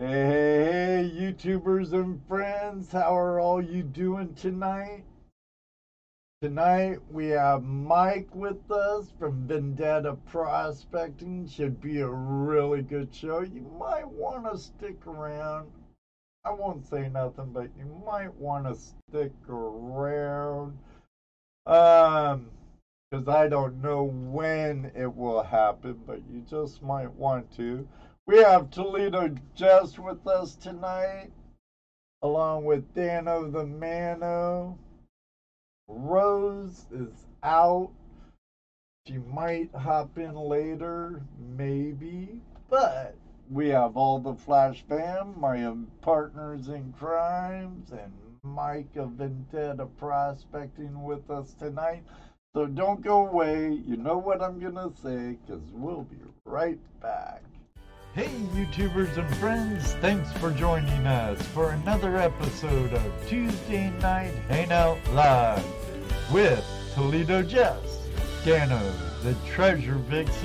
Hey, hey, hey, YouTubers and friends, how are all you doing tonight? Tonight we have Mike with us from Vendetta Prospecting. Should be a really good show. You might want to stick around. I won't say nothing, but you might want to stick around. Um, because I don't know when it will happen, but you just might want to. We have Toledo Jess with us tonight, along with Dano the Mano. Rose is out. She might hop in later, maybe, but we have all the Flash fam, my partners in crimes, and Mike of Vendetta Prospecting with us tonight. So don't go away. You know what I'm going to say, because we'll be right back. Hey, YouTubers and friends, thanks for joining us for another episode of Tuesday Night Hangout Live with Toledo Jess, Dano, the Treasure Vixens,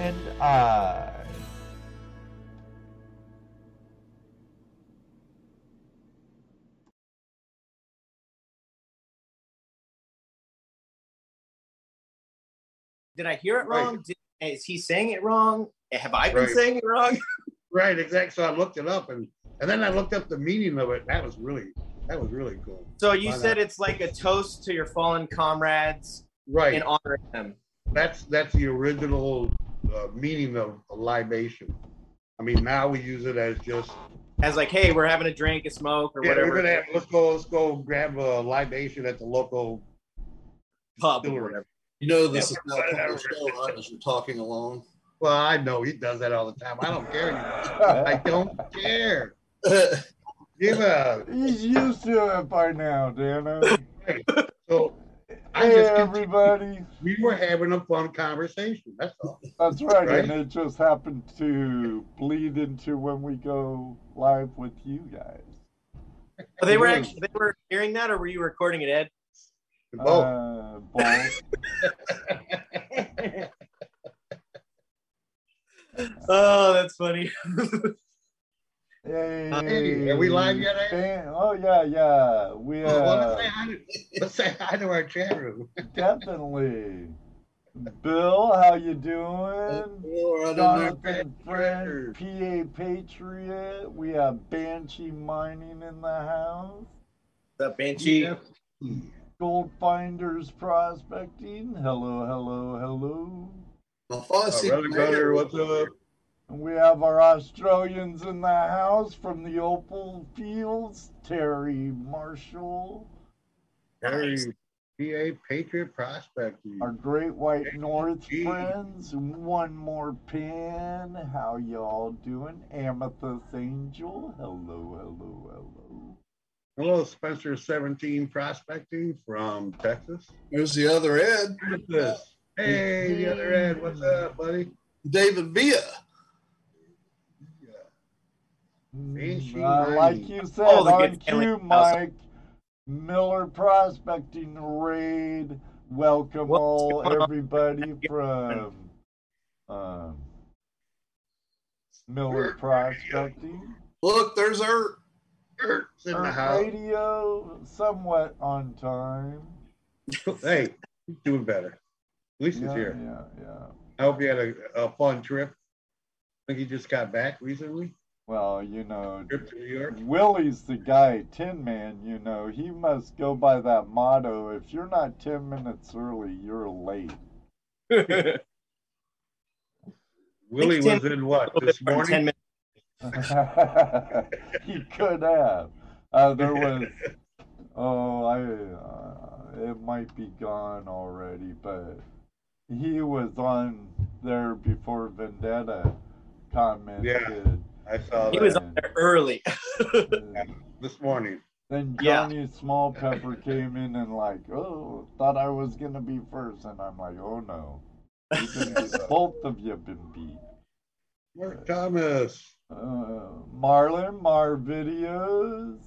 and I. Did I hear it wrong? Did, is he saying it wrong? Have I been Right. saying it wrong? Right, exactly. So I looked it up and and then I looked up the meaning of it. That was really that was really cool. So you Why said not? it's like a toast to your fallen comrades Right. in honor of them. That's that's the original uh, meaning of a libation. I mean, now we use it as just As like, hey, we're having a drink, a smoke, or yeah, whatever. we're gonna have, let's go let's go grab a libation at the local pub or whatever. You know this Yeah, is not whatever. a show, right? As you're talking along. Well, I know he does that all the time. I don't care anymore. I don't care. Give a He's used to it by now, Dano. so I Hey, just everybody. we were having a fun conversation. That's all. That's right, Right? and it just happened to bleed into when we go live with you guys. Oh, they were actually they were hearing that, or were you recording it, Ed? Both. Uh, both. Oh, that's funny. Hey, Hey, are we live yet, fan- Oh yeah, yeah. We Oh, well, let's, uh, say hi to, let's say hi to our chat room. definitely. Bill, how you doing? Or I. Jonathan Friend, PA Patriot. We have Banshee Mining in the house. the Banshee. Yeah. Gold Finders Prospecting. Hello, hello, hello. Alfonso, Brother Gunner, what's up? We have our Australians in the house from the Opal Fields. Terry Marshall. Harry, PA Patriot Prospecting. Our Great White Hey, North gee. friends. One more pan. How y'all doing? Amethyst Angel. Hello, hello, hello. Hello, Spencer 17 Prospecting from Texas. There's the other Ed, What's this? Hey, the other Ed. what's up, buddy? David Villa. Banshee Mm, uh, like you said, Oh, the on good cue. Mike. Miller Prospecting Raid. Welcome What's all, going on? everybody from um, Miller Prospecting. Look, there's our. Ert's in the house. Radio, somewhat on time. Hey, he's doing better. At least he's Yeah, here. yeah, yeah. I hope you had a, a fun trip. I think he just got back recently. Well, you know, Trip to New York. Willie's the guy, Tin Man, you know, he must go by that motto if you're not 10 minutes early, you're late. Willie Tim- was in what this bit from 10 morning? minutes. he could have. Uh, there was, oh, I, uh, it might be gone already, but he was on there before Vendetta commented. Yeah, I saw He that was on there early. this morning. Then Yeah. Johnny Small Pepper came in and like, oh, thought I was gonna be first, and I'm like, oh no, You've been beat. both of you have been beat. Mark Thomas. Uh, Marlon Mar videos,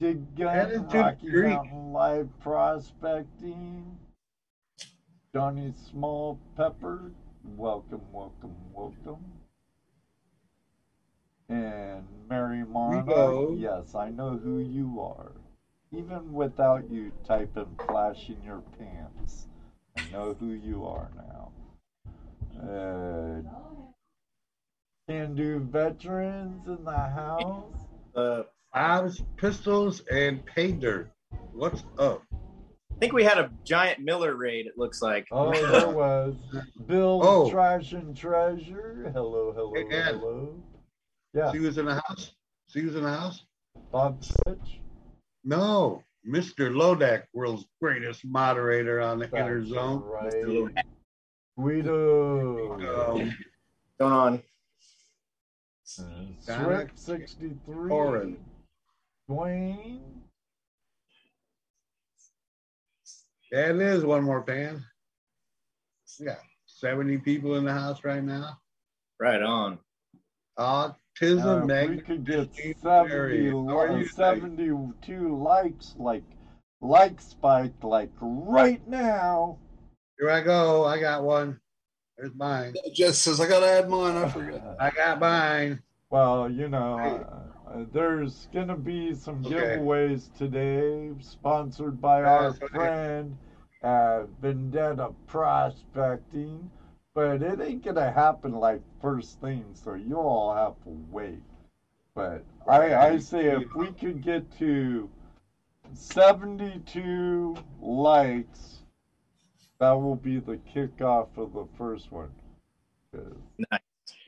Dig Added Gun, to the Rocky. Mountain Live Prospecting, Johnny Small Pepper, welcome, welcome, welcome. And Mary Mono, yes, I know who you are. Even without you typing flash in your pants, I know who you are now. Uh, can do veterans in the house. Uh, Bob's pistols and pay dirt. What's up? I think we had a giant Miller raid. It looks like. Oh, there was Bill Oh. Trash and Treasure. Hello, hello, Hey, hello. Yeah, See was in the house? See was in the house? Bob Stitch. No, Mr. Lodak, world's greatest moderator on the inner zone. Right. Guido. Um, Going on. Uh, Swift 63. Oren. Dwayne. Yeah, it is one more pan. Yeah, 70 people in the house right now. Right on. Uh, Autism, if we could get Christine 70, Perry. How are li- you, 72 likes, like, like spike, like right now. Here I go. I got one. There's mine. Jess says, I got to add mine. I forgot. I got mine. Well, you know, uh, there's going to be some Okay. giveaways today, sponsored by Yeah, our that's friend uh, Vendetta Prospecting. But it ain't going to happen like first thing, so you all have to wait. But I, I say if we could get to 72 likes, that will be the kickoff of the first one. 'Cause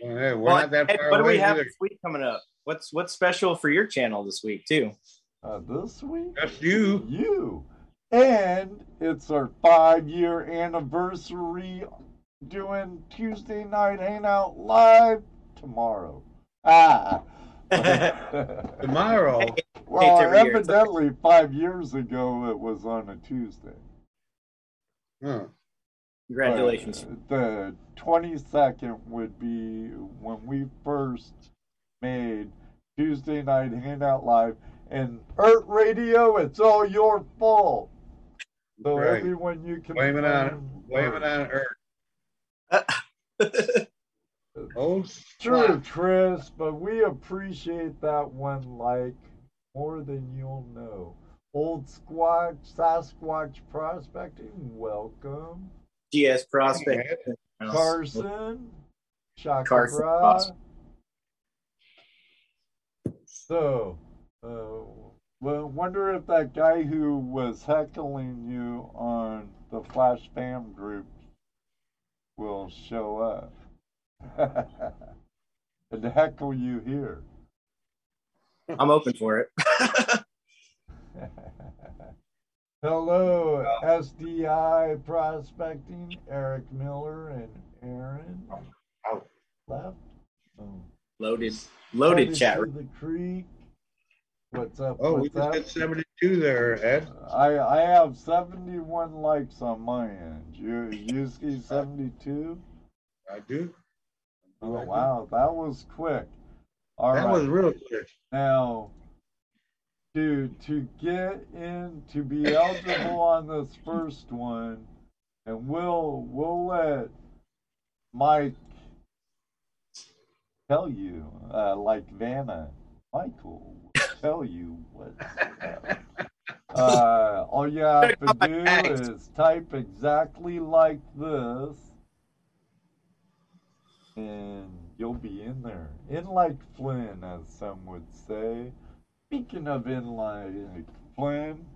Well, hey, we're Well, not that Ed, far what do we have either. this week coming up? What's what's special for your channel this week too? Uh, this week? That's you. You. And it's our five year anniversary doing Tuesday night hangout live tomorrow. Ah. Tomorrow. well, every year. evidently, five years ago it was on a Tuesday. Huh. Congratulations. But The 22nd would be when we first made Tuesday Night Hangout Live. And Earth Radio, it's all your fault. So Right. everyone you can Blame it on blame Blame it on Earth. Oh, True, slap. Tris, but we appreciate that one like more than you'll know. Old Squatch, Sasquatch Prospecting, welcome. GS prospect. Carson, Shaka Carson, Bra. awesome. So, uh, well, wonder if that guy who was heckling you on the Flash Fam group will show up and heckle you here. I'm open for it. Hello, SDI Prospecting, Eric Miller and Aaron. Ow. Left. Oh. Loaded, loaded Headed chat. to the creek. What's up? Oh, we just up? hit 72 there, Ed. I I have 71 likes on my end. You you see 72? I do. Oh wow, that was quick. All right. that was real quick. Now, to to get in to be eligible on this first one, and we'll we'll let Mike tell you, uh, like Vanna, Michael will tell you what. Uh, all you have to do is type exactly like this, and you'll be in there. In like Flynn, as some would say. Speaking of in like Flynn,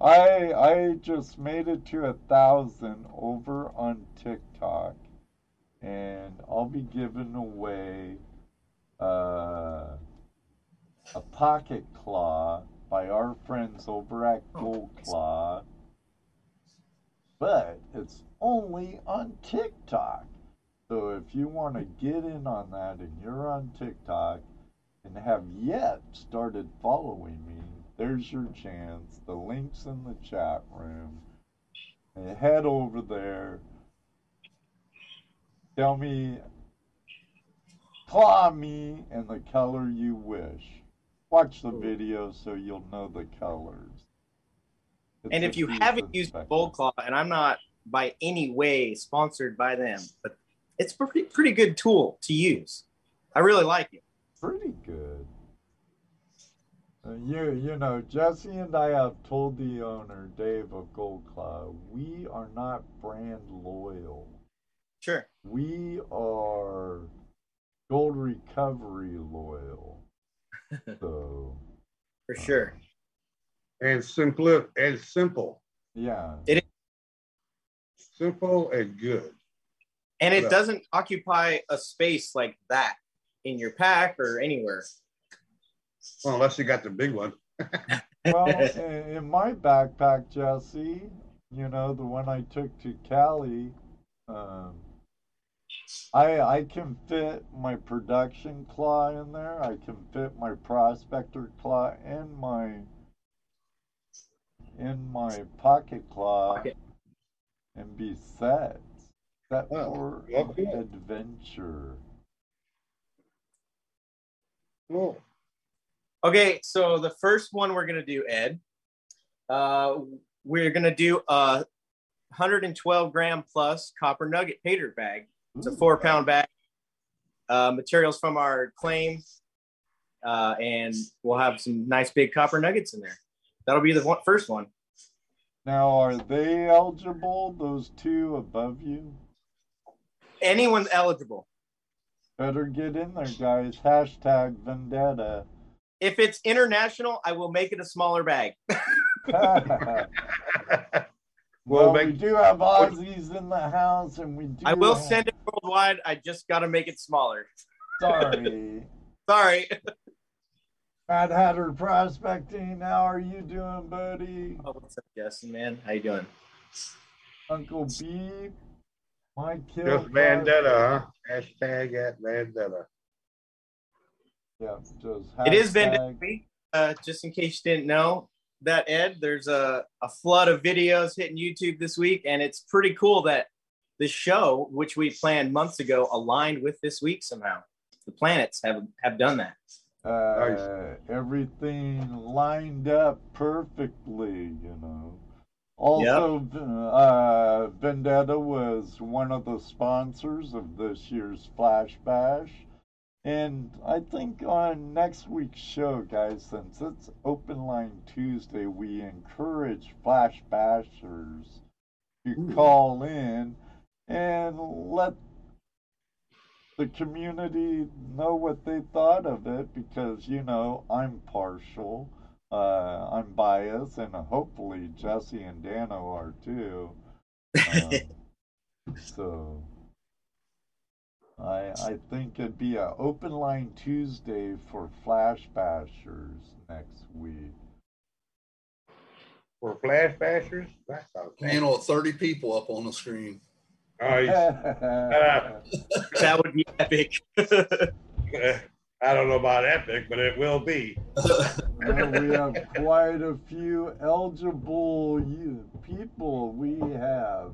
I I just made it to a thousand over on TikTok, and I'll be giving away uh, a pocket claw by our friends over at Gold Claw. But it's only on TikTok. So if you want to get in on that and you're on TikTok and have yet started following me, there's your chance. The link's in the chat room. And head over there. Tell me, claw me in the color you wish. Watch the video so you'll know the colors. It's And if you haven't used. Gold Claw, and I'm not by any way sponsored by them, but it's a pretty pretty good tool to use. I really like it. pretty good. Uh, You you know Jesse and I have told the owner Dave of Gold Claw we are not brand loyal. Sure. We are gold recovery loyal. So For sure. And simple and simple. yeah, It is Simple and good. And it Yeah. doesn't occupy a space like that in your pack or anywhere. Well, unless you got the big one. well, in, in my backpack, Jesse, you know, the one I took to Cali, um, I I can fit my production claw in there. I can fit my prospector claw and my in my pocket claw Pocket. and be set. Set Oh, for well, cool. adventure. Cool. Okay, so the first one we're gonna do, Ed. Uh, we're gonna do a 112 gram plus copper nugget hater bag. It's a four pound bag. Uh, materials from our claim, uh, and we'll have some nice big copper nuggets in there. That'll be the one, first one. Now, are they eligible? Those two above you? Anyone's eligible. Better get in there, guys. Hashtag vendetta. If it's international, I will make it a smaller bag. well, Well, we do have Aussies in the house, and we do. I will have- send it worldwide. I just got to make it smaller. Sorry, Sorry. Mad Hatter Prospecting. How are you doing, buddy? Oh, what's up, Justin? Man, how you doing? Uncle B. My kill. just vendetta, huh? Hashtag at vendetta. Yeah, just. It is hashtag- Vendetta Week. Uh, just in case you didn't know that, Ed, there's a, a flood of videos hitting YouTube this week, and it's pretty cool that the show, which we planned months ago, aligned with this week somehow. The planets have have done that. Uh, everything lined up perfectly, you know. Also, uh, Vendetta was one of the sponsors of this year's Flash Bash. And I think on next week's show, guys, since it's Open Line Tuesday, we encourage Flash Bashers to call in and let the community know what they thought of it because you know I'm partial, uh, I'm biased, and hopefully Jesse and Dano are too. Um, so I I think it'd be an open line Tuesday for Flash Bashers next week. For flash bashers, that sounds Panel of 30 people up on the screen. Nice. That would be epic. I don't know about epic, but it will be. Well, we have quite a few eligible people. We have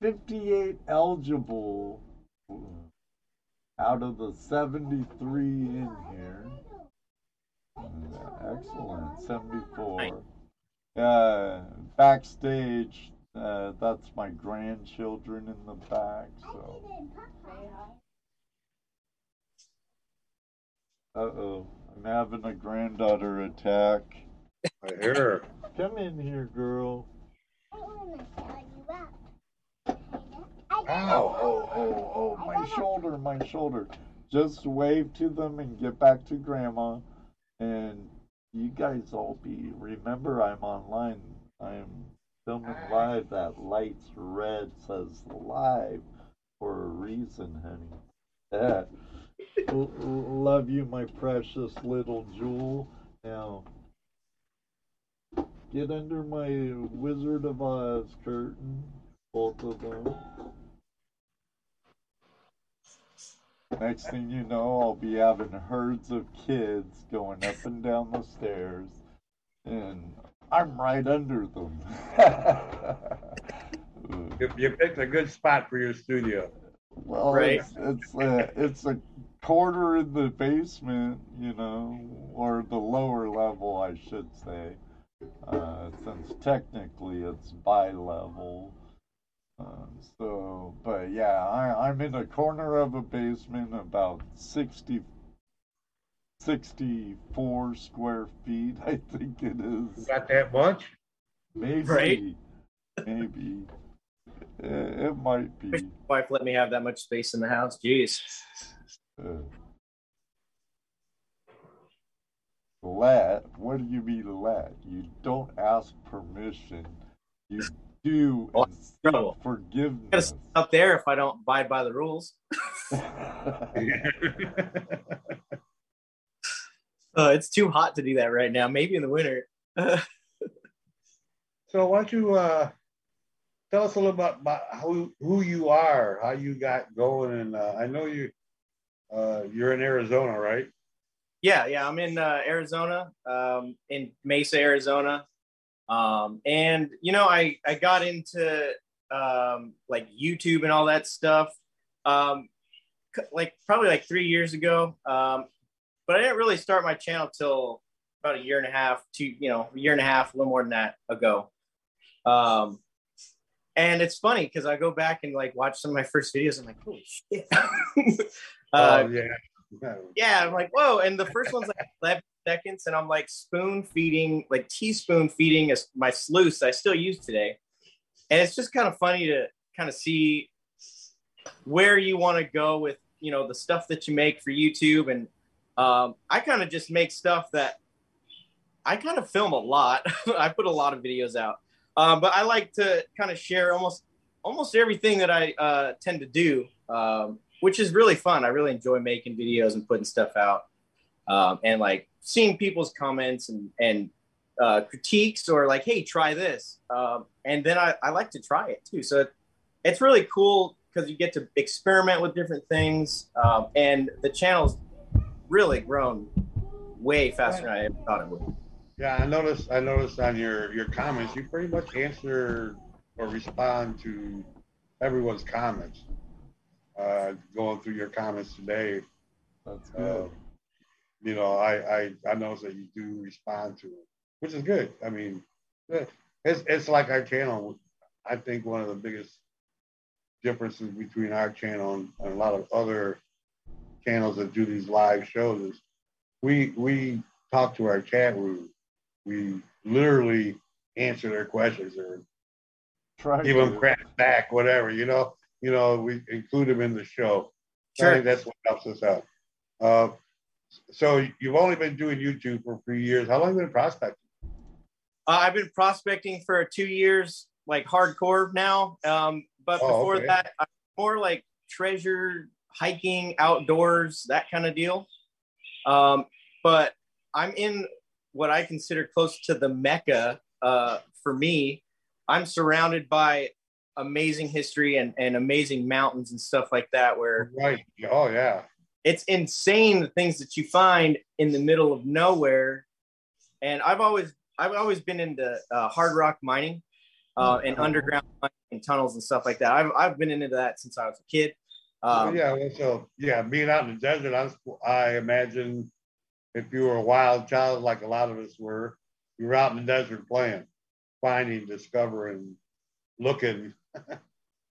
58 eligible out of the 73 in here. Uh, Excellent, 74. Uh, backstage, uh, that's my grandchildren in the back. So, uh oh, I'm having a granddaughter attack. I hear. Come in here, girl. Ow. Oh, oh, oh, my shoulder, my shoulder. Just wave to them and get back to grandma. And you guys all be, remember I'm online. I'm filming live. That light's red says live for a reason, honey. Yeah. Love you, my precious little jewel. Now, get under my Wizard of Oz curtain, both of them. Next thing you know, I'll be having herds of kids going up and down the stairs, and I'm right under them. You, you picked a good spot for your studio. well, Right. it's it's a, it's a quarter in the basement, you know, or the lower level, I should say, uh, since technically it's bi-level. Um, so, but yeah, I, I'm in a corner of a basement about 60, 64 square feet, I think it is. Got that much? Maybe. Right? Maybe. It, it might be. Wife let me have that much space in the house. Jeez. Uh, let? What do you mean let? You don't ask permission. You do Oh, and seek trouble. Gotta forgiveness. up there if I don't abide by the rules. Uh, it's too hot to do that right now. Maybe in the winter. so why don't you uh, tell us a little bit about who who you are, how you got going, and uh, I know you uh, you're in Arizona, right? yeah, yeah. I'm in uh, Arizona, um, in Mesa, Arizona, um, and you know, I I got into um, like YouTube and all that stuff, um, like probably like three years ago. Um, but I didn't really start my channel till about a year and a half, to you know, a year and a half, a little more than that ago. Um, and it's funny because I go back and like watch some of my first videos. I'm like, holy shit. uh, oh yeah. yeah, I'm like, whoa. And the first one's like 11 seconds, and I'm like spoon feeding, like teaspoon feeding as my sluice I still use today. And it's just kind of funny to kind of see where you want to go with, you know, the stuff that you make for YouTube. And um, I kind of just make stuff that I kind of film a lot. I put a lot of videos out, um, but I like to kind of share almost almost everything that I uh, tend to do, um, which is really fun. I really enjoy making videos and putting stuff out, um, and like seeing people's comments and and uh, critiques or like, hey, try this, um, and then I, I like to try it too. So it, it's really cool because you get to experiment with different things, um, and the channel's really grown way faster than I ever thought it would. Yeah, I noticed. I noticed on your your comments, you pretty much answer or respond to everyone's comments. Uh, going through your comments today, That's uh, good. You know, I, I I noticed that you do respond to it, which is good. I mean, it's it's like our channel. I think one of the biggest differences between our channel and, and a lot of other channels that do these live shows is we we talk to our chat room. We literally answer their questions or Try give them crap back, whatever. You know, you know, we include them in the show. I Sure. think that's what helps us out. Uh, so you've only been doing YouTube for a few years. How long have you been prospecting? Uh, I've been prospecting for two years, like hardcore now. Um, but Oh, before okay. that, I'm more like treasure hiking, outdoors, that kind of deal. Um, but I'm in what I consider close to the mecca uh, for me. I'm surrounded by amazing history and, and amazing mountains and stuff like that, where Right. Oh yeah. It's insane the things that you find in the middle of nowhere. And I've always I've always been into uh, hard rock mining uh, and underground mining and tunnels and stuff like that. I've I've been into that since I was a kid. Um, yeah. Well, so yeah, being out in the desert, I, I imagine if you were a wild child like a lot of us were, you were out in the desert playing, finding, discovering, looking.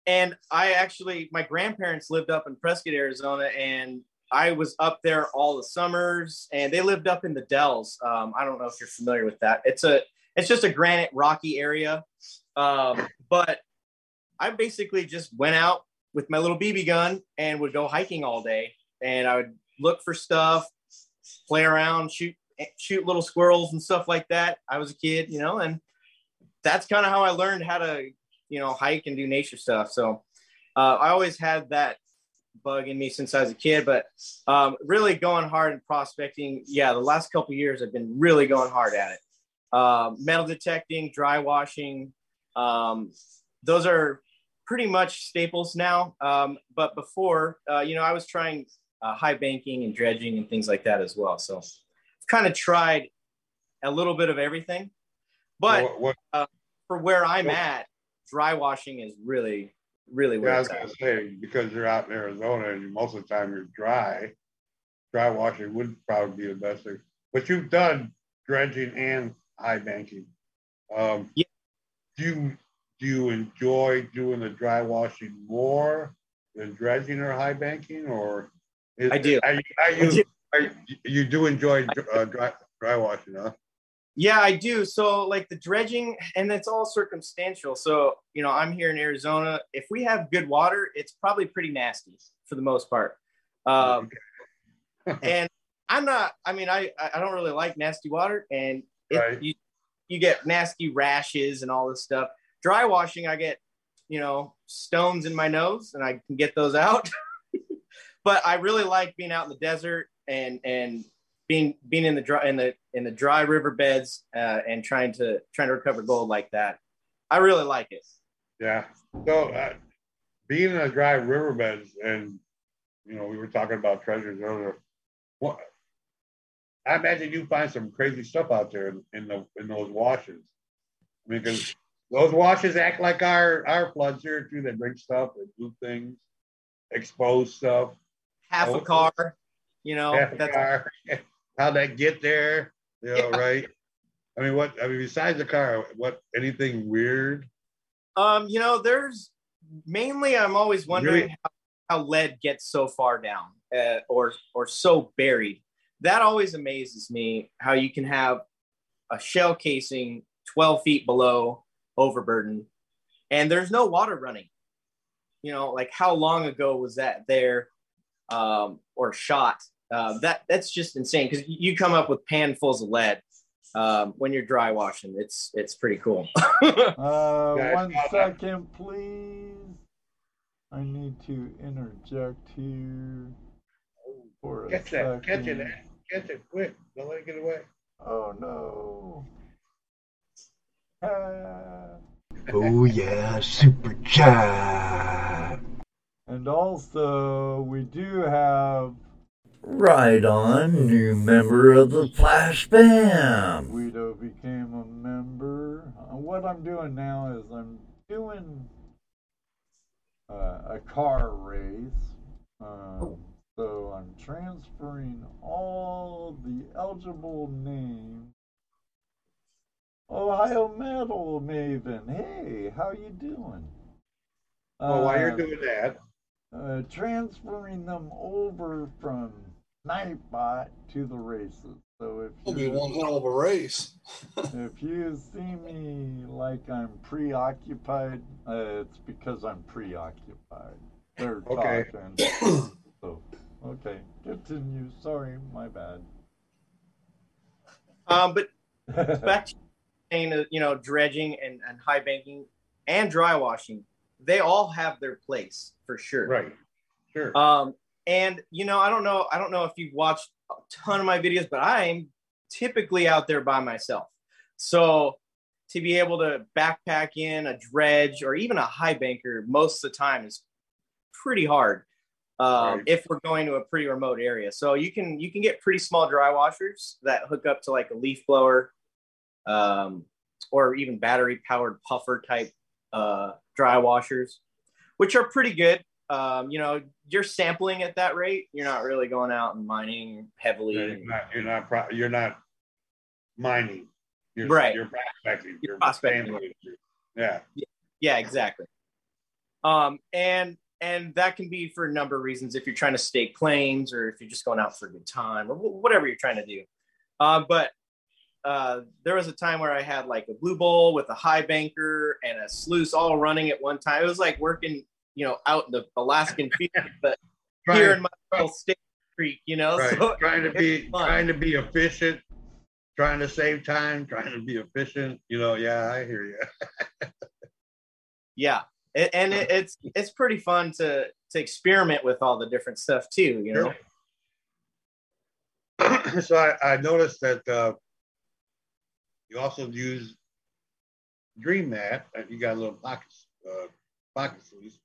And I actually, my grandparents lived up in Prescott, Arizona, and I was up there all the summers. And they lived up in the Dells. Um, I don't know if you're familiar with that. It's a, it's just a granite rocky area. Um, but I basically just went out with my little BB gun and would go hiking all day. And I would look for stuff, play around, shoot, shoot little squirrels and stuff like that. I was a kid, you know, and that's kind of how I learned how to you know, hike and do nature stuff. So uh, I always had that bug in me since I was a kid, but um, really going hard in prospecting. Yeah, the last couple of years I've been really going hard at it. Um, metal detecting, dry washing, um, those are pretty much staples now. Um, but before, uh, you know, I was trying uh, high banking and dredging and things like that as well. So I've kind of tried a little bit of everything. But what, what, for where I'm Well- at, dry washing is really, really where yeah, I was gonna say because you're out in Arizona and most of the time you're dry. Dry washing would probably be the best thing. But you've done dredging and high banking. Um, Yeah. Do you do you enjoy doing the dry washing more than dredging or high banking, or is, I do. Are you, are I you do. you, you do enjoy uh, dry, dry washing, huh? Yeah, I do. So like the dredging, and it's all circumstantial. So you know, I'm here in Arizona. If we have good water, it's probably pretty nasty for the most part. Um, and I'm not. I mean, I I don't really like nasty water, and it, Right. you you get nasty rashes and all this stuff. Dry washing, I get you know stones in my nose, and I can get those out. but I really like being out in the desert and and being being in the dry in the in the dry riverbeds uh, and trying to trying to recover gold like that. I really like it. Yeah. So uh, being in a dry riverbeds, and you know, we were talking about treasures earlier. What I imagine you find some crazy stuff out there in, in the in those washes. I mean, because those washes act like our our floods here too. They bring stuff, they do things, expose stuff. Half Oh. a car, you know. half a that's car, how that get there, you know, Yeah. right? I mean, what I mean, besides the car, what anything weird? Um, you know, there's mainly I'm always wondering Really? how, how lead gets so far down uh, or or so buried. That always amazes me how you can have a shell casing 12 feet below overburden and there's no water running. You know, like how long ago was that there um, or shot? Uh, that that's just insane because you come up with panfuls of lead um, when you're dry washing. It's it's pretty cool. Uh, Yeah, I one saw that. second, please. I need to interject here for a Catch that, catch it, catch it quick! Don't let it get away. Oh no. Ah. Oh yeah, super chat. And also, we do have Right on, new member of the Flash Fam. Guido became a member. Uh, what I'm doing now is I'm doing uh, a car race. Um, so I'm transferring all the eligible names. Ohio Metal Maven, hey, how you doing? Well, while you're Uh, doing that, uh, transferring them over from Nightbot to the races. So if It'll be you one hell of a race. if you see me like I'm preoccupied, uh, it's because I'm preoccupied. They're Okay. talking. So okay, continue. Sorry, my bad. um, but back to saying, you know, dredging and, and high banking and dry washing, they all have their place for sure. right? Sure. Um, and you know, I don't know, I don't know if you've watched a ton of my videos, but I'm typically out there by myself. So to be able to backpack in a dredge or even a high banker most of the time is pretty hard. Um, Right. if we're going to a pretty remote area. So you can you can get pretty small dry washers that hook up to like a leaf blower, um, or even battery powered puffer type uh, dry washers, which are pretty good. Um, you know, you're sampling at that rate. You're not really going out and mining heavily. Yeah, you're not, you're not, pro- you're not mining. You're, Right. You're prospecting. You're prospecting. sampling. Yeah. Yeah, exactly. Um, and and that can be for a number of reasons. If you're trying to stake claims, or if you're just going out for a good time, or wh- whatever you're trying to do. Uh, but uh, there was a time where I had like a blue bowl with a high banker and a sluice all running at one time. It was like working, you know, out in the Alaskan field, but here in my little state creek, you know. right. So trying to be fun. trying to be efficient, trying to save time, trying to be efficient. You know, yeah, I hear you. yeah, it, and it, it's it's pretty fun to to experiment with all the different stuff too. You know. Sure. so I, I noticed that uh, you also use Dream Mat, you got a little pockets, uh, pocket sleeves.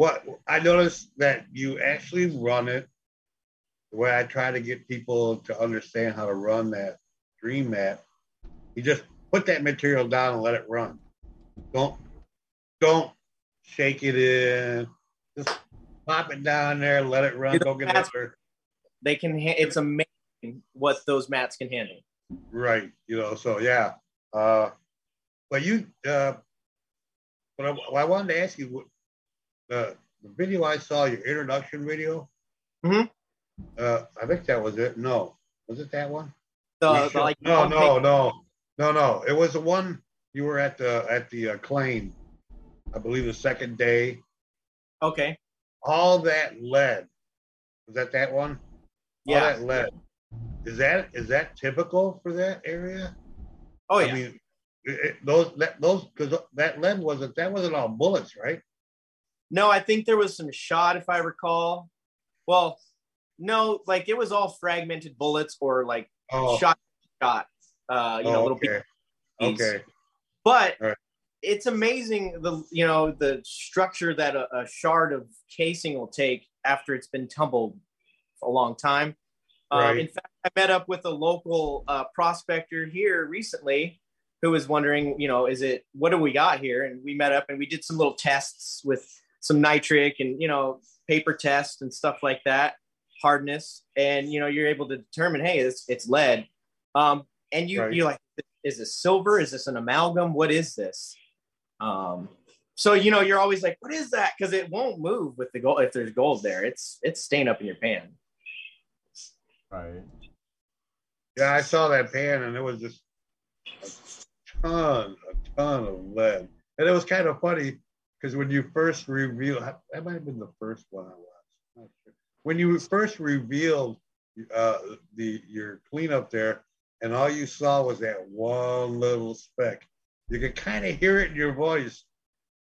What I noticed that you actually run it the way I try to get people to understand how to run that Dream Mat. You just put that material down and let it run. Don't don't shake it in. Just pop it down there, let it run. Go get another. they can ha- it's amazing what those mats can handle Right. You know, so yeah. Uh, but you, uh, but I, I wanted to ask you what the, the video I saw, your introduction video. Mhm. Uh, I think that was it. No, was it that one? The, the, like no, no, big- no, no, no. It was the one you were at the at the uh, claim. I believe the second day. Okay. All that lead. Was that that one? All Yeah. that lead. Is that is that typical for that area? Oh I yeah. mean, it, it- those that those because that lead wasn't that wasn't all bullets, right? No, I think there was some shot, if I recall. Well, no, like it was all fragmented bullets or like Oh, shot, shot. Uh, you know, oh, little okay, pieces. okay, But Right. it's amazing the you know the structure that a, a shard of casing will take after it's been tumbled for a long time. Um, in fact, I met up with a local uh, prospector here recently who was wondering, you know, is it what do we got here? And we met up and we did some little tests with some nitric and you know paper tests and stuff like that, hardness, and you know you're able to determine, hey, it's it's lead. Um, and you Right. you're like, is this silver? Is this an amalgam? What is this? Um, so you know you're always like, what is that? Because it won't move with the gold if there's gold there. It's it's staying up in your pan. Right. yeah, I saw that pan and it was just a ton, a ton of lead, and it was kind of funny because when you first revealed, that might have been the first one I watched. Sure. When you first revealed uh, the your cleanup there, and all you saw was that one little speck, you could kind of hear it in your voice.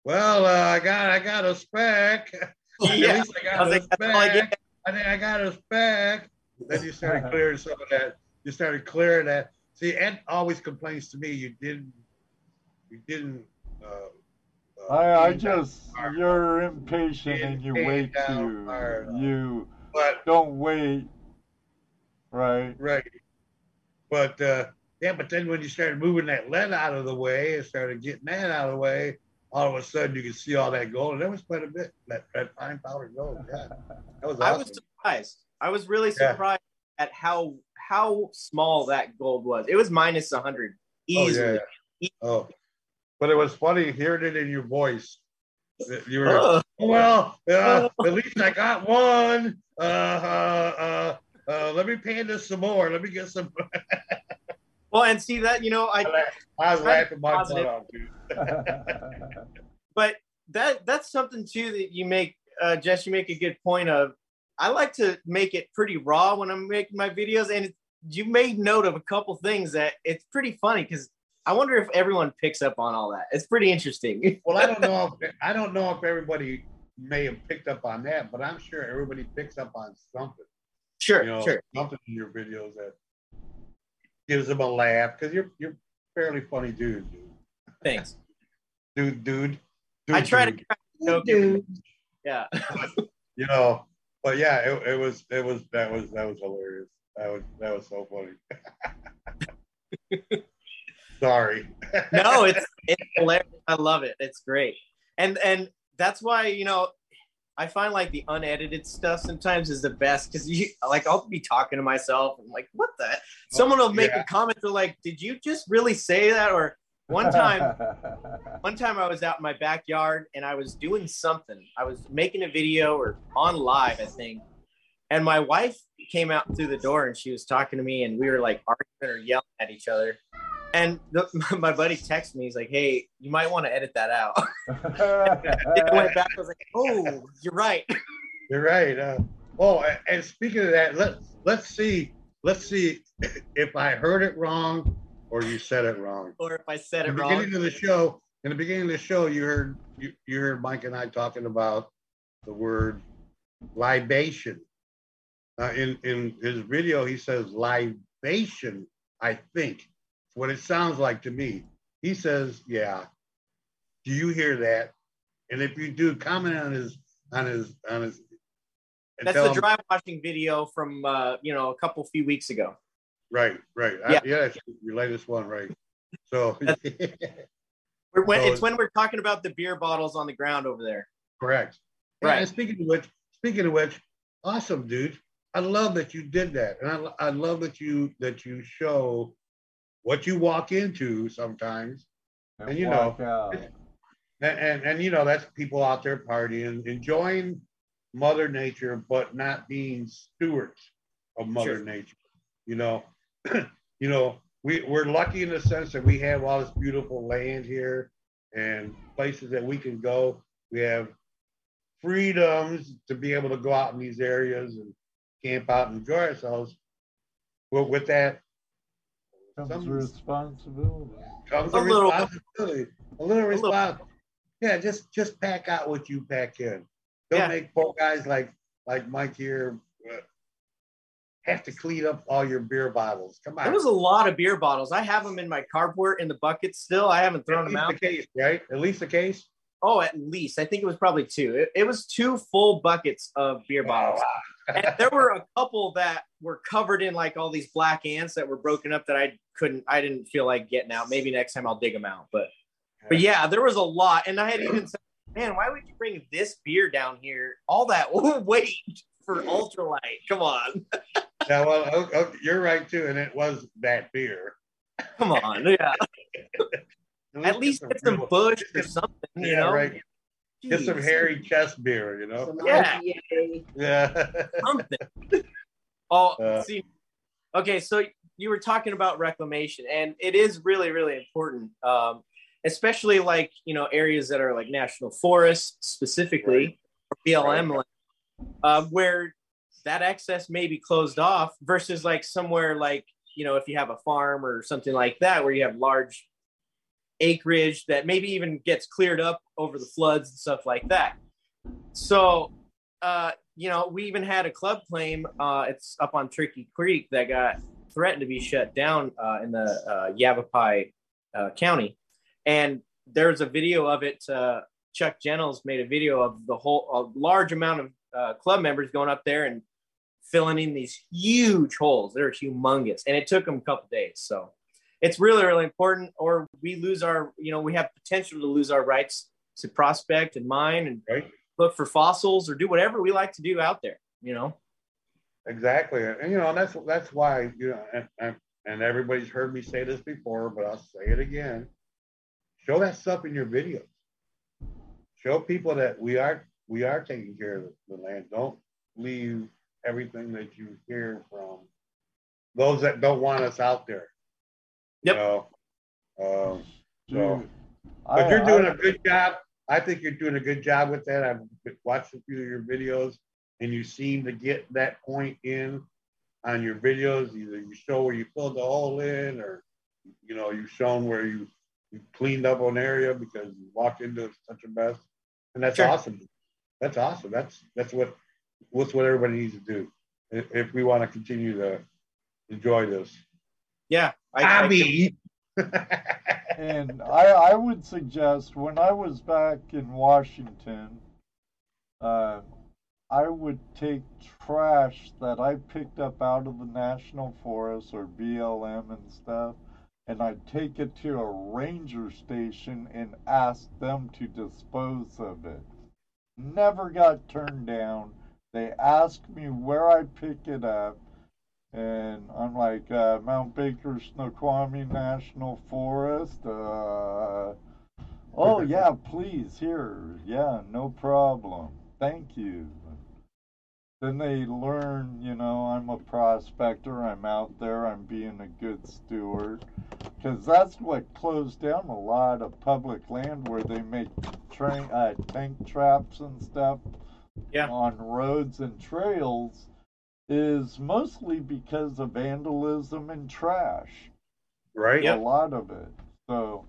Well, uh, I got I got a speck. At least I I got was a I speck. I think I got a speck. Then you started clearing some of that. You started clearing that. See, Ed always complains to me you didn't, you didn't. Uh, I, I just part. you're impatient and you wait down hard. to you But don't wait. Right. right, but uh, yeah, but then when you started moving that lead out of the way and started getting that out of the way, all of a sudden you could see all that gold, and there was quite a bit that that fine powder gold. Yeah, that was I was surprised. I was really Yeah. surprised at how how small that gold was. It was minus 100 Oh, easily. yeah. Oh, but it was funny hearing it in your voice. You were Ugh. well. Uh, at least I got one. Uh, uh, uh, uh, let me pan this some more. Let me get some. Well, and see that you know, I I was laughing my butt off, dude. but that that's something too that you make, uh, Jess. You make a good point of. I like to make it pretty raw when I'm making my videos, and it, you made note of a couple things that it's pretty funny because I wonder if everyone picks up on all that. It's pretty interesting. Well, I don't know. If, I don't know if everybody may have picked up on that, but I'm sure everybody picks up on something. sure, You know, sure. something in your videos that gives them a laugh because you're you're a fairly funny dude, dude, Thanks. dude, dude. dude I try to dude. crack a Yeah. you know but yeah it, it was it was that was that was hilarious that was that was so funny sorry no, it's it's hilarious. I love it. It's great. And and that's why, you know, I find like the unedited stuff sometimes is the best because you like I'll be talking to myself and like, what the oh, someone will make yeah. a comment they're like, Did you just really say that? Or one time one time I was out in my backyard and I was doing something. I was making a video or on live, I think. And my wife came out through the door and she was talking to me and we were like arguing or yelling at each other. And the, my buddy texted me, he's like, Hey, you might want to edit that out. I went back, I was like, Oh, you're right. you're right uh, oh and speaking of that let, let's see let's see if i heard it wrong or you said it wrong Or if I said in it the wrong. beginning of the show in the beginning of the show you heard you, you heard mike and i talking about the word libation uh, in in his video he says libation i think what it sounds like to me he says yeah do you hear that and if you do comment on his on his on his That's the him- dry washing video from uh, you know, a couple few weeks ago. right right Yeah. I, yeah your latest one right so when, So- it's when we're talking about the beer bottles on the ground over there. Correct. Right. And speaking of which, speaking of which, awesome, dude. I love that you did that, and I, I love that you that you show what you walk into sometimes, And you know, and, and and you know that's people out there partying, enjoying Mother Nature, but not being stewards of Mother Sure. Nature. You know, you know, we we're lucky in the sense that we have all this beautiful land here and places that we can go. We have freedoms to be able to go out in these areas and camp out and enjoy ourselves. Well, with that Comes Some- responsibility. comes A a, little- responsibility. A little little- responsibility. Yeah, just just pack out what you pack in. Don't Yeah. make poor guys like like Mike here uh, have to clean up all your beer bottles. Come on. There was a lot of beer bottles. I have them in my carport in the bucket still. I haven't thrown them out. the case, right? At least the case. Oh, at least I think it was probably two. It, it was two full buckets of beer bottles. And there were a couple that were covered in like all these black ants that were broken up that I couldn't, I didn't feel like getting out. Maybe next time I'll dig them out. But, but yeah, there was a lot. And I had even said, man, why would you bring this beer down here? All that weight for ultralight. Come on. Yeah, well, oh, oh, you're right too, and it was that beer. Come on. Yeah. At least get some Busch or something, you Yeah, know? right. Get some hairy chest beer, you know. Some Yeah. IPA. Yeah. something. Oh, Uh, see, okay, so you were talking about reclamation, and it is really, really important, um, especially like you know areas that are like national forests, specifically or BLM, land, uh, where that access may be closed off, versus like somewhere like you know if you have a farm or something like that, where you have large acreage that maybe even gets cleared up over the floods and stuff like that. So, uh, you know, we even had a club claim. Uh, it's up on Tricky Creek that got threatened to be shut down uh, in the uh, Yavapai uh, County, and there's a video of it. Uh, Chuck Jennels made a video of the whole a large amount of club members going up there and filling in these huge holes. They're humongous, and it took them a couple days. So it's really, really important, or we lose our, you know, we have potential to lose our rights to prospect and mine and Right. look for fossils or do whatever we like to do out there. You know, Exactly, and you know that's that's why you know, and, and, and everybody's heard me say this before, but I'll say it again. Show that stuff in your videos. Show people that we are we are taking care of the land. Don't leave everything that you hear from those that don't want us out there. Yep. You know? Um, so, Dude, but I- you're doing I- a good job. I think you're doing a good job with that. I've watched a few of your videos, and you seem to get that point in on your videos. Either you show where you filled the hole in, or you know you've shown where you, you cleaned up an area because you walked into such a mess, and that's Sure. awesome. That's awesome. That's that's what what's what everybody needs to do if, if we want to continue to enjoy this. yeah. I, I, Bobby. And I, I would suggest when I was back in Washington, uh, I would take trash that I picked up out of the National Forest or BLM and stuff, and I'd take it to a ranger station and ask them to dispose of it. Never got turned down. They asked me where I pick it up, and I'm like, uh, Mount Baker Snoqualmie National Forest. Uh, oh, yeah, please, here. Yeah, no problem. Thank you. Then they learn, you know, I'm a prospector, I'm out there, I'm being a good steward. Because that's what closed down a lot of public land where they make train, uh, tank traps and stuff Yeah. on roads and trails is mostly because of vandalism and trash. right? A lot of it. So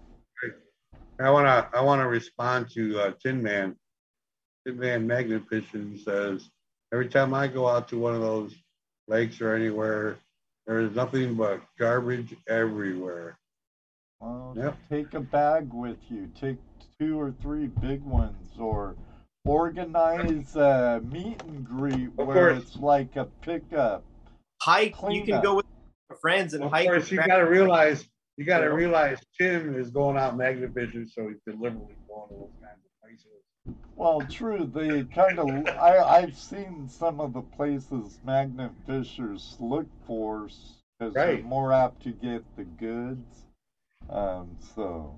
I wanna I wanna respond to uh, Tin Man. Tin Man Magnet Fishing says every time I go out to one of those lakes or anywhere, there is nothing but garbage everywhere. well, Yep. take a bag with you. Take two or three big ones, or organize a meet and greet Of where course. it's like a pickup. hike. You can up. go with friends and Of hike. course, you gotta realize you gotta Yeah. realize Tim is going out magnet fishing, so he's deliberately going to those kinds of places. Well, true. They kind of. I I've seen some of the places magnet fishers look for because they're more apt to get the goods. Um. So.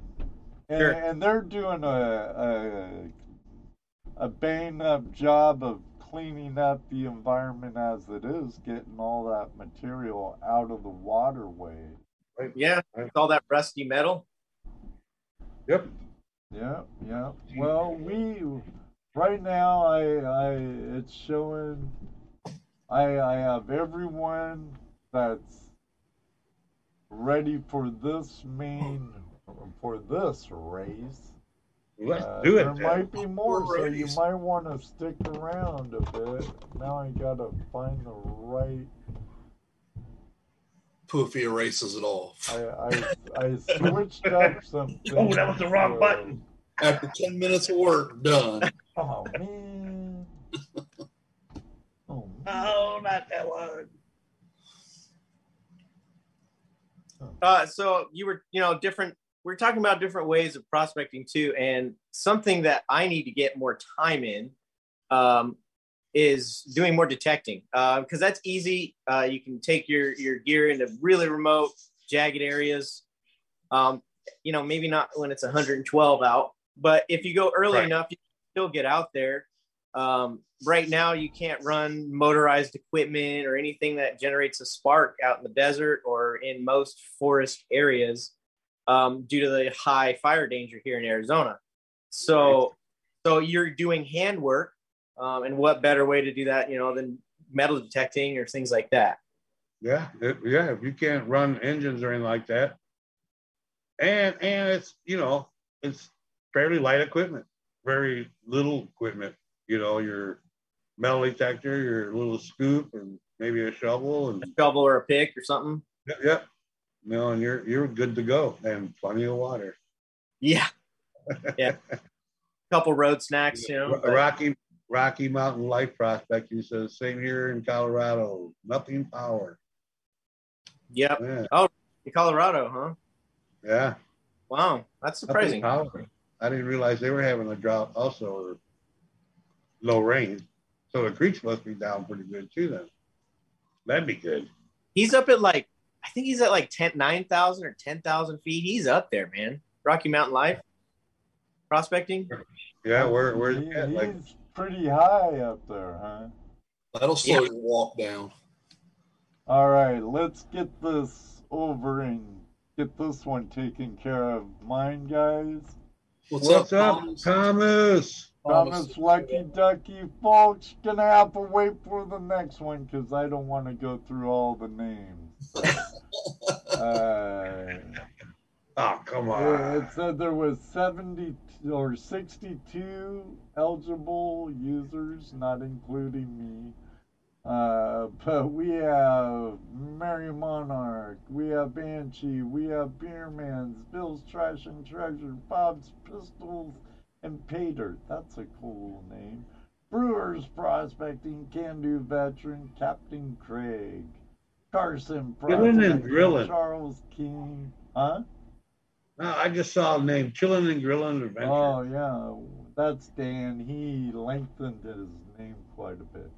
And, Sure. and they're doing a a a bang up job of cleaning up the environment as it is, getting all that material out of the waterway. Yeah, Right. it's all that rusty metal. Yep. Yeah, yeah. Well, we right now I I it's showing I I have everyone that's ready for this main for this race. Let's Uh, do it. There then. might be more, so you might want to stick around a bit. Now I gotta find the right. Poofy erases it all. I I, I switched up something. Oh, that was the wrong so- button. After 10 minutes of work, done. Oh man. Oh man. Oh, not that one. Uh, so you were, you know, different. We're talking about different ways of prospecting too, and something that I need to get more time in um, is doing more detecting because that's easy. Uh, you can take your your gear into really remote, jagged areas. Um, you know, maybe not when it's 112 out, but if you go early Right. enough, you can still get out there. Um, right now, you can't run motorized equipment or anything that generates a spark out in the desert or in most forest areas um, due to the high fire danger here in Arizona. So, so you're doing handwork, um, and what better way to do that, you know, than metal detecting or things like that? Yeah, it- yeah. If you can't run engines or anything like that, and and it's you know it's fairly light equipment, very little equipment. You know your metal detector, your little scoop, and maybe a shovel, and A shovel or a pick or something? yep, yep. No, and you're you're good to go, and plenty of water. Yeah, yeah. couple road snacks, you know. Rocky Rocky Mountain Life Prospecting says same here in Colorado, nothing power. Yep, Yeah, oh, in Colorado, huh? yeah. Wow, that's surprising. I didn't realize they were having a drought also or low rain. So the creeks must be down pretty good too then. That'd be good. He's up at like, I think he's at like 10, 9,000 or 10,000 feet. He's up there, man. Rocky Mountain Life prospecting. Yeah, where where's He- that? Like he's pretty high up there, huh? That'll slow Yeah. your walk down. All right, let's get this over and get this one taken care of. Mine, guys. What's, what's up, Thomas? Thomas? Thomas Lucky Ducky, folks. Gonna have to wait for the next one because I don't want to go through all the names. uh, Oh, come on. it said there was 70 or 62 eligible users, not including me. Uh, but we have Mary Monarch, we have Banshee, we have Beermans, Bill's Trash and Treasure, Bob's Pistols, and Pater. That's a cool name. Brewers Prospecting, Can Do Veteran, Captain Craig, Carson Grilling and Grilling. Charles King. Huh? No, I just saw the name Chillin' and Grillin' Adventure. Oh yeah, that's Dan. He lengthened his name quite a bit.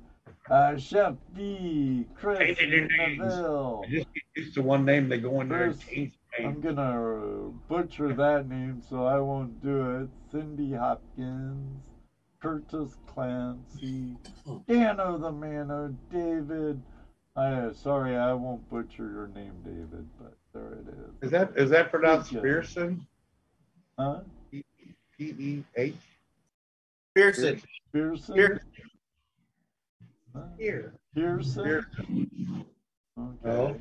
Uh, Chef B, Chris Hey, they do. Neville. I just get used to one name, they go in there and change the I'm gonna butcher that name, so I won't do it. Cindy Hopkins, Curtis Clancy, Dan Dano the Mano, David. I sorry, I won't butcher your name, David, but there it is. Is that is that pronounced Yeah. Pearson? Huh? P E H? Pearson. Pearson. Pearson. Huh? Here. Pearson. Pearson. Okay. No.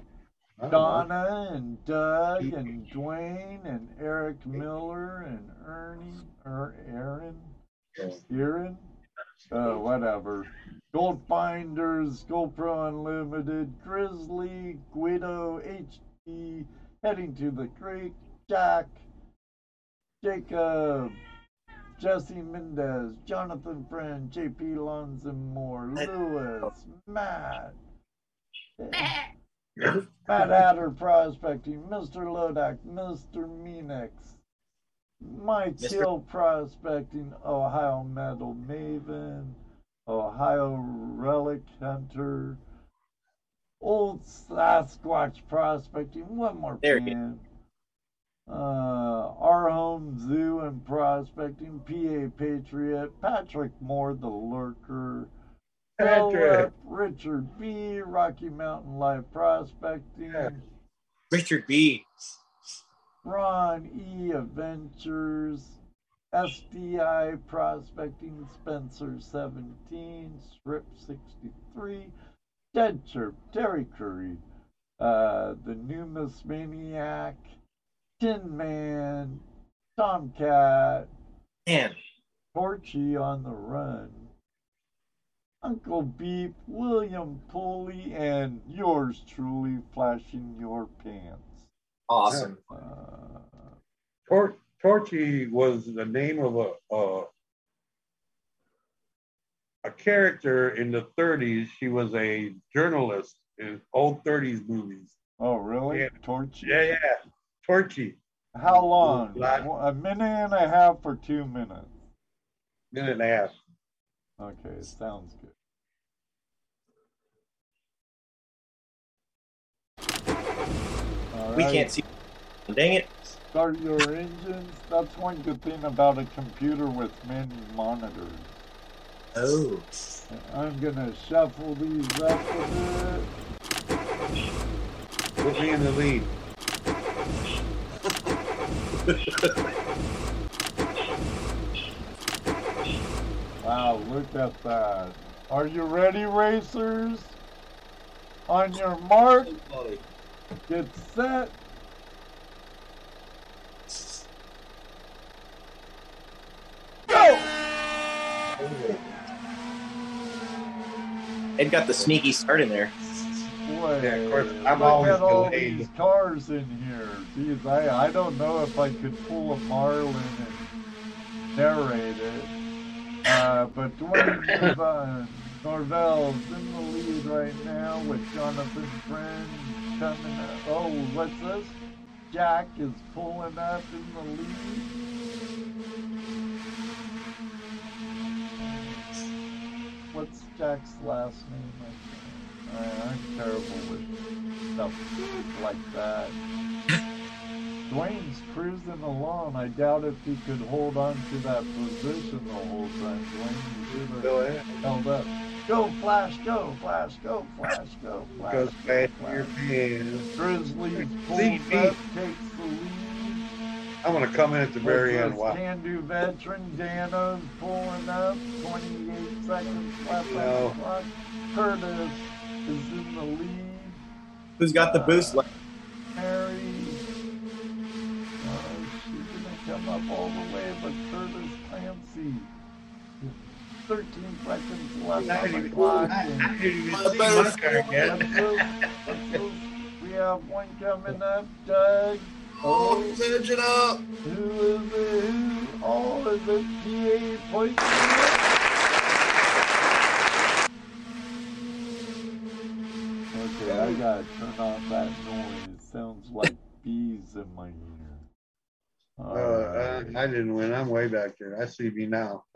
I know. Donna and Doug and Dwayne and Eric Miller and Ernie or Aaron, oh. Aaron, uh, whatever. Gold Finders, GoPro Unlimited, Grizzly, Guido, HD, Heading to the Creek, Jack, Jacob, Jesse Mendez, Jonathan Friend, JP Lons and more, Lewis, Matt. Matt Hatter Prospecting, Mr. Lodak, Mr. Menex, Mike Mr. Hill Prospecting, Ohio Metal Maven, Ohio Relic Hunter, Old Sasquatch Prospecting, one more There. Uh, Our Home Zoo and Prospecting, PA Patriot, Patrick Moore, the Lurker, Patrick. Richard B, Rocky Mountain Life Prospecting. Richard B. Ron E Adventures, SDI Prospecting, Spencer 17, Strip 63, Dead Chirp, Terry Curry, uh, The Numus Maniac, Tin Man, Tomcat, and Torchy on the Run, Uncle Beep, William Pulley, and yours truly, Flashing Your Pants. Awesome. Uh, Tor- Torchy was the name of a, a a character in the 30s. She was a journalist in old 30s movies. oh, really? Yeah. Torchy? Yeah, yeah. Torchy. How long? A minute and a half or two minutes? Minute and a half. Okay, sounds good. We right, can't see. Dang it. Start your engines. That's one good thing about a computer with many monitors. Oh. I'm gonna shuffle these up a bit. Put me in the lead. Wow, look at that. Are you ready, racers? On your mark, Buddy. Get set. Go! Ed got the sneaky start in there. Boy, Yeah, of course, I'm look always at all delayed. these cars in here. Geez, I, I don't know if I could pull a Marlin and narrate it. Uh, but Dwayne Nirvan- Norvell's in the lead right now with Jonathan Friend coming up. Oh, what's this? Jack is pulling up in the lead. What's Jack's last name? I, I, I'm terrible with stuff like that. Dwayne's cruising along. I doubt if he could hold on to that position the whole time. Dwayne should Go have ahead. held up. Go, Flash, go, Flash, go, Flash, go, Flash. Goes go, fast Flash. your pants. Grizzlies pulls Lead me. up, takes the lead. I'm gonna come in at the very end. What's Wow. this Can-do veteran Dano's pulling up. 28 seconds left on No. the clock. Curtis is in the lead. Who's got the boost left? Mary. Uh, she's gonna come up all the way, but Curtis Clancy. 13 seconds left I on the clock. I, I didn't even see better my car Let's move, let's move. We have one coming up, Doug. Oh, he's edging up. Who is it? Who? Oh, is it PA Poison? Okay, I gotta turn off that noise. It sounds like bees in my ear. Uh, uh, I didn't win. I'm way back there. I see me now.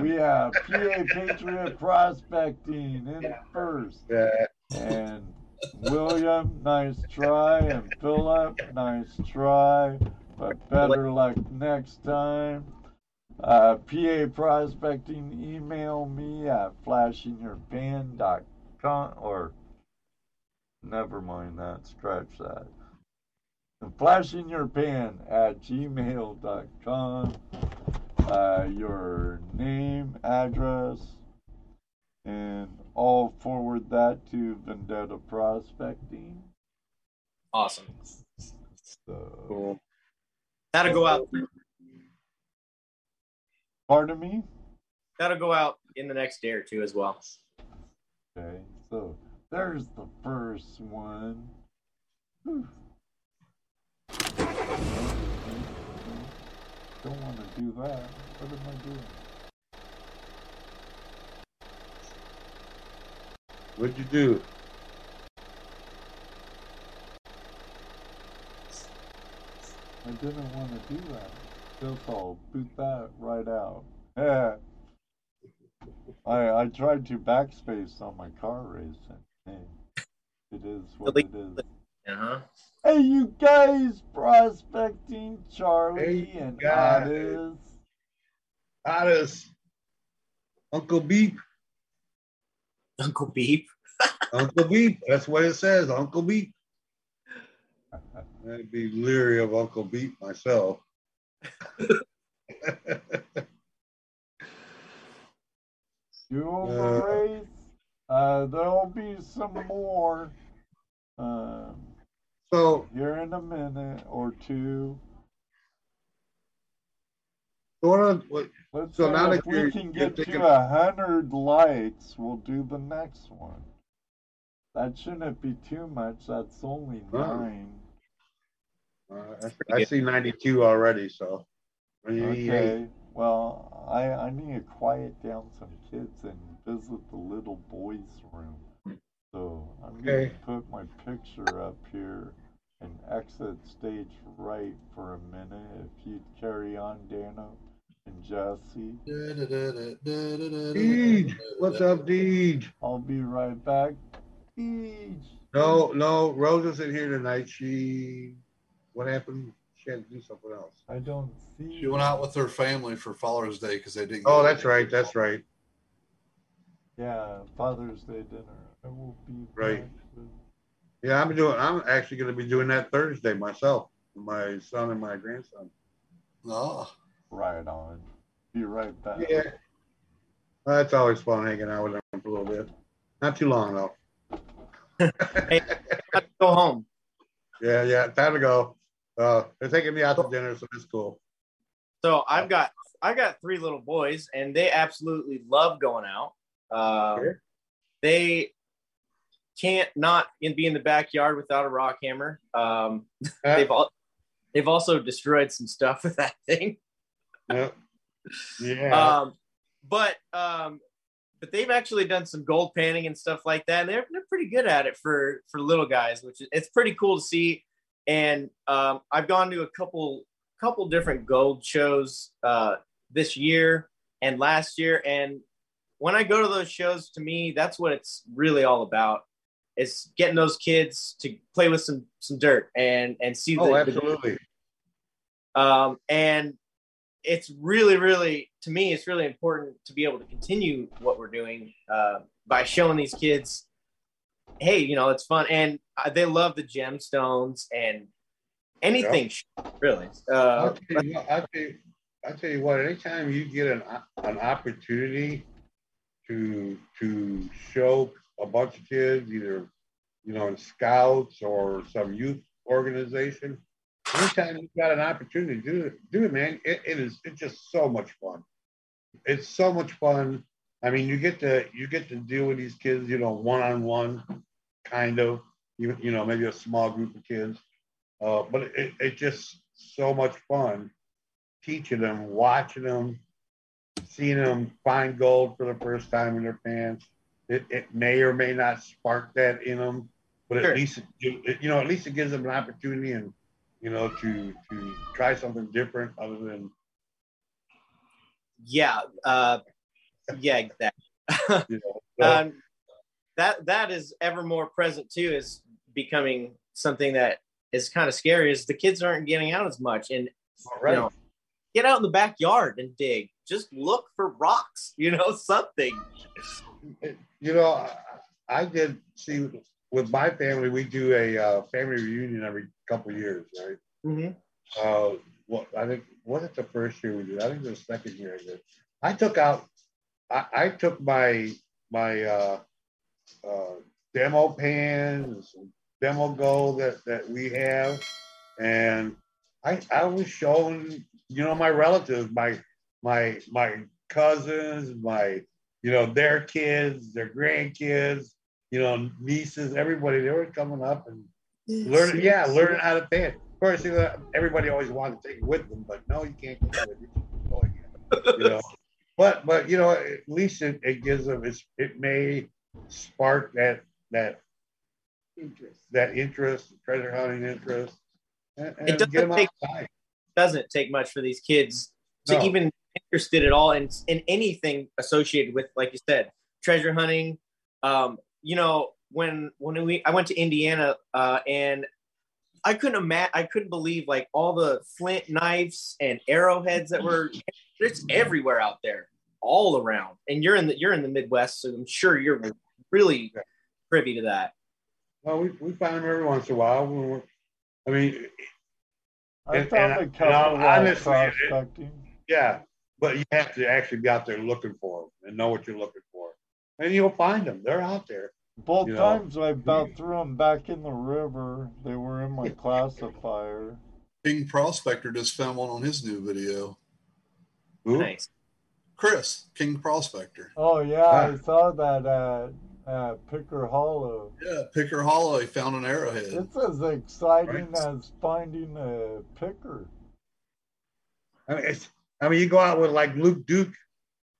we have PA Patriot Prospecting in first. Yeah. And William, nice try. And Philip, nice try. But better luck next time. Uh, PA Prospecting, email me at flashinyourpan.com or never mind that, scratch that. Flashinyourpan at gmail.com. Uh, your name, address, and I'll forward that to Vendetta Prospecting. Awesome. So, Cool. That'll go out. pardon me? That'll go out in the next day or two as well. Okay, so there's the first one. Whew. Don't want to do that. What am I doing? What'd you do? I didn't want to do that. Just I'll boot that right out. Yeah. I I tried to backspace on my car racing. Hey, it is what it is. Uh huh. Hey, you guys, prospecting Charlie Hey, and guys. Otis. Otis. Uncle Beep. Uncle Beep. Uncle Beep. That's what it says, Uncle Beep. I'd be leery of Uncle Beep myself. Jewel Uh, Race. Uh, there'll be some more um, so, you're in a minute or two. so what, what Let's So now if that we can get to a hundred likes, we'll do the next one. That shouldn't be too much. That's only Oh. nine. uh, I, I see 92 already, so. Okay. Well, I I need to quiet down some kids and visit the little boys' room. So I'm Okay. gonna put my picture up here and exit stage right for a minute. If you'd carry on, Dano and Jesse. Deej, what's up, Deej? I'll be right back. Deej. No, no, Rose isn't here tonight. She, what happened? She had to do something else. I don't see. She went out with her family for Father's Day because they didn't. Oh, that's right, that's right. Yeah, Father's Day dinner. I will be Right. back with- Yeah, I'm doing, I'm actually gonna be doing that Thursday myself, my son and my grandson. Oh. Right on. Be right back. Yeah. That's always fun hanging out with them for a little bit. Not too long though. Let's go home. Yeah, yeah, time to go. Uh, they're taking me out to dinner, so it's cool. So I've got I got three little boys, and they absolutely love going out. Sure. They can't not in, be in the backyard without a rock hammer. Um, they've all they've also destroyed some stuff with that thing. Yeah. Yeah. Um, but um, but they've actually done some gold panning and stuff like that. And they're they're pretty good at it for for little guys, which is it's pretty cool to see. And um, I've gone to a couple couple different gold shows uh, this year and last year, and when I go to those shows, to me, that's what it's really all about. Is getting those kids to play with some some dirt and and see oh, the, the absolutely. um, and it's really really to me it's really important to be able to continue what we're doing uh, by showing these kids hey you know it's fun. And they love the gemstones and anything really. I'll uh, tell you what, I'll tell you, I'll tell you what, anytime you get an, an opportunity to, to show a bunch of kids, either, you know, in scouts or some youth organization, anytime you've got an opportunity to do it, do it, man, it, it is, it's just so much fun. It's so much fun. I mean, you get to, you get to deal with these kids, you know, one-on-one, kind of, you, you know, maybe a small group of kids. Uh, but it, it just so much fun teaching them, watching them, seeing them find gold for the first time in their pants. It, it may or may not spark that in them, but Sure. at least it, you know at least it gives them an opportunity and you know to to try something different other than yeah uh, yeah exactly you know. So, um, that that is ever more present too is becoming something that is kind of scary is the kids aren't getting out as much and right. you know, get out in the backyard and dig. Just look for rocks, you know, something. You know, I, did see with my family. We do a uh, family reunion every couple years, right? Mm-hmm. uh, what I think was it the first year we did? I think it was the second year I did. I took out, I, I took my my uh, uh, demo pans, demo gold that that we have, and I I was showing you know my relatives, my my my cousins, my you know their kids, their grandkids, you know nieces, everybody. They were coming up and learning, yeah, learning how to pan. Of course, you know, everybody always wanted to take it with them, but no, you can't go with it. Go again, You know, but but you know, at least it, it gives them. It's, it may spark that that interest. that interest, treasure hunting interest, and, and It doesn't get them take- outside. Doesn't take much for these kids to No. even interested at all in in anything associated with, like you said, treasure hunting. Um, you know, when when we I went to Indiana uh, and I couldn't imagine, I couldn't believe like all the flint knives and arrowheads that were it's everywhere out there, all around. And you're in the you're in the Midwest, so I'm sure you're really privy to that. Well, we, we find them every once in a while. when we're- I mean, I And- found and- a couple I'll- while honestly, it- yeah, but you have to actually be out there looking for them and know what you're looking for, and you'll find them. They're out there. Both you know. times I about threw them back in the river. They were in my classifier. King Prospector just found one on his new video. Who? Nice. Chris, King Prospector. Oh yeah, Ah. I saw that at, at Picker Hollow. Yeah, Picker Hollow, he found an arrowhead. It's as exciting Right. as finding a picker. I mean, it's, I mean, you go out with like Luke Duke.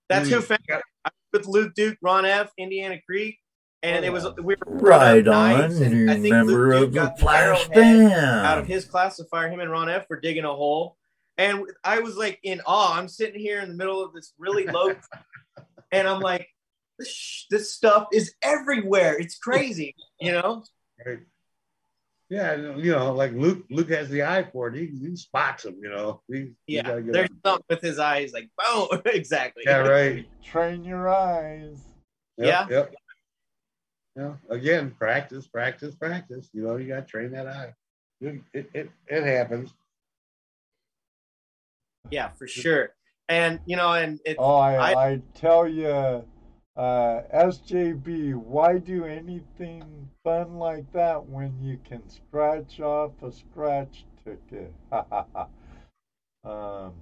That's who found I was with Luke Duke, Ron F, Indiana Creek, and Oh, it was oh, we were Right on, and new I think member Luke Duke of the got Flash arrowhead out of his classifier. Him and Ron F were digging a hole, and I was like in awe. I'm sitting here in the middle of this really low, and I'm like, this, sh- this stuff is everywhere. It's crazy, you know. Right? Yeah, you know, like Luke. Luke has the eye for it. He, he spots them. You know. He, Yeah, get there's something with his eyes, like boom, exactly. Yeah, right. Train your eyes. Yep, Yep. Yeah. Again, practice, practice, practice. You know, you got to train that eye. It, it, it, it happens. Yeah, for sure. And you know, and it, Oh, I, I- I, tell you, uh, SJB, why do anything fun like that when you can scratch off a scratch ticket? um,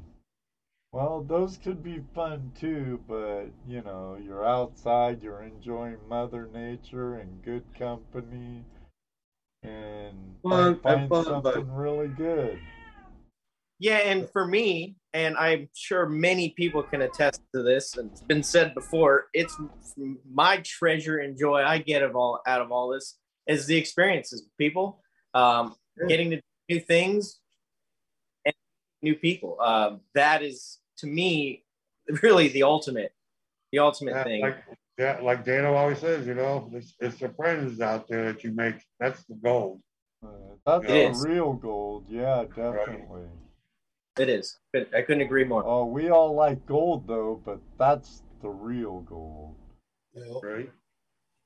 well, those could be fun too, but you know, you're outside, you're enjoying Mother Nature and good company, and Fun, find fun, but- something really good. Yeah, and for me, and I'm sure many people can attest to this, and it's been said before, it's my treasure and joy I get of all out of all this is the experiences with people, um, Yeah. getting to do new things and new people. Um, that is to me really the ultimate, the ultimate Yeah, thing. like, yeah, like Dano always says, you know, it's, it's the friends out there that you make. That's the gold. Uh, that's the real gold, yeah, definitely. It is. I couldn't agree more. Oh, we all like gold though, but that's the real gold. Yeah. Right?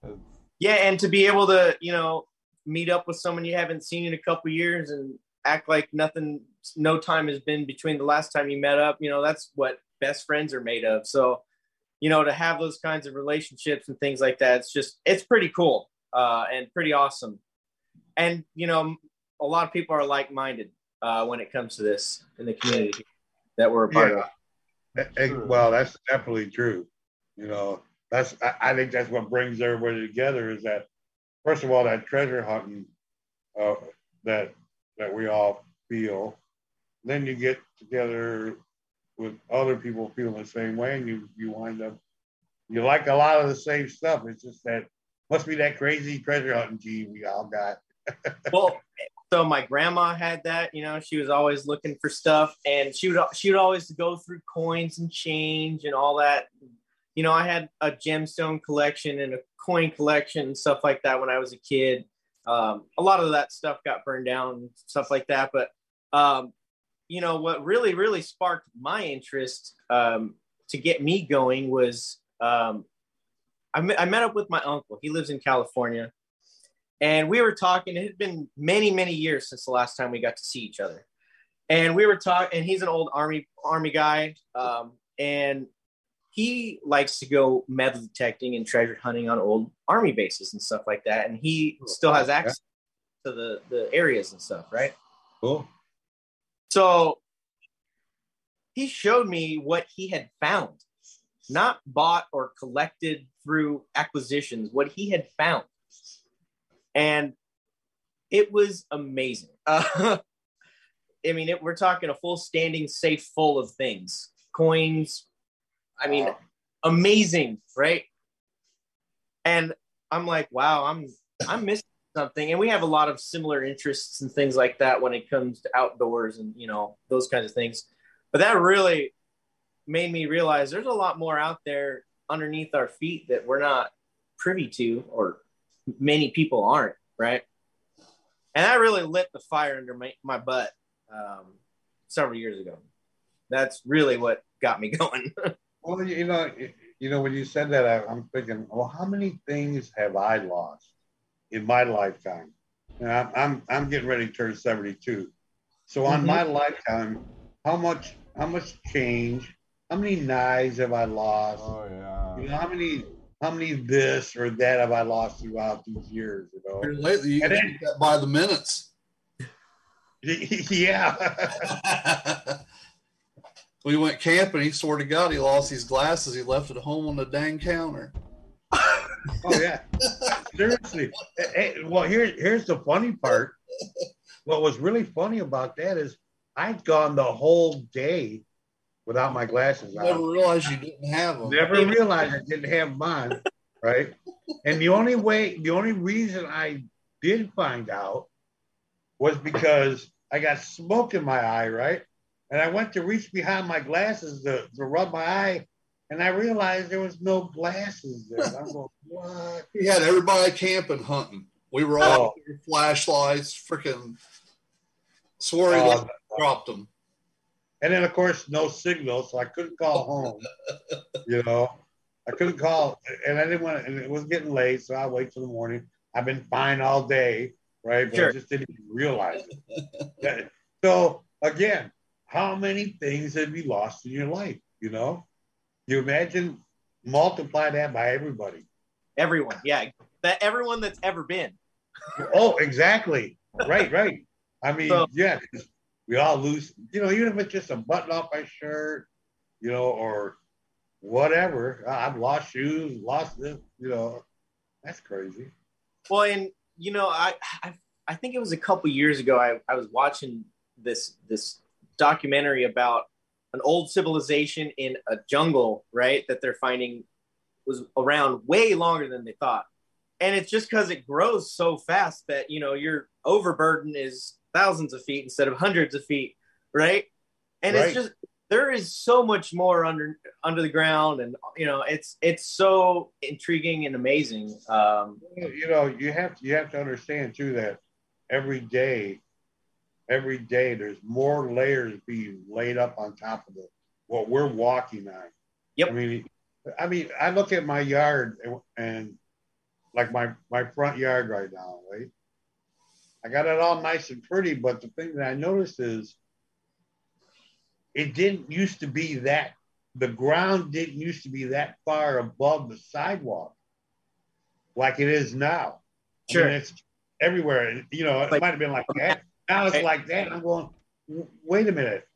It's, Yeah, and to be able to, you know, meet up with someone you haven't seen in a couple years and act like nothing, no time has been between the last time you met up, you know, that's what best friends are made of. So, you know, to have those kinds of relationships and things like that, it's just, it's pretty cool uh, and pretty awesome. And, you know, a lot of people are like minded uh, when it comes to this in the community that we're a part Yeah. of. Eh, eh, Well, that's definitely true. You know, that's I, I think that's what brings everybody together is that first of all that treasure hunting uh, that that we all feel. Then you get together with other people feeling the same way, and you you wind up you like a lot of the same stuff. It's just that must be that crazy treasure hunting gene we all got. well so my grandma had that you know she was always looking for stuff and she would she would always go through coins and change and all that. You know i had a gemstone collection and a coin collection and stuff like that when i was a kid. Um, a lot of that stuff got burned down and stuff like that but um, you know what really really sparked my interest um, to get me going was um, I, met, I met up with my uncle. He lives in california and we were talking it had been many many years since the last time we got to see each other. And we were talking and he's an old army army guy um, and he likes to go metal detecting and treasure hunting on old army bases and stuff like that. And he still has access to the the areas and stuff right? Cool. so he showed me what he had found not bought or collected through acquisitions what he had found and it was amazing. Uh, I mean, it, we're talking a full standing safe full of things, coins. I mean, amazing, right? And I'm like, wow, I'm I'm missing something. And we have a lot of similar interests and things like that when it comes to outdoors and you know those kinds of things. But that really made me realize there's a lot more out there underneath our feet that we're not privy to or many people aren't, right? And that really lit the fire under my, my butt um, several years ago. That's really what got me going. Well, you know, you know, when you said that, I, I'm thinking, well, how many things have I lost in my lifetime? And I'm I'm, I'm getting ready to turn 72. So on Mhm. my lifetime, how much how much change? How many knives have I lost? Oh yeah. You know, how many how many this or that have I lost throughout these years? You know, lately, you And can then- that by the minutes. yeah. we went camping. He swore to God he lost his glasses. He left at home on the dang counter. Oh yeah, seriously. Hey, well, here, here's the funny part. What was really funny about that is I'd gone the whole day without my glasses I Never realized you didn't have them. Never realized I didn't have mine, right? And the only way, the only reason I did find out was because I got smoke in my eye, right? And I went to reach behind my glasses to, to rub my eye, and I realized there was no glasses there. I'm going, what? He had everybody camping hunting. We were all Oh. flashlights, freaking swore he Oh, dropped them. And then, of course, no signal, so I couldn't call home. you know, I couldn't call, and I didn't want to, and it was getting late, so I wait till the morning. I've been fine all day, right? But Sure. I just didn't realize it. So, again, how many things have you lost in your life? You know, you imagine multiply that by everybody. Everyone, yeah, that everyone that's ever been. Oh, exactly. Right, right. I mean, So- yeah, we all lose, you know, even if it's just a button off my shirt, you know, or whatever. I've lost shoes, lost this, you know, that's crazy. Well, and you know, I I, I think it was a couple years ago. I, I was watching this this documentary about an old civilization in a jungle, right? That they're finding was around way longer than they thought, and it's just because it grows so fast that you know your overburden is thousands of feet instead of hundreds of feet, right? And Right. it's just there is so much more under under the ground, and you know, it's it's so intriguing and amazing. Um, You know, you have to, you have to understand too that every day, every day there's more layers being laid up on top of the what we're walking on. Yep. I mean, I mean, I look at my yard and, and like my my front yard right now, right? I got it all nice and pretty, but the thing that I noticed is it didn't used to be that the ground didn't used to be that far above the sidewalk like it is now. I Sure. mean, it's everywhere. And, You know, it Like- might have been like that. Now it's like that. I'm going, wait a minute.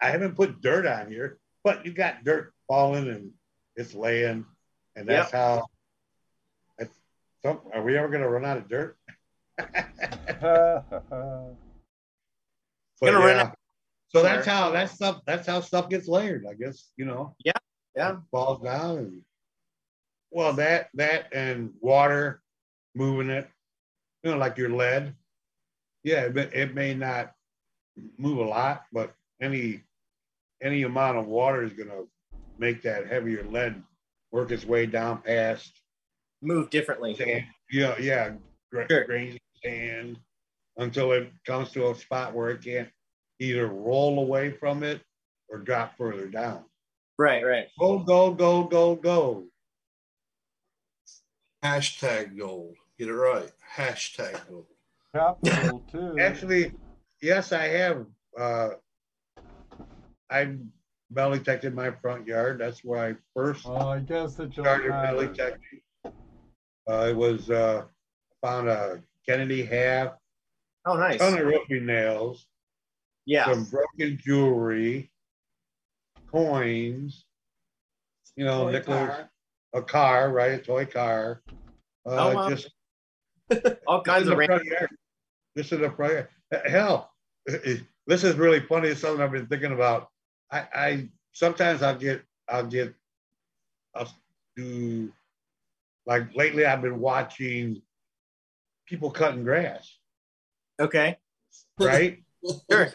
I haven't put dirt on here, but you got dirt falling and it's laying. And that's how it's, so are we ever going to run out of dirt? But, Gonna run yeah. So that's how that stuff that's how stuff gets layered, I guess, you know. Yeah, yeah. Falls down and well that that and water moving it, you know, like your lead. Yeah, it, may- it may not move a lot, but any any amount of water is gonna make that heavier lead work its way down past move differently. sand. Yeah, yeah, gra- Sure. grains of sand until it comes to a spot where it can't either roll away from it or drop further down. Right, right. Go, go, go, go, go. Hashtag gold. Get it right. Hashtag gold. Capital too. Actually, yes, I have. Uh, I belly detected my front yard. That's where I first Well, I guess it don't started belly matter. detecting. Uh, it was uh, found a Kennedy half, Oh, nice. ton of roofing nails, Yeah. some broken jewelry, coins, you know, nickels, a car, right? A toy car. Uh, Oh, wow. just All kinds of the random. This is a front. Hell, this is really funny. It's something I've been thinking about. I, I sometimes I'll get, I'll get, I'll do, like lately I've been watching people cutting grass, Okay. right? Sure.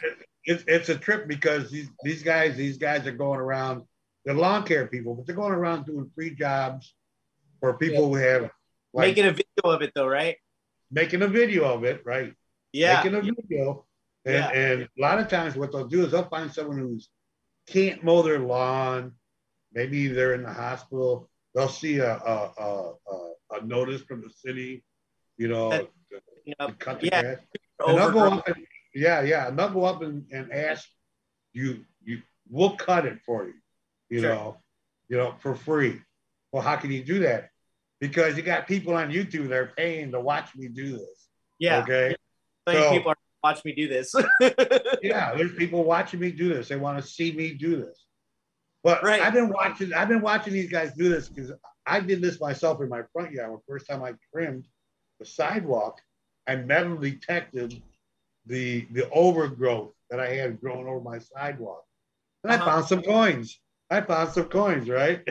It's, it's a trip because these, these guys, these guys are going around, they're lawn care people, but they're going around doing free jobs for people who have like Making a video of it though, right? making a video of it, right? Yeah. making a video. And, Yeah. and a lot of times what they'll do is they'll find someone who's can't mow their lawn. Maybe they're in the hospital they'll see a, a, a, a notice from the city, you know, to, You know, cut the yeah, grass. And they'll go up and, yeah, yeah, and they'll go up and, and ask you, you, we'll cut it for you, you Sure. know, you know, for free. Well, how can you do that? Because you got people on YouTube that are paying to watch me do this. yeah. Okay. I So- people are watch me do this. Yeah, there's people watching me do this. They want to see me do this. But Right. I've been watching. I've been watching these guys do this because I did this myself in my front yard. The first time I trimmed the sidewalk, I metal detected the the overgrowth that I had grown over my sidewalk, and I Uh-huh. found some coins. I found some coins, right?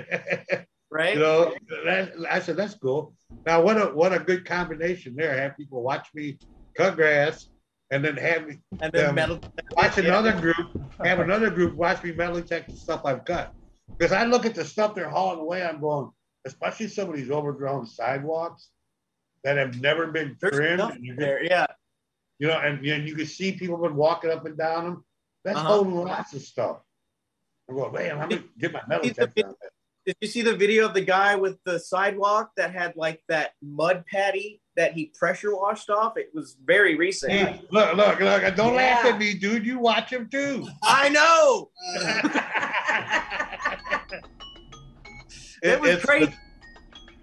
right? you know, that, I said that's cool. Now, what a what a good combination there. Have people watch me cut grass, and then have me and then metal. watch another group, have another group watch me metal detect the stuff I've cut. Because I look at the stuff they're hauling away, I'm going, especially some of these overgrown sidewalks that have never been There's trimmed. there. Yeah. you know, and, and you can see people been walking up and down them. That's Uh-huh. holding lots of stuff. I'm going, man, I'm gonna get my metal detector on that. Did you see the video of the guy with the sidewalk that had like that mud patty that he pressure washed off? It was very recent. Hey, look, look, look! Don't laugh Yeah. at me, dude. You watch him too. I know. It was it's, crazy.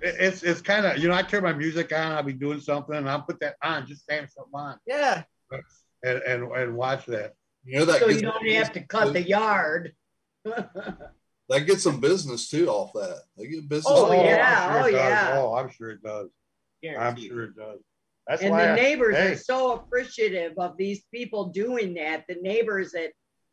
It's it's, it's kind of you know I turn my music on. I'll be doing something and I'll put that on, just saying something on, Yeah. and and, and watch that. You know that So you don't have to cut the yard. that gets some business too off that. They get business. Oh, off yeah. I'm sure it oh, does. yeah. Oh, I'm sure it does. I'm sure it does. That's and why. the I- neighbors hey. are so appreciative of these people doing that. The neighbors that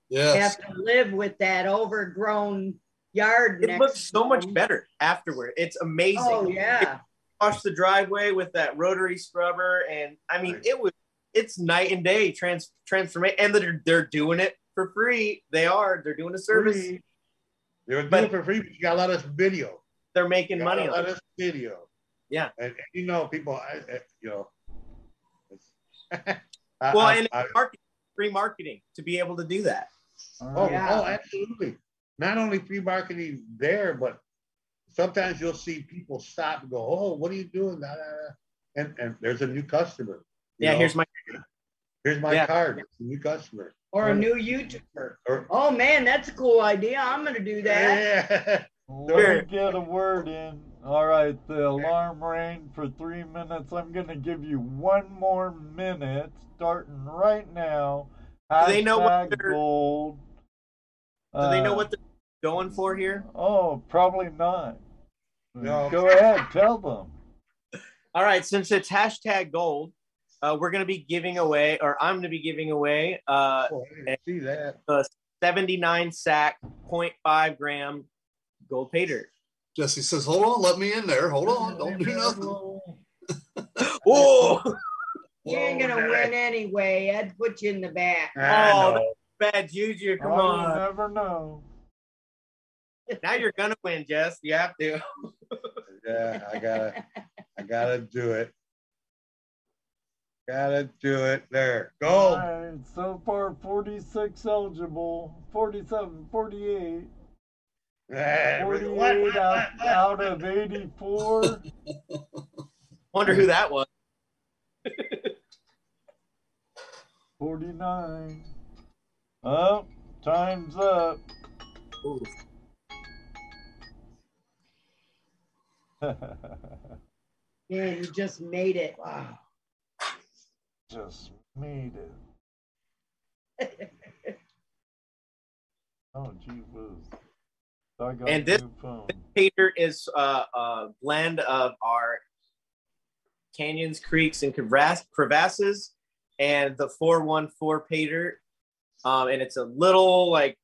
Yes. have to live with that overgrown yard. It next looks so to much better afterward. It's amazing. Oh yeah. Wash the driveway with that rotary scrubber, and I mean, Right. it was it's night and day trans transformation, and they're they're doing it for free. They are. They're doing a service. Free. They were But- doing it for free, but you got to let us video. They're making You money gotta on let it. video. Yeah. and, and you know, people, I, I, you know. I- Well, I- and I- marketing, free marketing to be able to do that. Oh, Yeah. oh, absolutely. Not only free marketing there, but sometimes you'll see people stop and go, "Oh, what are you doing?" Da, da, da. And and there's a new customer. Yeah, know? here's my here's my Yeah. card. It's a new customer. Or a new YouTuber. Or, Oh man, that's a cool idea. I'm gonna do that. yeah. Let me get a word in. All right, the alarm rang for three minutes. I'm going to give you one more minute, starting right now. Do they know what they're- gold. Do they know Uh, what they're going for here? Oh, probably not. No. Go ahead, tell them. All right, since it's hashtag gold, uh, we're going to be giving away, or I'm going to be giving away uh, Oh, see that. 79 sack 0.5 gram gold pay dirt. Jesse says, "Hold on, let me in there. Hold on, don't do nothing." Whoa! You ain't gonna Whoa, win anyway. I'd put you in the back. I Oh, know. Bad juju, come Oh, you on. never know. Now you're going to win, Jess. You have to. Yeah, I gotta, I gotta do it. Gotta do it. There, Go. gold. right, so far 46 eligible, 47, 48, Eh, what, 48 what, what, out, what? out of 84. Wonder who that was. 49. Up, time's up. Man, you just made it. Wow. Just made it. Oh, gee whiz. I And a this- new phone. Pay dirt is uh, a blend of our canyons, creeks, and crevass- crevasses, and the 414 pay dirt. Um, and it's a little like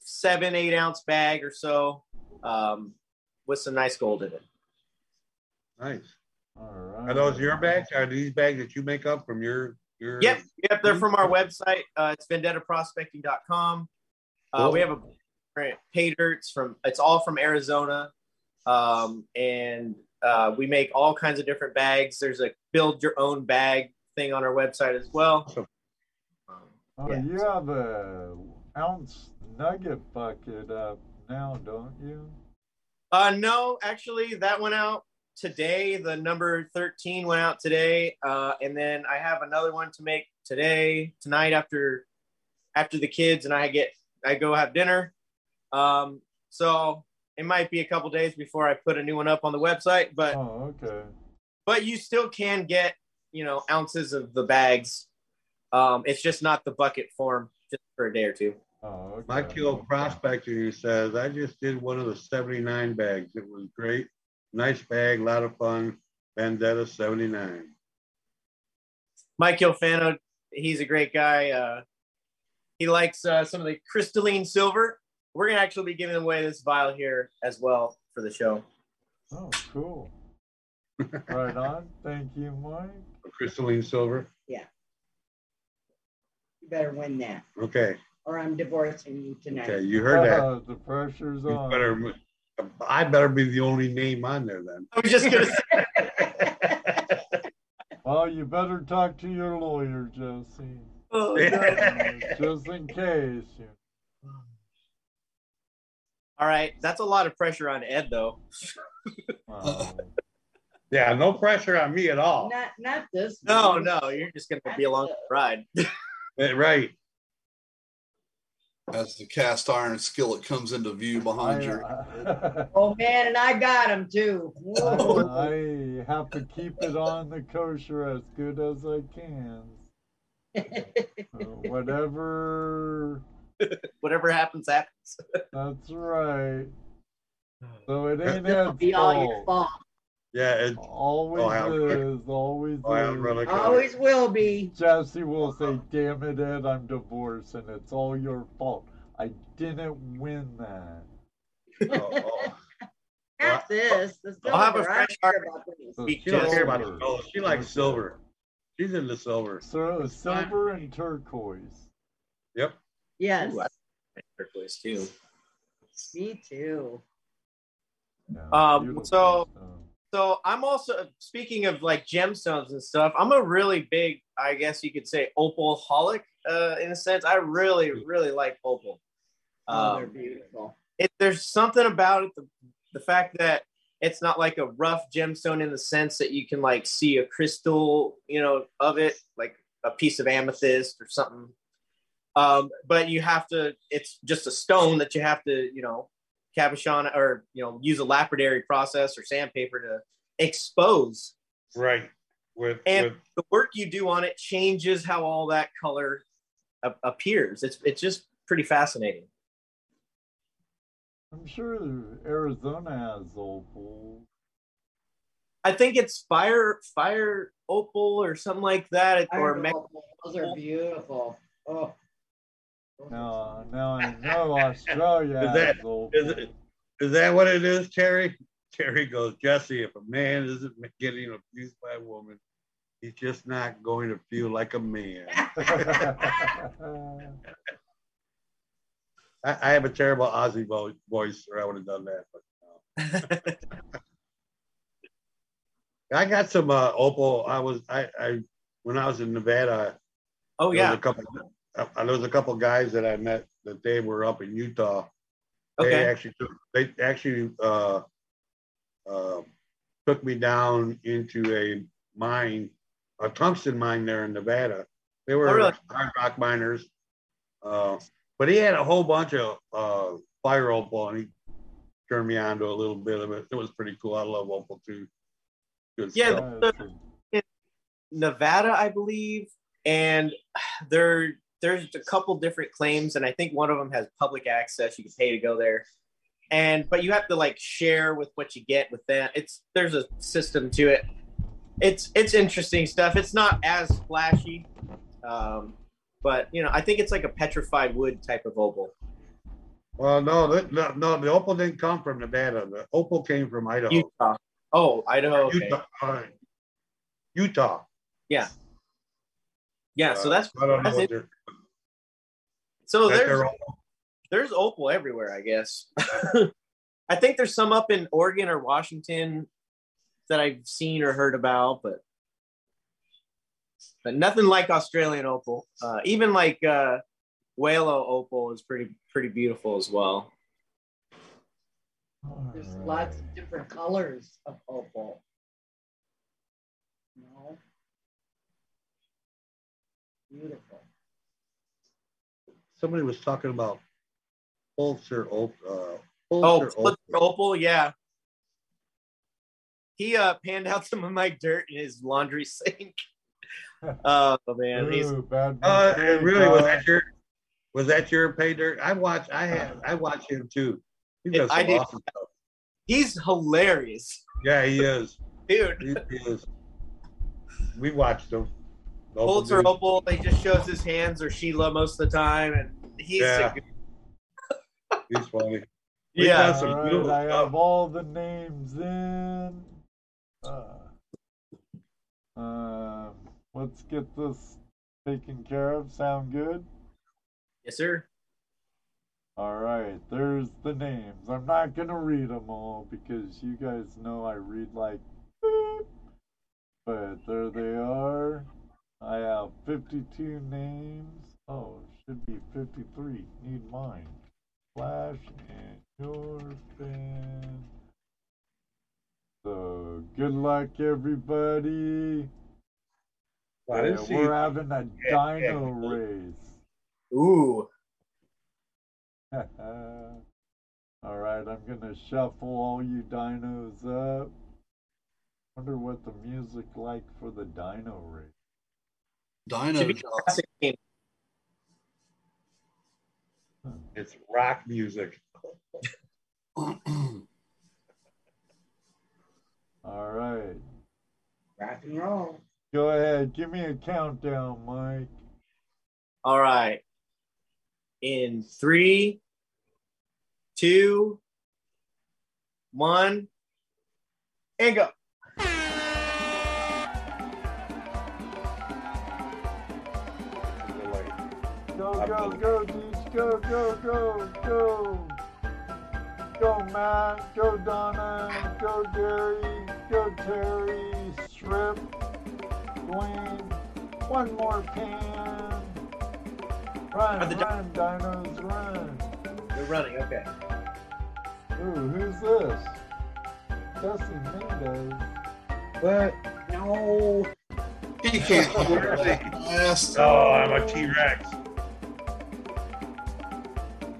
seven, eight ounce bag or so um, with some nice gold in it. Nice. All right. Are those your bags? Are these bags that you make up from your your? Yep, yep, they're from our website. Uh, it's vendettaprospecting.com. Uh, Cool. we have a pay dirts from. It's all from Arizona, um, and uh, we make all kinds of different bags. There's a build your own bag thing on our website as well. Awesome. Oh, Yeah. you have a ounce nugget bucket up now, don't you? Uh, no, actually, that went out today. The number 13 went out today. Uh, and then I have another one to make today, tonight after after the kids and I get I go have dinner. Um, so it might be a couple days before I put a new one up on the website, but Oh, okay. but you still can get you know ounces of the bags. Um, it's just not the bucket form, just for a day or two. Oh, okay. My kill prospector says I just did one of the 79 bags. It was great. Nice bag, a lot of fun. Vendetta 79. Mike Ilfano, he's a great guy. Uh, he likes uh, some of the crystalline silver. We're gonna actually be giving away this vial here as well for the show. Oh, cool. right on. Thank you, Mike. Crystalline silver. Yeah. You better win that, Okay. or I'm divorcing you tonight. Okay. You heard that. Uh, the pressure's You on. better, I better be the only name on there then. I was just gonna say, Well, you better talk to your lawyer, Jesse. oh, just in case. All right, that's a lot of pressure on Ed though. Wow. Yeah, no pressure on me at all. Not, not this. No, one. no, you're just gonna be along for the ride. Eh, Right. As the cast iron skillet comes into view behind I, you. uh, Oh man, and I got him too. Whoa. I have to keep it on the kosher as good as I can. Whatever. Whatever happens, happens. That's right. So it ain't It'll be all your fault. Fault. Yeah. It, Always Oh, I'll- is. Always oh, I'll is. run a Always will be. Jesse will say, "Damn it, Ed, I'm divorced, and it's all your fault. I didn't win that." oh, oh. Not this. The silver. I'll have a I fresh don't heart. about this. The Speak She don't care about silver. the. She likes silver. She's into silver. So silver and turquoise. Yep. Yes, Ooh, turquoise too. me too. Yeah, Um, so- stuff. So I'm also speaking of like gemstones and stuff. I'm a really big, I guess you could say, opal holic uh, in a sense. I really, really like opal. Oh, they're Um, beautiful. it, there's something about it, the, the fact that it's not like a rough gemstone in the sense that you can like see a crystal, you know, of it, like a piece of amethyst or something. Um, but you have to, it's just a stone that you have to, you know, cabochon or, you know, use a lapidary process or sandpaper to expose. Right. With, And with the work you do on it changes how all that color a- appears. It's, it's just pretty fascinating. I'm sure Arizona has opal. I think it's fire fire opal or something like that, or Iron me- Those are beautiful. Oh. Now, no, no, Australia Is that- has opal. is it- is that what it is, Terry? Terry goes, Jesse, if a man isn't getting abused by a woman, he's just not going to feel like a man. I, I have a terrible Aussie vo- voice, or I would have done that. But no. I got some uh, opal. I was I, I when I was in Nevada. oh yeah, a couple. Uh, there was a couple guys that I met that they were up in Utah. They actually took, they actually uh, uh, took me down into a mine, a tungsten mine there in Nevada. They were Oh, really? hard rock miners. Uh, but he had a whole bunch of uh, fire opal and he turned me on to a little bit of it. It was pretty cool. I love opal too. Good Yeah, Nevada, I believe, and there there's a couple different claims, and I think one of them has public access. You can pay to go there, and but you have to like share with what you get with that. It's there's a system to it. It's it's interesting stuff. It's not as flashy, um, but you know I think it's like a petrified wood type of opal. Well, no, the, no, no, the opal didn't come from Nevada. The opal came from Idaho. Utah. Oh, Idaho. Okay. Utah. uh, Utah. Yeah. Yeah. So Uh, that's I don't know that's what it. they're, so that there's they're opal. there's opal everywhere, I guess. I think there's some up in Oregon or Washington that I've seen or heard about, but but nothing like Australian opal. Uh, even like uh, Welo opal is pretty pretty beautiful as well. There's lots of different colors of opal. No. Beautiful. Somebody was talking about Pulsar op, uh, Oh, Pulitzer Opal. Opal, yeah. He uh panned out some of my dirt in his laundry sink. oh man, he's bad Uh, mistake, really, was uh, that your was that your pay dirt? I watch. I have. I watch him too. He does I some do. awesome stuff. he's hilarious, Yeah, he is. dude. He, he is. We watched him. The Opal Pulitzer dude. Opal, he just shows his hands or Sheila most of the time, and he's Yeah. a good, He's funny. We've yeah. done some All right, beautiful I have all the names in. Uh, uh, let's get this taken care of. Sound good? Yes, sir. All right, there's the names. I'm not gonna read them all because you guys know I read like beep. But there they are. I have 52 names. Oh, should be 53. Need mine. Flash and your fan. So good luck, everybody. Well, Yeah, we're having a Yeah, yeah. dino race. Ooh, all right, I'm gonna shuffle all you dinos up. Wonder what the music like for the dino race. Should Dino be classic game. It's rock music. All right, Rock and roll. go ahead. Give me a countdown, Mike. All right. In three, two, one, and go. Go, go, going. go, Deej. Go, go, go, go. Go, Matt. Go, Donna. Go, Gary. Go, Terry. Strip. Dwayne. One more pan. Run, the run, dinos, run. You're running. Okay. Ooh, who's this? Jesse Mendez. What? No. He can't hold it. Oh, I'm a T Rex.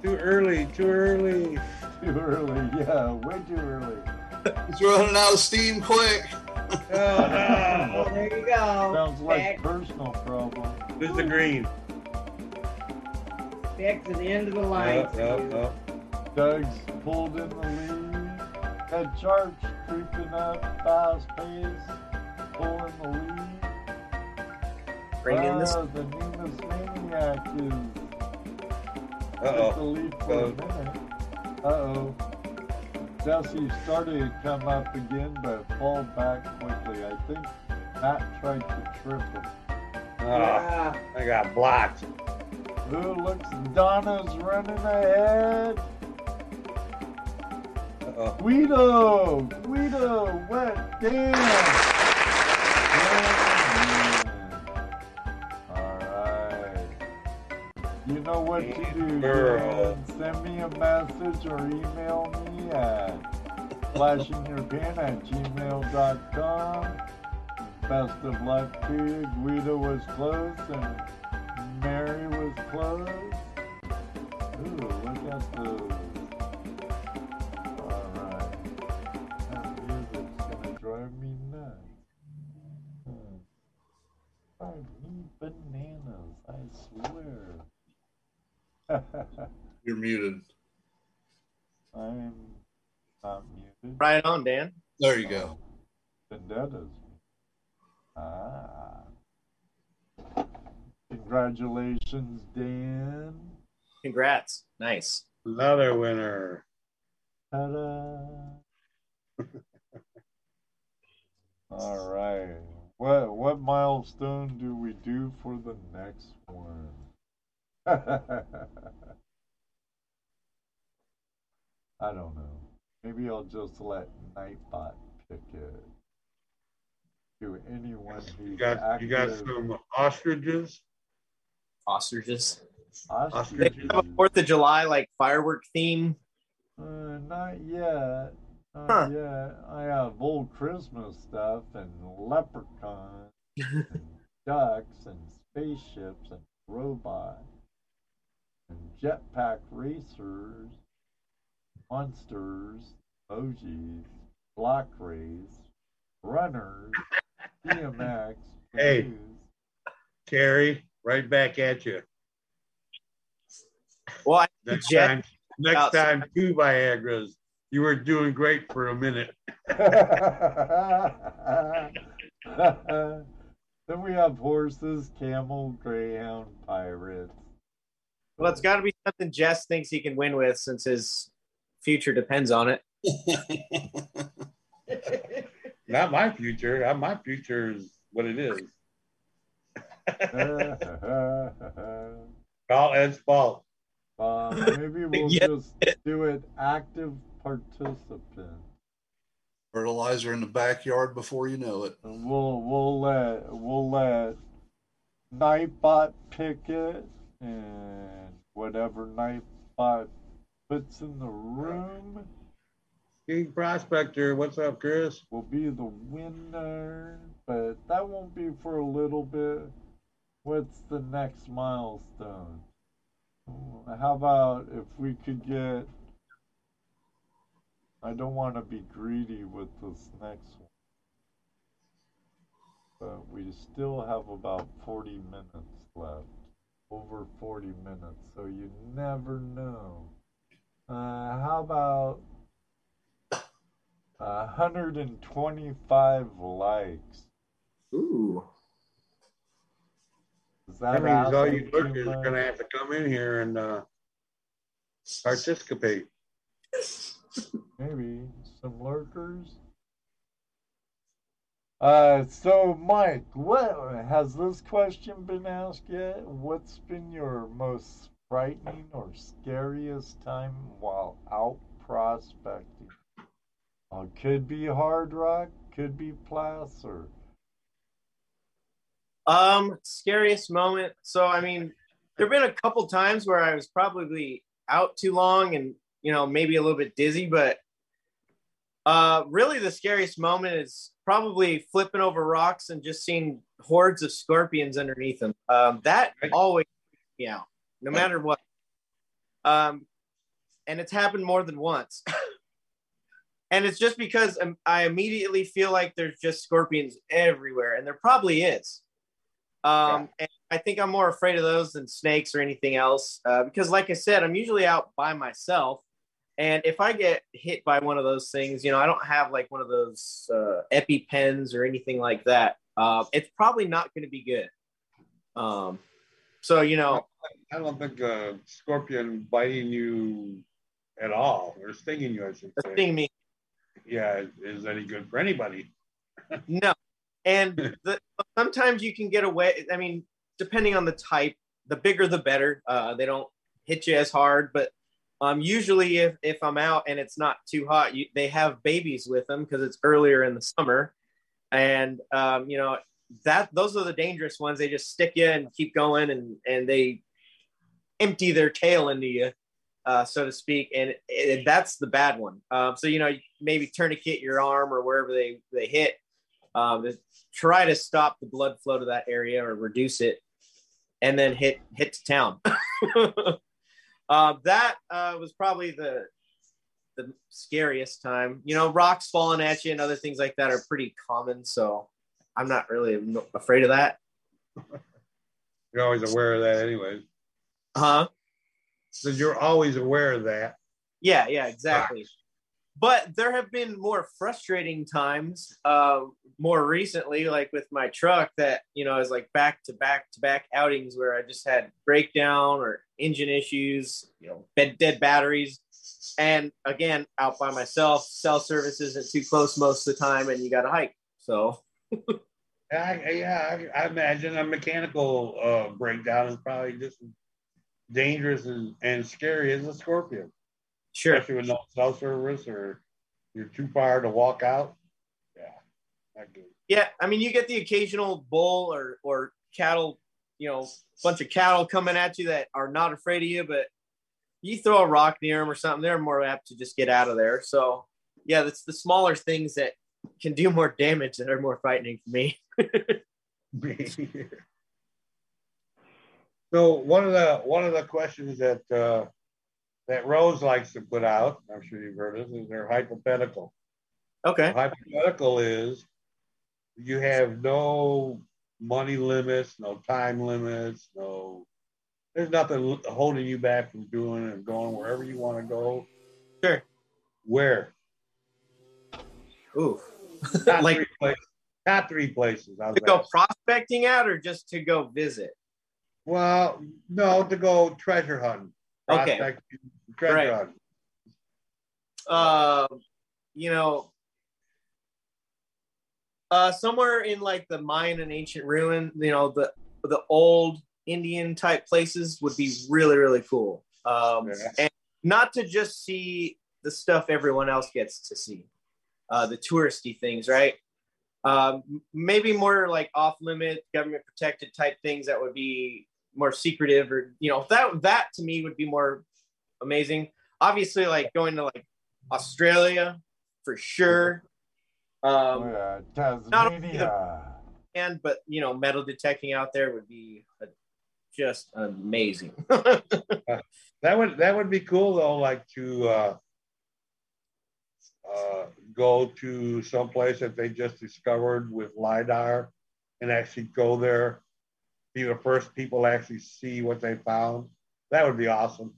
Too early. Too early. Too early, yeah, way too early. He's running out of steam quick. Oh no. Oh, there you go. Sounds like back, personal problem. This is the green. back to the end of the line. Yep, yep, yep. Doug's pulled in the lead. Ed Sharp's creeping up fast pace, pulling the lead. Bring in this. Ah, the Nemus Maniac is Uh took the oh. lead for a minute. Uh oh. Jesse started to come up again, but fall back quickly. I think Matt tried to trip him. Ah, Yeah. I got blocked. Ooh, looks Donna's running ahead. Uh oh. Guido! Guido! Wet dance! Know what to do, Girl. Send me a message or email me at flashinyourpan at gmail.com. Best of luck to you. Guido was close and Mary was close. Ooh, look at those. Alright. That music's gonna drive me nuts. Hmm. Bananas, I swear. You're muted. I'm not muted. Right on, Dan. There you go. Vendettas. Ah. Congratulations, Dan. Congrats. Nice. Another winner. Ta-da. All right. What what milestone do we do for the next one? I don't know. Maybe I'll just let Nightbot pick it. To anyone who's You got you got some ostriches. Ostriches. ostriches. They have a Fourth of July like firework theme Uh, not yet. Not Huh. yet. I have old Christmas stuff and leprechauns and ducks and spaceships and robots and jetpack racers, monsters, emojis, block rays, runners, DMX. Hey. blues. Carrie, right back at you. Well, I Next Jet- time, next out. time, two Viagra's. You were doing great for a minute. then we have horses, camel, greyhound, pirates. Well, it's got to be something Jess thinks he can win with since his future depends on it. Not my future. My future is what it is. Call Ed's fault. uh, maybe we'll Yeah. just do it active participant. Fertilizer in the backyard before you know it. We'll we'll let we'll let Nightbot pick it and whatever Nightbot puts in the room King Prospector, what's up, Chris? will be the winner. But that won't be for a little bit. What's the next milestone? How about if we could get I don't want to be greedy with this next one. But we still have about 40 minutes left. Over 40 minutes, so you never know. Uh, how about 125 likes? Ooh. Is That that means all you asking too lurkers are going to have to come in here and uh, participate. Maybe some lurkers. Uh, so Mike, what has this question been asked yet? What's been your most frightening or scariest time while out prospecting? Uh, could be hard rock, could be placer. Um, scariest moment. So, I mean, there have been a couple times where I was probably out too long and, you know, maybe a little bit dizzy, but uh, really the scariest moment is probably flipping over rocks and just seeing hordes of scorpions underneath them. Um, that always freaks me out, no matter what. Um, and it's happened more than once. and it's just because I immediately feel like there's just scorpions everywhere, and there probably is. Um, and I think I'm more afraid of those than snakes or anything else uh, because, like I said, I'm usually out by myself. And if I get hit by one of those things, you know, I don't have like one of those uh, EpiPens or anything like that. Uh, it's probably not going to be good. Um, so, you know, I don't think a scorpion biting you at all, or stinging you, I should say, thing me, yeah, is any good for anybody. no. And the, sometimes you can get away. I mean, depending on the type, the bigger the better. Uh, they don't hit you as hard, but um, usually if, if I'm out and it's not too hot, you, they have babies with them because it's earlier in the summer, and um, you know that those are the dangerous ones. They just stick you and keep going, and and they empty their tail into you, uh, so to speak, and it, that's the bad one. Um, so you know maybe tourniquet your arm or wherever they they hit, um, try to stop the blood flow to that area or reduce it, and then hit hit to town. uh, that uh, was probably the the scariest time. You know, rocks falling at you and other things like that are pretty common. So I'm not really afraid of that. You're always aware of that, anyways. Huh? So you're always aware of that. Yeah, yeah, exactly. But there have been more frustrating times, uh, more recently, like with my truck, that you know is like back to back to back outings where I just had breakdown or engine issues, you know, dead, dead batteries, and again out by myself. Cell service isn't too close most of the time, and you got to hike. So I, yeah, I, I imagine a mechanical uh, breakdown is probably just dangerous and, and scary as a scorpion, sure, especially with no cell service or you're too far to walk out. Yeah. Yeah, I mean, you get the occasional bull or or cattle, you know, bunch of cattle coming at you that are not afraid of you, but you throw a rock near them or something, they're more apt to just get out of there. So, yeah, that's the smaller things that can do more damage that are more frightening for me. so one of the one of the questions that uh, that Rose likes to put out, I'm sure you've heard this, is their hypothetical. Okay. Hypothetical is you have no money limits, no time limits, no there's nothing holding you back from doing and going wherever you want to go. Sure. Where? Ooh. Top like three places. Top three places. To go prospecting at or just to go visit? Well, no, to go treasure hunting. Okay. Prospecting, Right. uh, you know, uh, somewhere in like the Mayan and ancient ruin, you know, the the old Indian type places would be really really cool. Um, Yeah. and not to just see the stuff everyone else gets to see, uh, the touristy things, right? Um, maybe more like off limit, government protected type things that would be more secretive, or you know, that that to me would be more amazing. Obviously, like going to like Australia for sure. Um, Yeah, not only the- Tasmania. and but you know, metal detecting out there would be uh just amazing. That would that would be cool though, like to uh, uh, go to some place that they just discovered with lidar, and actually go there, be the first people to actually see what they found. That would be awesome.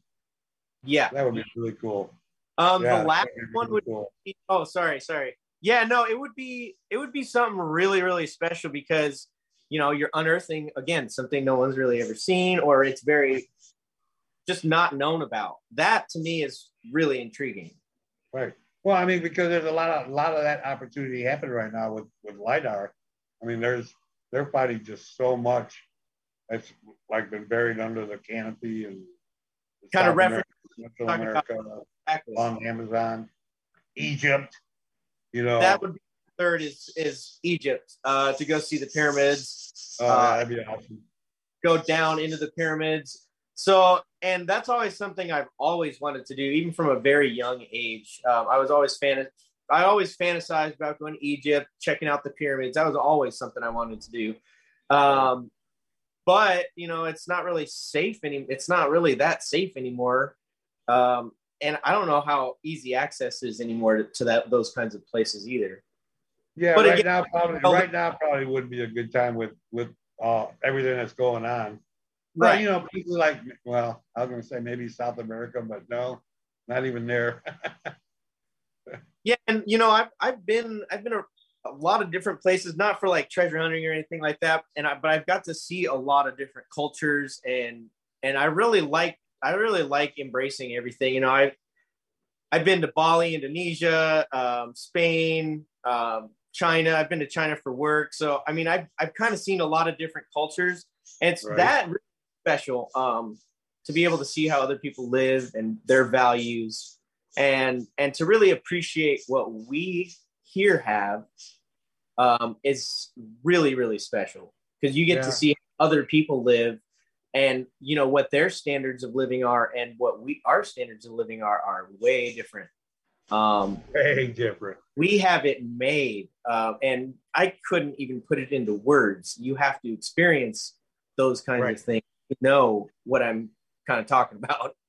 Yeah. That would be really cool. Um, Yeah, the last one really would cool. be, oh, sorry, sorry. Yeah, no, it would be it would be something really really special because you know you're unearthing again something no one's really ever seen or it's very just not known about. That to me is really intriguing. Right. Well, I mean, because there's a lot of a lot of that opportunity happening right now with with lidar. I mean, there's they're fighting just so much that's like been buried under the canopy and Kind of reference- Central America, Exactly. on Amazon, Egypt. You know, that would be third is is Egypt uh, to go see the pyramids. oh, uh, that'd be awesome. go down into the pyramids. So, and that's always something I've always wanted to do, even from a very young age. Um, I was always fan. I always fantasized about going to Egypt, checking out the pyramids. That was always something I wanted to do. Um, but you know, it's not really safe any. It's not really that safe anymore. Um, and I don't know how easy access is anymore to, to that those kinds of places either. Yeah, but right again- now probably right now probably would be a good time with with uh, everything that's going on. But you know, people like well, I was gonna say maybe South America, but no, not even there. Yeah, and you know, I've I've been I've been a, a lot of different places, not for like treasure hunting or anything like that, and I, but I've got to see a lot of different cultures, and and I really like I really like embracing everything. You know, I I've been to Bali, Indonesia, um, Spain, um, China. I've been to China for work, so I mean, I've I've kind of seen a lot of different cultures, and it's Right. that really special um, to be able to see how other people live and their values and and to really appreciate what we here have um, is really really special because you get Yeah. to see other people live and you know what their standards of living are and what we our standards of living are are way different um, Very different. we have it made um, and i couldn't even put it into words you have to experience those kinds Right. of things to know what i'm kind of talking about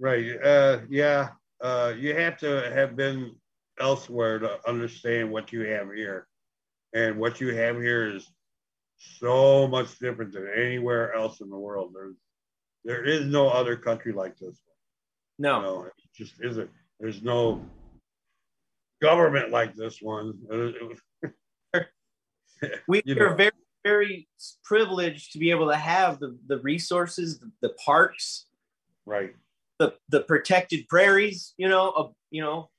Right. Uh, yeah. Uh, you have to have been elsewhere to understand what you have here. And what you have here is so much different than anywhere else in the world. There's there is no other country like this one. no know, it just isn't. There's no government like this one. Uh, we you are know. very very privileged to be able to have the, the resources the, the parks right. the the protected prairies you know of you know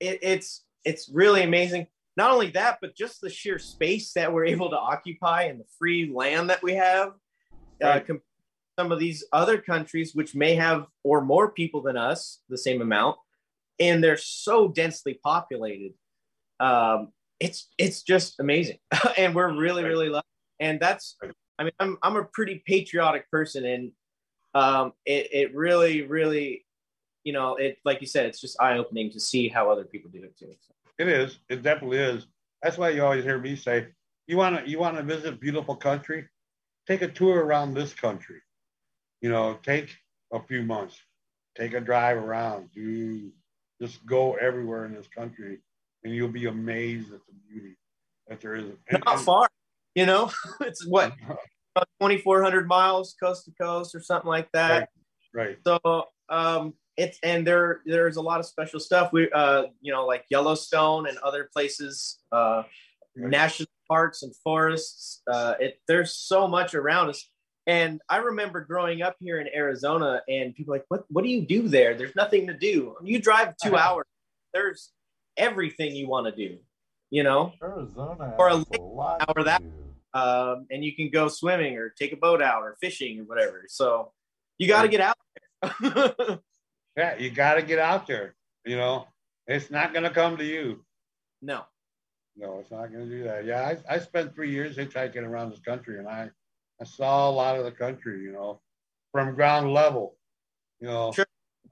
it, it's it's really amazing not only that but just the sheer space that we're able to occupy and the free land that we have uh, Right. com- some of these other countries which may have or more people than us the same amount and they're so densely populated um, it's it's just amazing and we're really really lucky and that's i mean i'm, I'm a pretty patriotic person and um, it, it really really you know, it like you said, it's just eye opening to see how other people do it too. It is. It definitely is. That's why you always hear me say, "You want to you want to visit beautiful country? Take a tour around this country. You know, take a few months, take a drive around, do just go everywhere in this country, and you'll be amazed at the beauty that there is. Not and- far, you know. it's what four hundred miles coast to coast or something like that. Right. So um, it's and there there's a lot of special stuff. We uh, you know like Yellowstone and other places, uh, national parks and forests. Uh, it there's so much around us. And I remember growing up here in Arizona, and people like, "What? What do you do there? There's nothing to do. You drive 2 Uh-huh. hours. There's everything you want to do, you know. Arizona Or a a lot to that- Um, and you can go swimming or take a boat out or fishing or whatever. So you got to get out there. Yeah, you got to get out there. You know, it's not going to come to you. no. No, it's not going to do that. Yeah, I, I spent three years hitchhiking around this country, and I I saw a lot of the country. You know, from ground level. You know, Sure.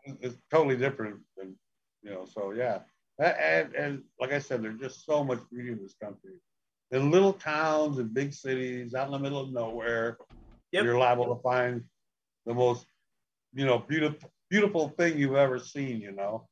it's totally different than you know. So yeah, and and like I said, there's just so much beauty in this country. In little towns and big cities, out in the middle of nowhere, Yep. you're liable to find the most, you know, beautiful beautiful thing you've ever seen. You know.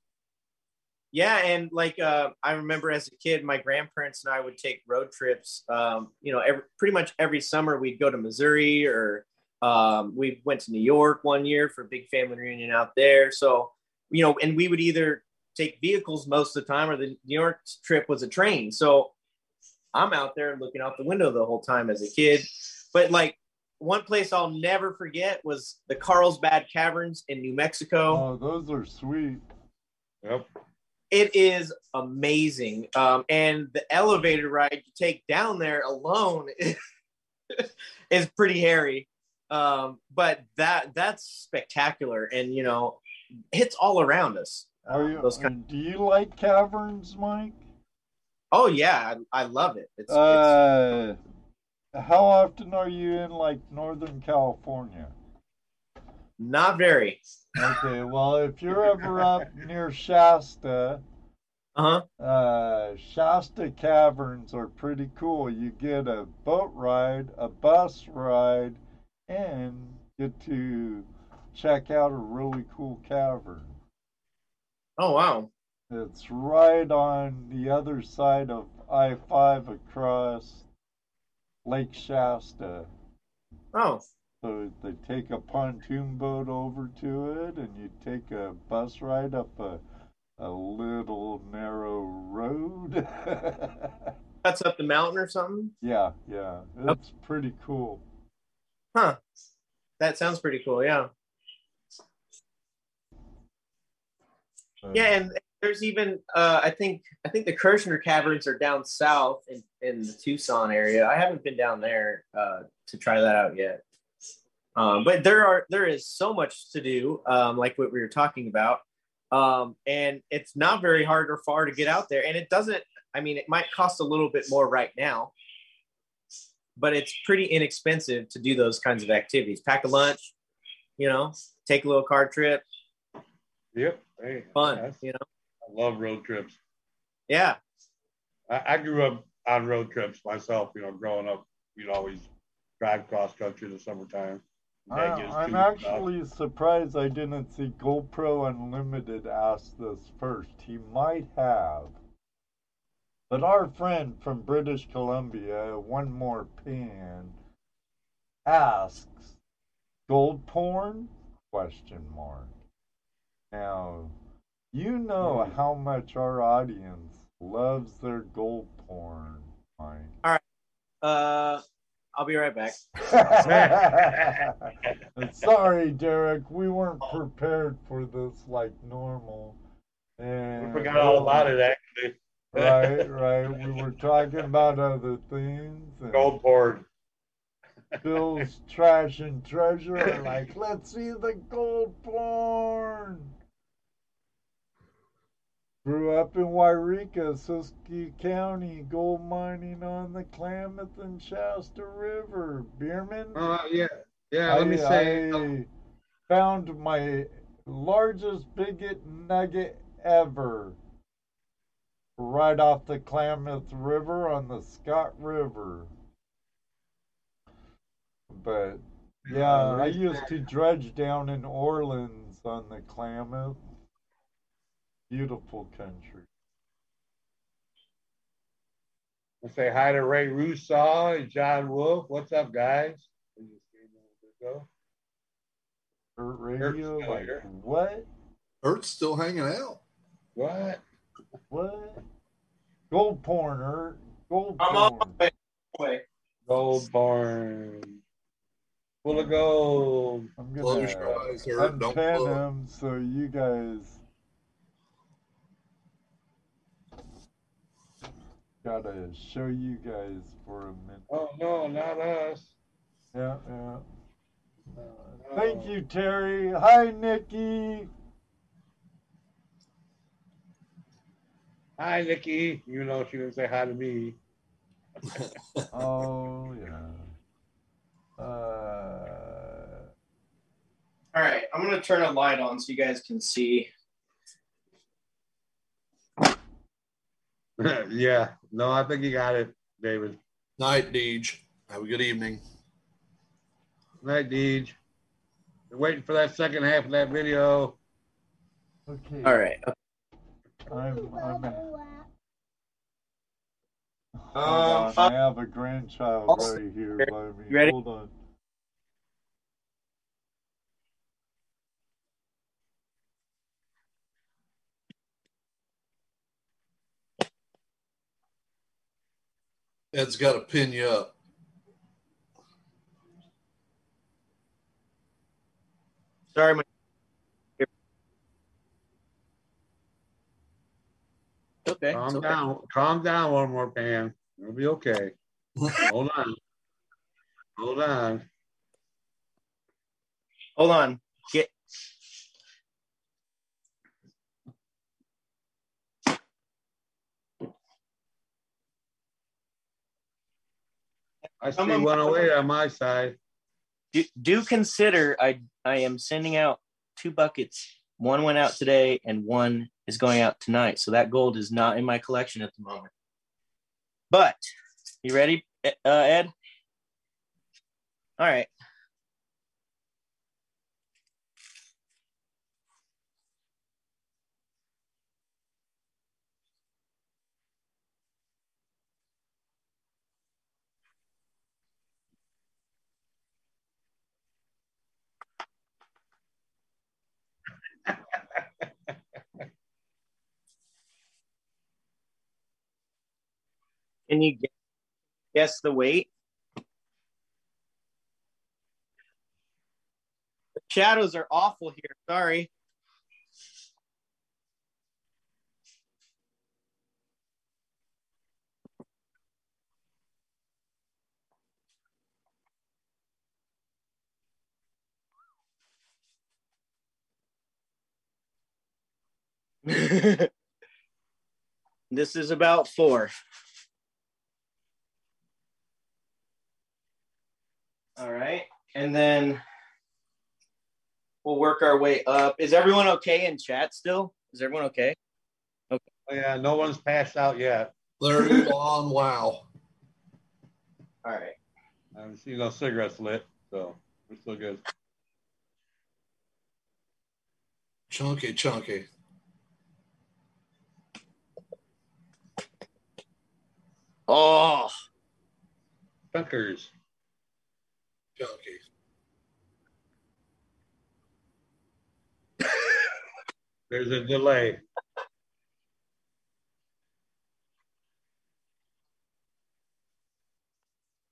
Yeah, and like uh, I remember as a kid, my grandparents and I would take road trips. Um, you know, every, pretty much every summer we'd go to Missouri or um, we went to New York one year for a big family reunion out there. So you know, and we would either take vehicles most of the time, or the New York trip was a train. So I'm out there looking out the window the whole time as a kid. But like one place I'll never forget was the Carlsbad Caverns in New Mexico Oh, those are sweet. Yep. it is amazing um, and the elevator ride you take down there alone is pretty hairy um, but that that's spectacular and you know it's all around us Are you? Those kind- do you like caverns, Mike? oh yeah i, I love it it's, it's Uh, how often are you in like Northern California? not very Okay, well, if you're ever up near Shasta, uh-huh uh, Shasta Caverns are pretty cool. You get a boat ride, a bus ride, and get to check out a really cool cavern. oh wow It's right on the other side of I 5 across Lake Shasta. oh So they take a pontoon boat over to it, and you take a bus ride up a, a little narrow road. that's up the mountain or something yeah, yeah, it's pretty cool. huh that sounds pretty cool yeah Uh, Yeah, and there's even uh, I think I think the Kartchner Caverns are down south in, in the Tucson area. I haven't been down there uh, to try that out yet. Um, but there are there is so much to do, um, like what we were talking about, um, and it's not very hard or far to get out there. And it doesn't. I mean, it might cost a little bit more right now, but it's pretty inexpensive to do those kinds of activities. Pack a lunch, you know, take a little car trip, Yep. Hey, fun, you know. I love road trips. Yeah, I, I grew up on road trips myself. You know, growing up, we'd always drive cross country in the summertime. I, Vegas, I'm too, actually surprised I didn't see GoPro Unlimited ask this first. He might have. But our friend from British Columbia, one more pan, asks, gold porn? Question mark. Now, you know Hmm. how much our audience loves their gold porn, Mike. uh, I'll be right back. Sorry, Derek, we weren't prepared for this like normal. And We forgot all about it actually. Right, right. We were talking about other things. And Gold porn. Bill's trash and treasure like, let's see the gold porn. Grew up in Yreka, Siskiyou County, gold mining on the Klamath and Shasta River. Bierman? Uh, yeah, yeah. Let me say, I found my largest bigot nugget ever. Right off the Klamath River on the Scott River. But yeah, I used to dredge down in Orleans on the Klamath. Beautiful country. Let's say hi to Ray Rusaw and John Wolf. What's up, guys? They just came in a bit ago. Dirt radio, like what? Ert's still hanging out. What? What? Gold porn, Ert. Gold I'm on porn. my way. Gold barn. Full of gold. I'm gonna your eyes, Ert. Don't unpin look. so you guys gotta show you guys for a minute. Oh no, not us. Yeah, yeah. No. Thank you, Terry. Hi, Nikki. Hi, Nikki. You know she didn't say hi to me. Oh yeah. Uh, All right, I'm gonna turn a light on so you guys can see. yeah. No, I think you got it, David. Night, Deej. Have a good evening. Night, Deej. We're waiting for that second half of that video. okay. All right. I'm. I'm. Um, Hold on, I have a grandchild right here by me. You ready? Hold on. Ed's got to pin you up. Sorry, my. Okay. Calm okay. down. Calm down one more, pan. It'll be okay. Hold on. Hold on. Hold on. Get. I see I'm a- 108 on my side. Do, do consider I I am sending out two buckets. One went out today, and one is going out tonight. So that gold is not in my collection at the moment. But you ready, uh, Ed? All right. Can you guess the weight? The shadows are awful here. Sorry. this is about four. All right. And then we'll work our way up. Is everyone okay in chat still? Is everyone okay? Oh, yeah, no one's passed out yet. Larry on wow. All right. I haven't seen no cigarettes lit, so we're still good. Chunky, chunky. Oh, Chunkers. There's a delay.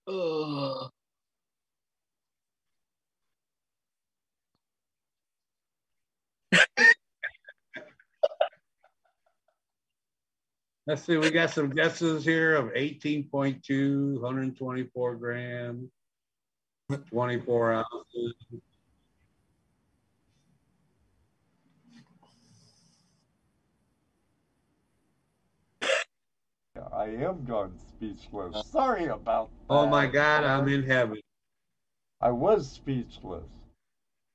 Ugh. Let's see, we got some guesses here of 18.2, 124 grams, 24 ounces. I am gone speechless. Sorry about that. Oh my God, I'm in heaven. I was speechless.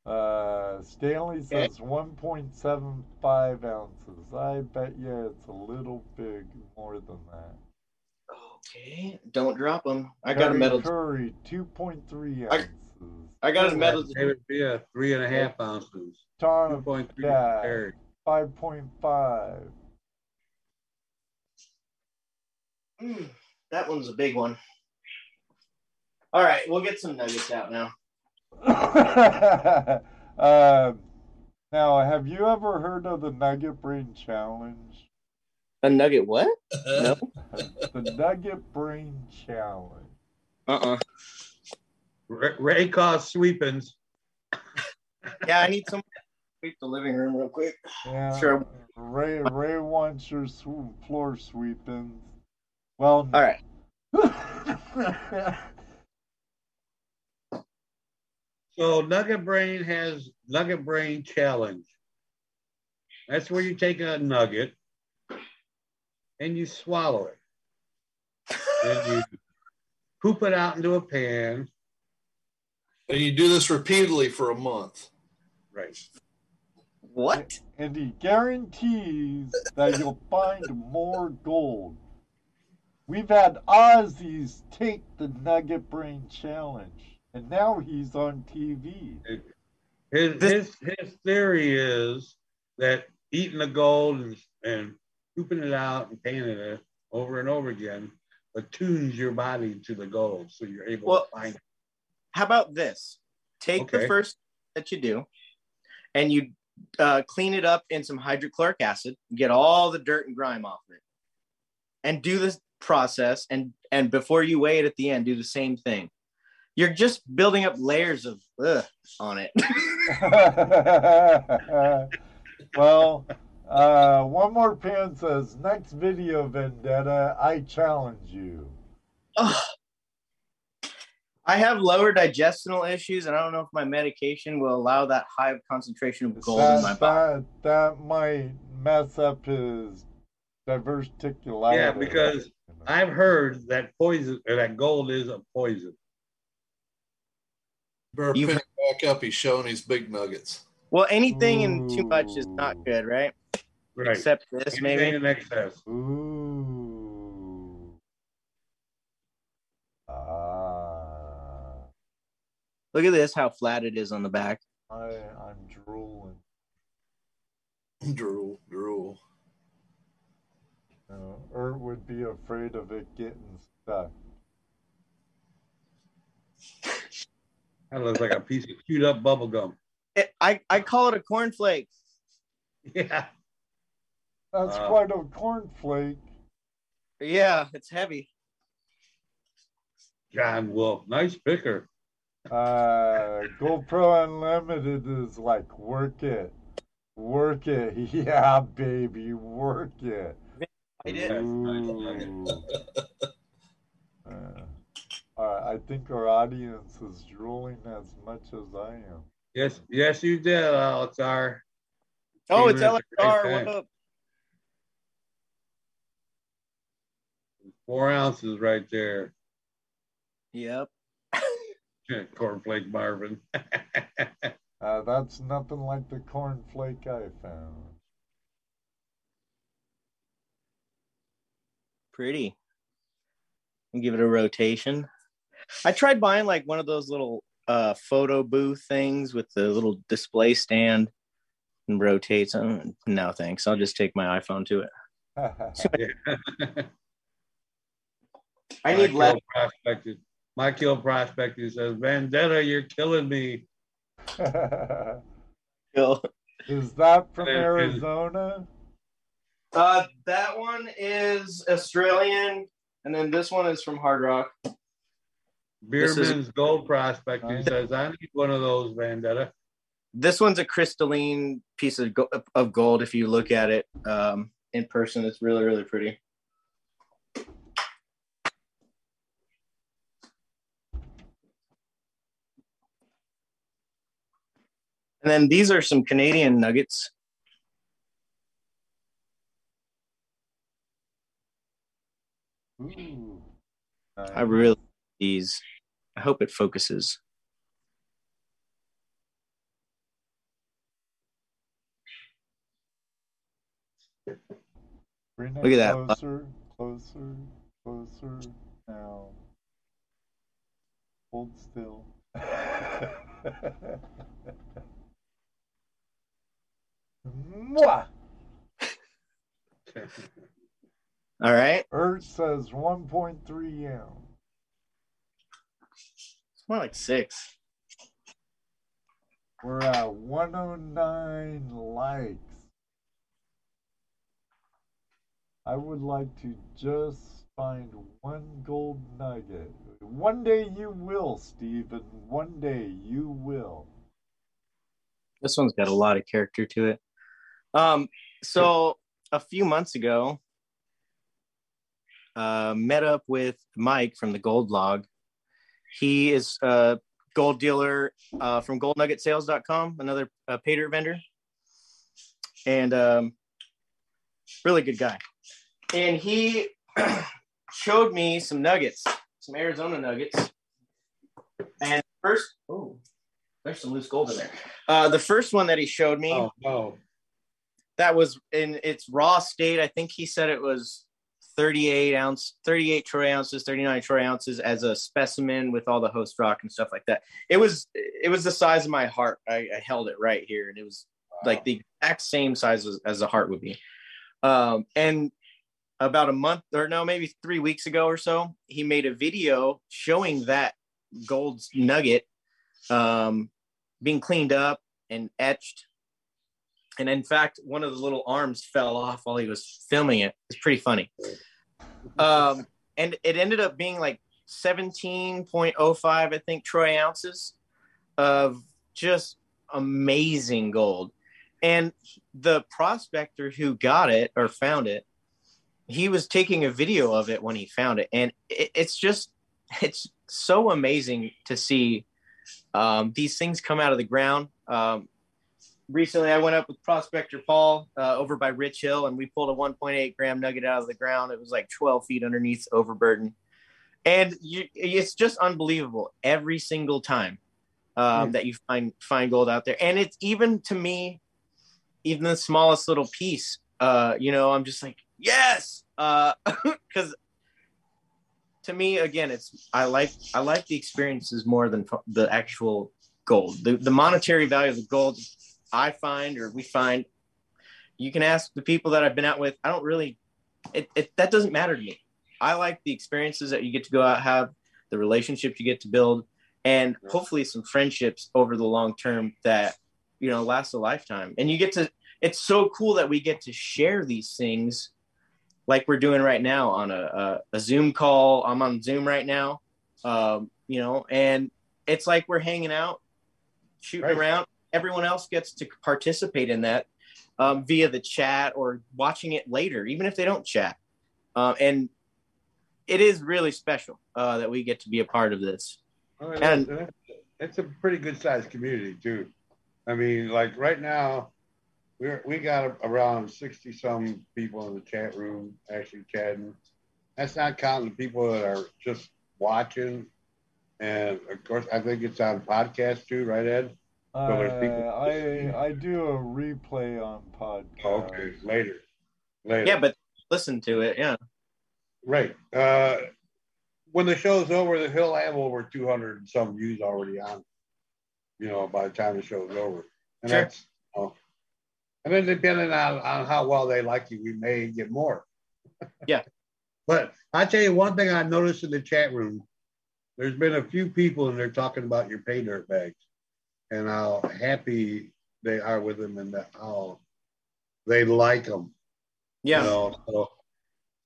Uh, Stanley says 1.75 ounces. I bet you it's a little big, more than that. Okay, don't drop them. I got a Curry metal. Curry, 2.3 I- ounces. I got a metal. It would be a three and a half ounces. Two Tom, point three yeah. 5.5. Mm, that one's a big one. All right, we'll get some nuggets out now. um, now, have you ever heard of the Nugget Brain Challenge? A nugget? What? No. the Nugget Brain Challenge. Uh. uh Ray, Ray cost sweepings. Yeah, I need some. Sweep the living room real quick. Yeah. Sure. Ray Ray wants your sw- floor sweepings. Well, All right. So Nugget Brain has Nugget Brain Challenge. That's where you take a nugget and you swallow it. then you poop it out into a pan. And you do this repeatedly for a month. Right. What? and he guarantees that you'll find more gold. We've had Aussies take the Nugget Brain Challenge, and now he's on TV. His his his theory is that eating the gold and, and pooping it out and panning it over and over again attunes your body to the gold, so you're able Well, to find it. How about this? Take the first that you do, and you uh, clean it up in some hydrochloric acid. Get all the dirt and grime off of it, and do this process. And and before you weigh it at the end, do the same thing. You're just building up layers of ugh on it. well, uh, one more pan says, next video, Vendetta, I challenge you. Ugh. I have lower digestional issues, and I don't know if my medication will allow that high concentration of gold in my That, body. that, that might mess up his diverticulitis. Yeah, because. I've heard that poison or that gold is a poison. Better You've- pin it back up. He's showing these big nuggets. Well, anything in too much is not good, right? Right. Except this, Anything maybe. in excess. Ooh. Ah. Look at this, how flat it is on the back. I, I'm drooling. Drool, drool. You know, Ert would be afraid of it getting stuck. That looks like a piece of chewed up bubble gum. It, I, I call it a cornflake. Yeah. That's Wow. quite a cornflake. Yeah, it's heavy. John Wolf. Nice picker. Uh, GoPro Unlimited is like, work it. Work it. Yeah, baby, work it. I did. Uh, all right, I think our audience is drooling as much as I am. Yes, yes, you did, Altar. Oh, it's Even at the right LXR. What up? Four ounces right there. Yep. Cornflake Marvin. Uh, that's nothing like the cornflake I found. Pretty. And give it a rotation. I tried buying like one of those little uh, photo booth things with the little display stand and rotates. Uh, No, thanks. I'll just take my iPhone to it. I need Mike less. Hill prospected. Mike Hill prospected says, Vendetta, you're killing me. Kill. is that from Arizona? Uh, that one is Australian, and then this one is from Hard Rock. This is- Beerman's Gold Prospecting Nice. says, I need one of those, Vendetta. This one's a crystalline piece of, go- of gold. If you look at it um, in person, it's really, really pretty. And then these are some Canadian nuggets. Ooh. I really these. I hope it focuses. Bring Look at closer, that. Closer, closer, closer now. Hold still. Mwah! All right. Earth says 1.3 m. It's more like six. We're at 109 likes. I would like to just find one gold nugget. One day you will, Stephen. One day you will. This one's got a lot of character to it. Um, so a few months ago, uh, met up with Mike from the Gold Log. He is a gold dealer uh, from goldnuggetsales.com, another uh, pay dirt vendor, and um, really good guy. And he showed me some nuggets, some Arizona nuggets. And first, oh, there's some loose gold in there. Uh, the first one that he showed me, Oh no. that was in its raw state. I think he said it was 38 ounce, 38 troy ounces, 39 troy ounces as a specimen with all the host rock and stuff like that. It was it was the size of my heart. I, I held it right here, and it was like the exact same size as, as a heart would be. Um, and about a month or no, maybe three weeks ago or so, he made a video showing that gold nugget um, being cleaned up and etched. And in fact, one of the little arms fell off while he was filming it. It's pretty funny. Um, and it ended up being like 17.05, I think, troy ounces of just amazing gold. And the prospector who got it or found it, he was taking a video of it when he found it. And it, it's just, it's so amazing to see um, these things come out of the ground. Um, recently, I went up with Prospector Paul uh, over by Rich Hill, and we pulled a 1.8 gram nugget out of the ground. It was like 12 feet underneath overburden, and you, it's just unbelievable every single time um, Hmm. that you find find gold out there. And it's even to me, even the smallest little piece. Uh, you know, I'm just like yes, because to me again it's i like i like the experiences more than the actual gold the, the monetary value of the gold i find or we find you can ask the people that i've been out with i don't really it, it that doesn't matter to me i like the experiences that you get to go out have the relationships you get to build and hopefully some friendships over the long term that you know last a lifetime and you get to it's so cool that we get to share these things like we're doing right now on a, a, a Zoom call. I'm on Zoom right now, um, you know, and it's like we're hanging out, shooting Right. around. Everyone else gets to participate in that um, via the chat or watching it later, even if they don't chat. Um, and it is really special uh, that we get to be a part of this. Well, And- it's, a pretty good sized community too. I mean, like right now, we're we got around sixty some people in the chat room actually chatting. That's not counting the people that are just watching. And of course, I think it's on podcast too, right, Ed? Uh, I I do a replay on podcast. Okay, later, later. Yeah, but listen to it. Yeah. Right. Uh, when the show's over, he'll have over 200 and some views already on. You know, by the time the show's over, and Sure. that's. Oh. and then depending on on how well they like you, we may get more. Yeah. But I tell you one thing I noticed in the chat room, there's been a few people and they're talking about your pay dirt bags, and how happy they are with him and how they like him. Yeah. You know, so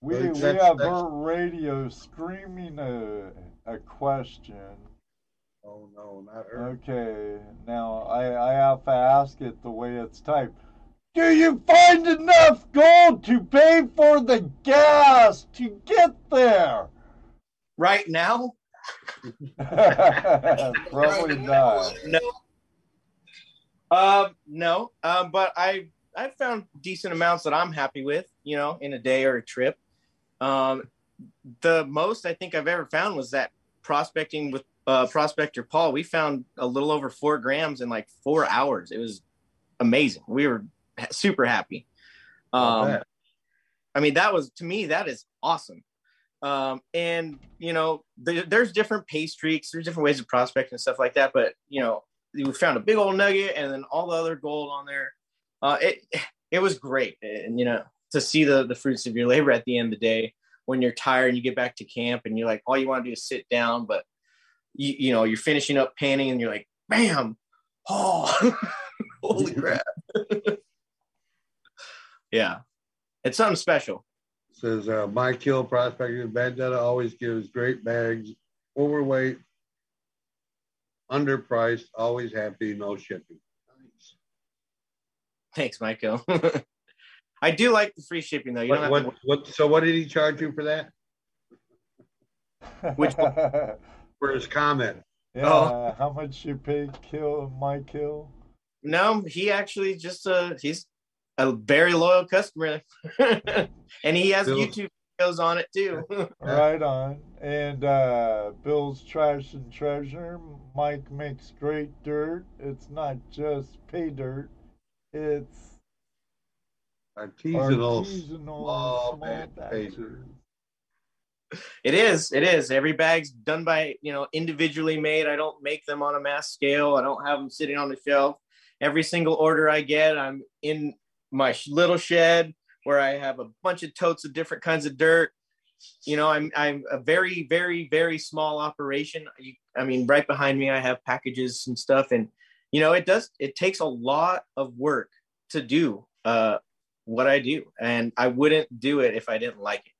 We, we that's- have that's- Burt Radio screaming a, a question. oh no, not her. Okay, now I, I have to ask it the way it's typed. Do you find enough gold to pay for the gas to get there? Right now, Probably not. no. Um, no. Um, but I I found decent amounts that I'm happy with. You know, in a day or a trip. Um, the most I think I've ever found was that prospecting with uh, prospector Paul. We found a little over four grams in like four hours. It was amazing. We were super happy. Um. I mean, that was to me that is awesome. Um, and you know, there, there's different pay streaks, there's different ways of prospecting and stuff like that. But you know, we found a big old nugget and then all the other gold on there. Uh, it it was great, and you know, to see the the fruits of your labor at the end of the day when you're tired and you get back to camp and you're like, all you want to do is sit down, but you you know, you're finishing up panning and you're like, bam, oh, holy crap. yeah, it's something special. Says uh, my kill prospector Vendetta always gives great bags, overweight, underpriced, always happy, no shipping. Nice. Thanks, Michael. I do like the free shipping though. You don't What, have what, what, so what did he charge you for that? Which For his comment? yeah, Oh. how much you paid kill my kill? no, he actually just uh he's a very loyal customer, and he has Bill- YouTube videos on it too. Right on. And uh, Bill's Trash and Treasure. Mike makes great dirt. It's not just pay dirt. It's Artisanal. artisanal small small batches. It is. It is. Every bag's done by, you know, individually made. I don't make them on a mass scale. I don't have them sitting on the shelf. Every single order I get, I'm in my little shed where I have a bunch of totes of different kinds of dirt. You know, I'm I'm a very very very small operation. I mean, right behind me I have packages and stuff and you know, it does it takes a lot of work to do uh what I do and I wouldn't do it if I didn't like it.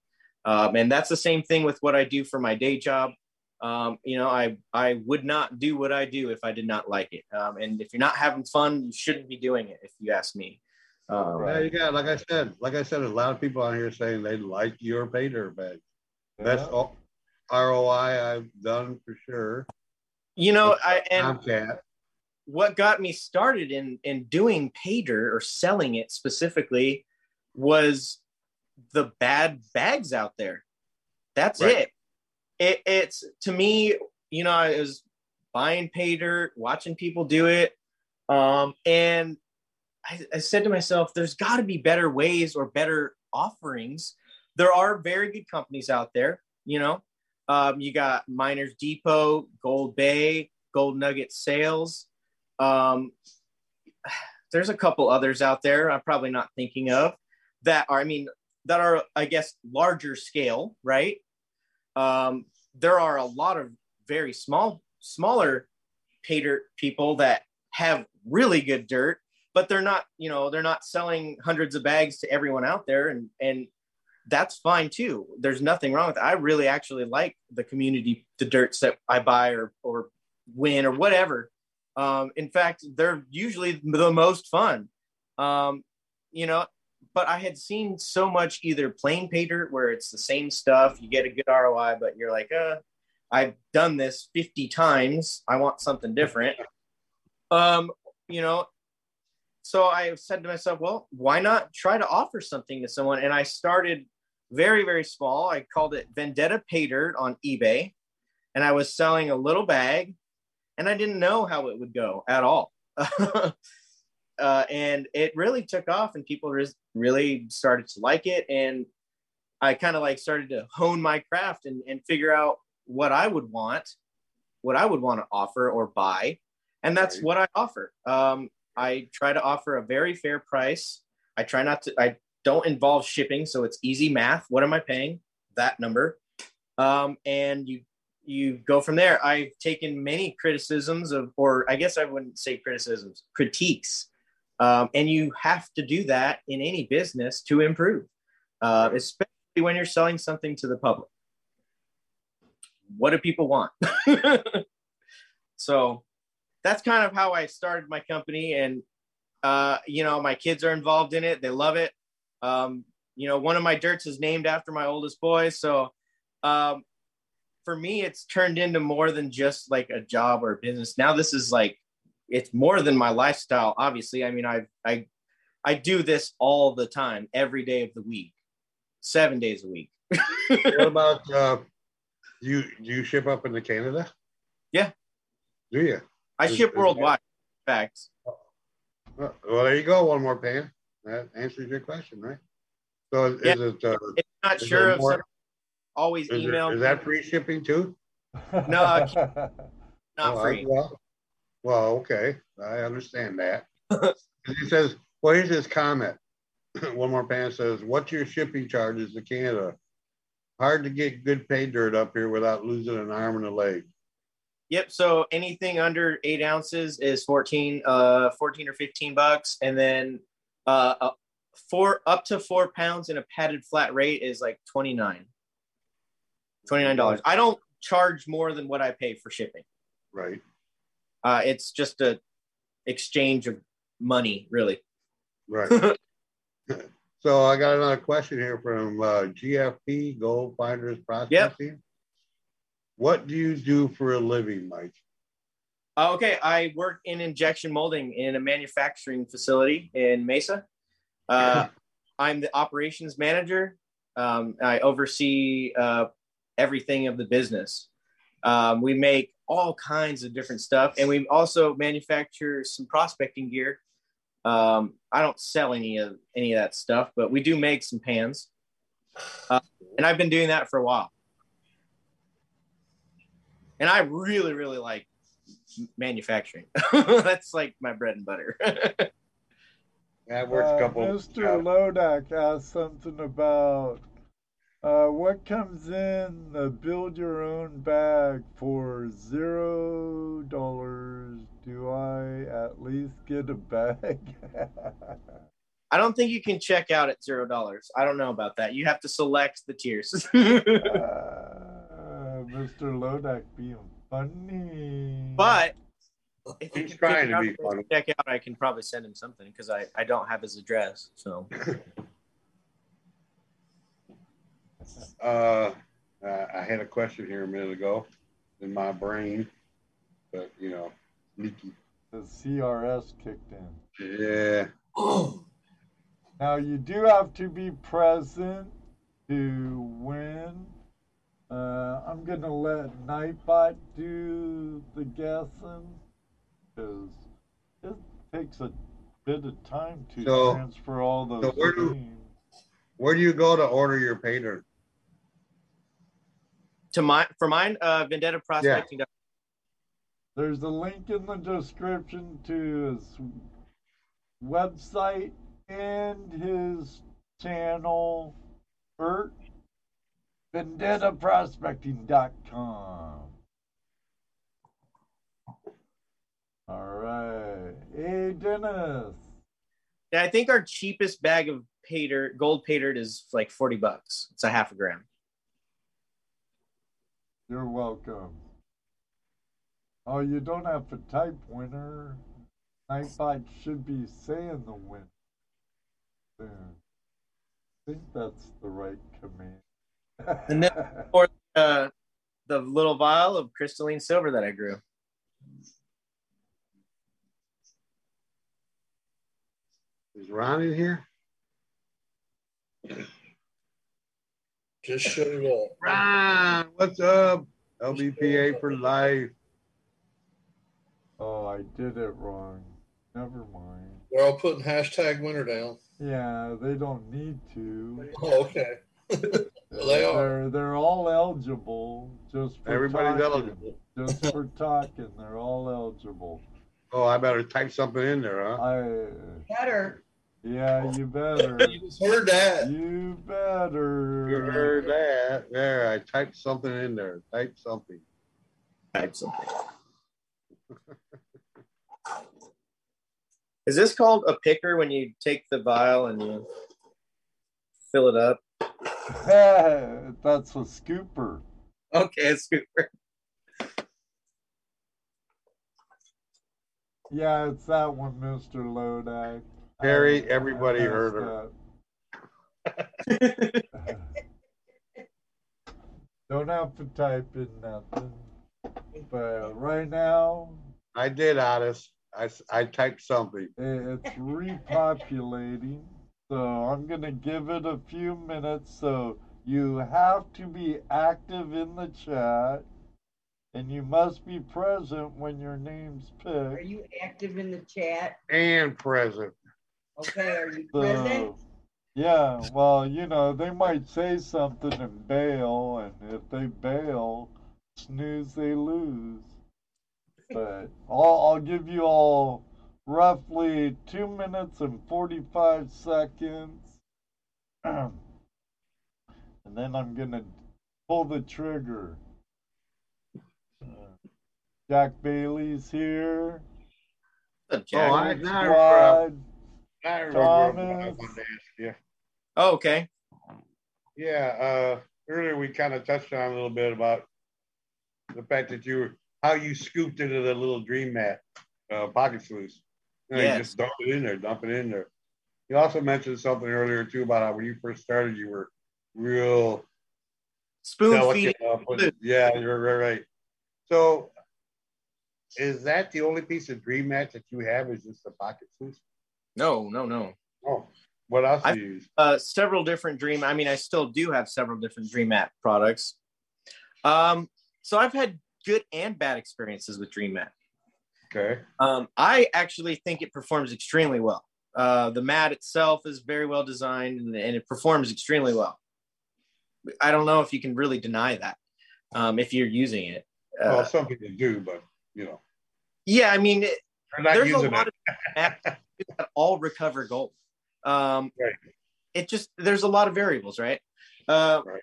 Um, and that's the same thing with what I do for my day job. Um, you know, I I would not do what I do if I did not like it. Um, and if you're not having fun, you shouldn't be doing it. If you ask me. Um, Yeah, you got like I said, like I said, there's a lot of people on here saying they like your pay dirt bag. That's Yeah. all ROI I've done for sure. You know, I and Tomcat. what got me started in in doing pay dirt or selling it specifically was the bad bags out there. That's Right. it. It it's to me, you know, I was buying pay dirt, watching people do it, um, and I, I said to myself, "There's got to be better ways or better offerings." There are very good companies out there, you know. Um, you got Miners Depot, Gold Bay, Gold Nugget Sales. Um, there's a couple others out there I'm probably not thinking of that are, I mean, that are, I guess, larger scale, right? Um, there are a lot of very small, smaller pay dirt people that have really good dirt, but they're not, you know, they're not selling hundreds of bags to everyone out there, and and that's fine too. There's nothing wrong with it. I really actually like the community, the dirts that I buy or or win or whatever. Um, in fact, they're usually the most fun. Um, you know, but I had seen so much either plain dirt where it's the same stuff, you get a good ROI, but you're like, uh, I've done this 50 times. I want something different. Um, you know, so I said to myself, well, why not try to offer something to someone? And I started very, very small. I called it Vendetta Pay Dirt on eBay. And I was selling a little bag and I didn't know how it would go at all. uh, and it really took off and people res- really started to like it. And I kind of like started to hone my craft and, and figure out what I would want, what I would want to offer or buy. And that's Right. what I offer. Um, I try to offer a very fair price. I try not to, I don't involve shipping. So it's easy math. What am I paying? That number. Um, and you, you go from there. I've taken many criticisms of, or I guess I wouldn't say criticisms, critiques. Um, and you have to do that in any business to improve, uh, especially when you're selling something to the public. What do people want? so that's kind of how I started my company. And, uh, you know, my kids are involved in it. They love it. Um, you know, one of my dirts is named after my oldest boy. So, um, for me, it's turned into more than just like a job or a business. Now this is like, it's more than my lifestyle. Obviously, I mean, I, I, I do this all the time, every day of the week, seven days a week. what about uh, you? Do you ship up into Canada? Yeah. Do you? I Is- ship is worldwide. In fact, Uh, Well, there you go. One more pan. That answers your question, right? So is, Yeah. is it? Uh, If you're not Is sure more- some, always is, email. there, is that free shipping too? No, not Oh, I- free. well, well, okay, I understand that. he says, well, here's his comment. One more pan says, "What's your shipping charges to Canada? Hard to get good pay dirt up here without losing an arm and a leg." Yep. So anything under eight ounces is 14, uh, 14 or 15 bucks. And then uh, uh, four up to four pounds in a padded flat rate is like 29 $29. I don't charge more than what I pay for shipping. Right. Uh, it's just a exchange of money, really. Right. so I got another question here from uh, GFP Gold Finders Prospecting. What do you do for a living, Mike? Uh, okay, I work in injection molding in a manufacturing facility in Mesa. Uh, I'm the operations manager. Um, I oversee uh, everything of the business. Um, we make all kinds of different stuff, and we also manufacture some prospecting gear. Um, I don't sell any of any of that stuff, but we do make some pans, uh, and I've been doing that for a while. And I really, really like manufacturing. That's like my bread and butter. That works a Uh, couple. Mr. Lodak asked something about uh, what comes in the build your own bag for zero dollars. Do I at least get a bag? I don't think you can check out at zero dollars. I don't know about that. You have to select the tiers. uh, Mr. Lodak being funny. but if you He's can trying to be funny. Check out. I can probably send him something because I, I don't have his address. So Uh, uh, I had a question here a minute ago in my brain, but you know, leaky. the CRS kicked in. Yeah. Now you do have to be present to win. Uh, I'm gonna let Nightbot do the guessing because it takes a bit of time to So- transfer all those so where do- Where do you go to order your painter? to my for mine, uh, Vendetta Prospecting. Yeah. There's a link in the description to his website and his channel, Bert, VendettaProspecting.com. All right. Hey, Dennis. Yeah, I think our cheapest bag of pay dirt, gold pay dirt, is like forty bucks. It's a half a gram. You're welcome. Oh, you don't have to type winner. Nightbot should be saying the win. Soon. I think that's the right command. And then- Or uh, the little vial of crystalline silver that I grew. Is Ron in here? Just shut it off. Ron, what's up? LBPA for life. oh, I did it wrong. Never mind. They're all putting hashtag winner down. Yeah, they don't need to. Oh, okay. They are. They're they're all eligible. Just for Everybody's talking. eligible. Just for talking, they're all eligible. Oh, I better type something in there, huh? I Better. yeah, you better. You just heard that. You better. You heard that. There, I typed something in there. Type something. Type something. Is this called a picker when you take the vial and you fill it up? That's a scooper. Okay, it's super. Yeah, it's that one, Mr. Lodi. Harry, I- everybody I heard her. Don't have to type in nothing. But right now, I did, Otis. I typed something. it's repopulating. So I'm going to give it a few minutes. So you have to be active in the chat. And you must be present when your name's picked. Are you active in the chat? And present. Okay, are you present? Yeah, well, you know, they might say something and bail, and if they bail, snooze, they lose. But I'll, I'll give you all roughly two minutes and 45 seconds. and then I'm going to pull the trigger. Uh, Jack Bailey's here. What's up, Oh, Jack? I, now, I remember, Squad. I remember what I Thomas. wanted to ask you. Oh, okay. Yeah, uh, earlier we kind of touched on a little bit about the fact that you were how you scooped into the little dream mat uh, pocket sluice. You, know, you Yes. just dump it in there, dump it in there. You also mentioned something earlier too about how when you first started, you were real Spoon feeding. yeah, you're right, right. So, is that the only piece of dream mat that you have? Is just the pocket sluice? No, no, no. Oh, what else I- do you use? uh, several different dream i mean i still do have several different dream mat products um, so i've had good and bad experiences with dream mat Okay. um, i actually think it performs extremely well uh, the mat itself is very well designed and, and it performs extremely well i don't know if you can really deny that um, if you're using it uh, well, some people do, but you know, yeah i mean it, there's a lot it. of mats that all recover gold. Um, Right. It just there's a lot of variables, right? Uh, Right.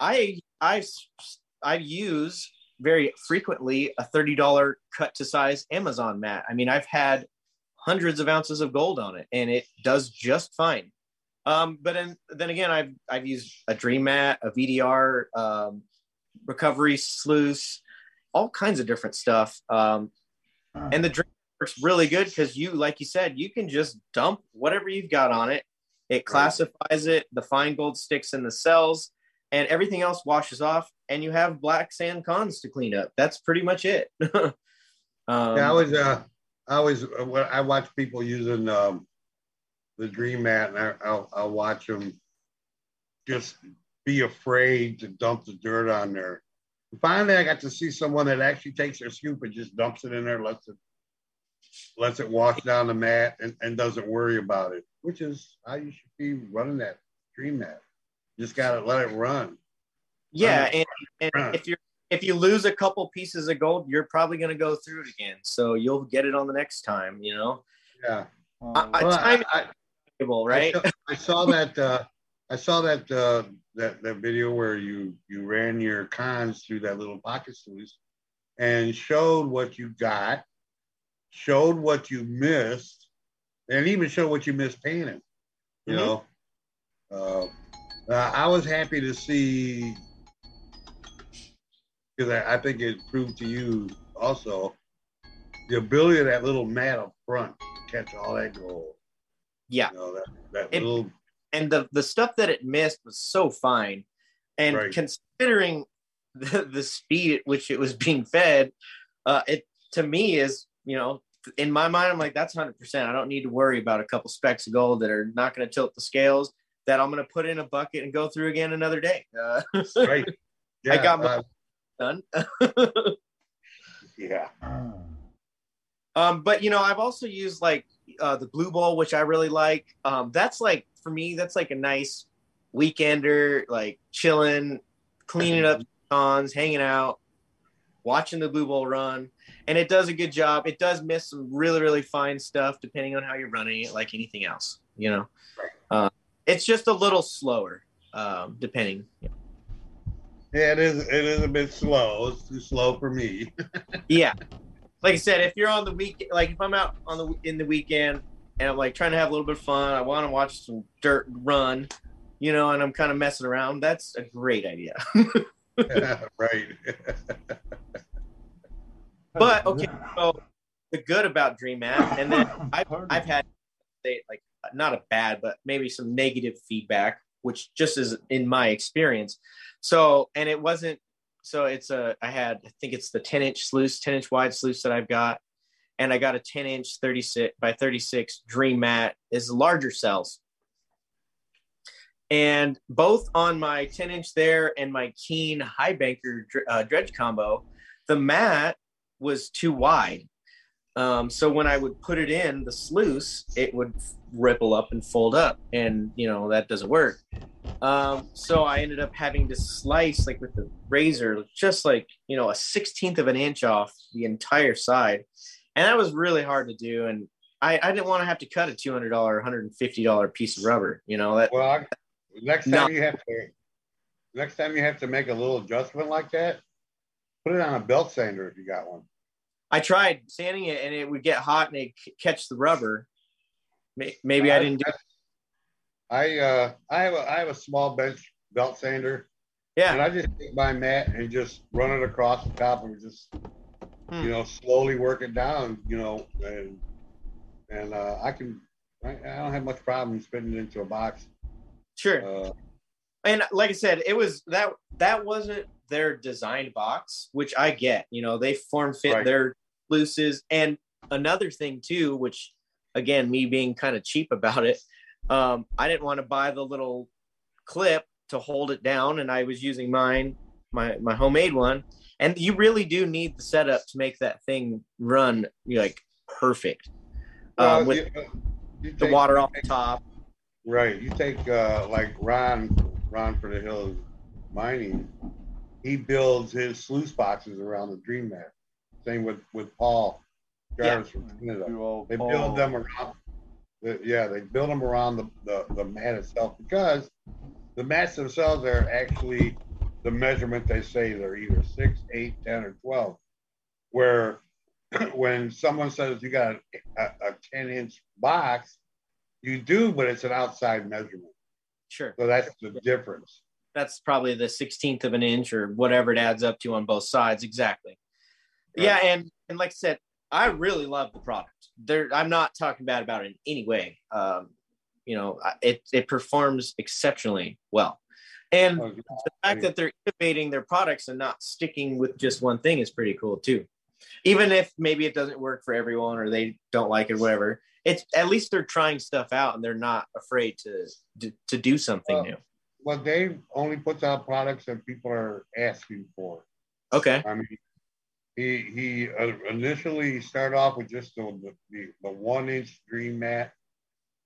I I I use very frequently a thirty dollar cut to size Amazon mat. I mean, I've had hundreds of ounces of gold on it, and it does just fine. Um, but then then again, I've I've used a Dream Mat, a VDR, um, recovery sluice, all kinds of different stuff. Um, and the drink works really good because you like you said you can just dump whatever you've got on it it classifies it the fine gold sticks in the cells and everything else washes off and you have black sand cons to clean up that's pretty much it um, Yeah, I always, uh, I always, uh, I watch people using um, the Dream Mat, and I, I'll, I'll watch them just be afraid to dump the dirt on there. Finally, I got to see someone that actually takes their scoop and just dumps it in there, lets it, lets it wash down the mat, and, and doesn't worry about it, which is how you should be running that Dream Mat. Just gotta let it run. yeah Right. and, and if you're if you lose a couple pieces of gold you're probably going to go through it again so you'll get it on the next time you know Yeah. I- Well, time I- valuable, right I saw, I saw that. Uh, I saw that uh, that that video where you you ran your cons through that little pocket sluice and showed what you got, showed what you missed, and even showed what you missed painting. You Mhm. know, uh, uh, I was happy to see because I, I think it proved to you also the ability of that little mat up front to catch all that gold. yeah You know, that, that It- little and the the stuff that it missed was so fine and Right. considering the, the speed at which it was being fed uh it to me is you know in my mind i'm like that's 100% i don't need to worry about a couple specks of gold that are not going to tilt the scales that i'm going to put in a bucket and go through again another day uh, right. I got my- uh, done yeah. Um, but you know, I've also used like uh, the Blue bowl, which I really like. Um, that's like for me, that's like a nice weekender, like chilling, cleaning up cons, hanging out, watching the Blue bowl run, and it does a good job. It does miss some really, really fine stuff depending on how you're running it, like anything else. You know, uh, it's just a little slower, um, depending. Yeah, it is. It is a bit slow. It's too slow for me. yeah like i said if you're on the week like if i'm out on the in the weekend and i'm like trying to have a little bit of fun i want to watch some dirt run you know and i'm kind of messing around that's a great idea right. but okay so the good about dream mat and then I've, I've had like not a bad but maybe some negative feedback which just is in my experience. So and it wasn't so it's a i had i think it's the 10 inch sluice 10 inch wide sluice that i've got and i got a 10 inch 36 by 36 dream mat. Is larger cells. And both on my 10 inch there and my Keene high banker uh, dredge combo the mat was too wide Um, so when I would put it in the sluice, it would ripple up and fold up, and you know that doesn't work. Um, so I ended up having to slice like with the razor, just like you know a sixteenth of an inch off the entire side, and that was really hard to do. And I, I didn't want to have to cut a two hundred dollar, one hundred and fifty dollar piece of rubber. You know that. Well, I, next time No. you have to, next time you have to make a little adjustment like that, put it on a belt sander if you got one. I tried sanding it, and it would get hot and it catch the rubber. Maybe I didn't do. I uh, I have a I have a small bench belt sander, Yeah. and I just take my mat and just run it across the top and just Hmm. you know slowly work it down, you know, and and uh, I can I, I don't have much problem spitting it into a box. sure. Uh, and like I said, it was that that wasn't their designed box, which I get. You know, they form fit Right. their looses. And another thing too, which again, me being kind of cheap about it, um, I didn't want to buy the little clip to hold it down, and I was using mine, my my homemade one. And you really do need the setup to make that thing run like perfect. well, Um, with you- you the take- water off the top. Right. You take uh, like Ron, Run for the Hills Mining. He builds his sluice boxes around the Dream Mat. Same with with Paul Jarvis from Canada. They Paul- build them around. the- Yeah, they build them around the, the the mat itself because the mats themselves are actually the measurement they say they're either six, eight, ten, or twelve. Where when someone says you got a, a, a ten inch box, you do, but it's an outside measurement. Sure. So that's the difference. That's probably the 16th of an inch or whatever it adds up to on both sides exactly. Right. yeah and and like i said i really love the product. There i'm not talking bad about it in any way. Um you know it it performs exceptionally well. And Oh, the fact that they're innovating their products and not sticking with just one thing is pretty cool too. Even if maybe it doesn't work for everyone or they don't like it whatever it's at least they're trying stuff out and they're not afraid to to, to do something Well, new Well, Dave only puts out products that people are asking for. okay I mean, he he uh, initially started off with just the the, the, one inch dream mat,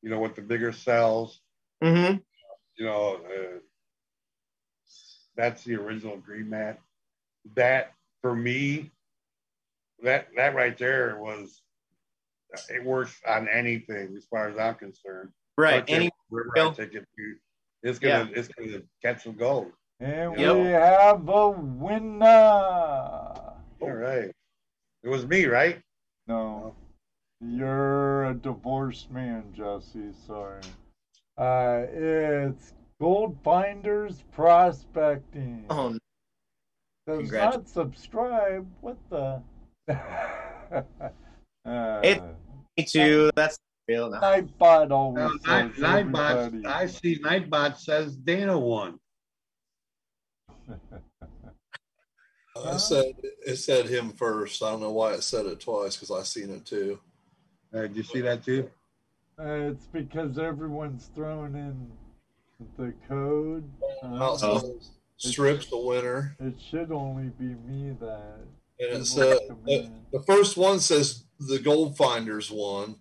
you know, with the bigger cells. mm-hmm You know, uh, that's the original dream mat. That for me, that that right there was it works on anything as far as I'm concerned. right any Bill? I take it to, it's gonna it's gonna catch some gold. And Yep. we have a winner. All right, it was me, right? No, you're a divorced man, Jesse. Sorry. Uh, it's Gold Finders Prospecting. oh no. Does congrats. not subscribe. What the? uh, It- Me too. That's real. No. Nightbot always Well, says Night, Nightbot. I see Nightbot says Dana won. I said it said him first. I don't know why it said it twice because I seen it too. Uh, did you see that too? Uh, it's because everyone's throwing in the code. Uh, Outside strips the winner, It should only be me that. and it people said the, the first one says the gold finders won.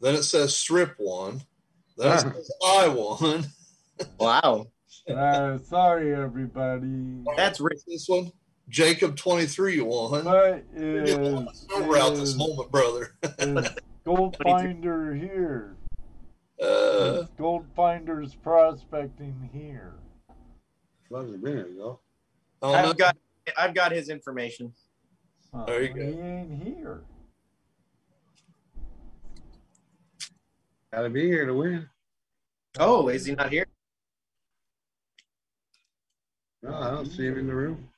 Then it says strip one. Then it Ah. says I won. Wow. Uh, sorry, everybody. That's rich. This one, Jacob twenty three won. But You're is, getting a lot of silver out this moment, brother. is Gold Finder here? Uh, Is Gold Finders prospecting here? Loves a minute ago. I don't know. I've got I've got his information. Uh, There you go. He ain't here. Gotta be here to win. Oh, is he not here? No, I don't see him in the room.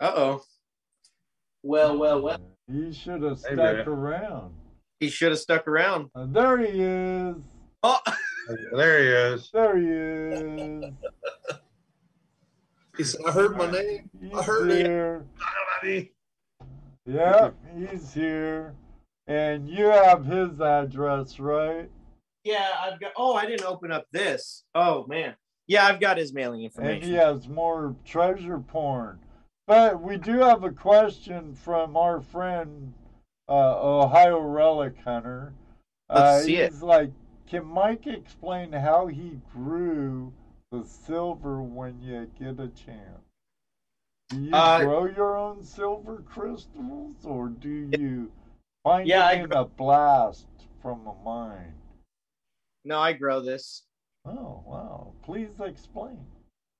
Uh oh. Well, well, well. He should have stuck man. around. He should have stuck around. Uh, there he is. Oh, There he is. There he is. He said, "I heard my name." He's I heard it. here. Buddy. Yep, he's here. And you have his address, right? Yeah. I've got. Oh, I didn't open up this. Oh man. Yeah, I've got his mailing And information. he has more treasure porn. But we do have a question from our friend uh, Ohio relic hunter. Let's uh, see it. he's like, can Mike explain how he grew the silver when you get a chance? Do you Uh, grow your own silver crystals, or do you find Yeah, I it in a blast from a mine? No, I grow this. Oh wow! Please explain.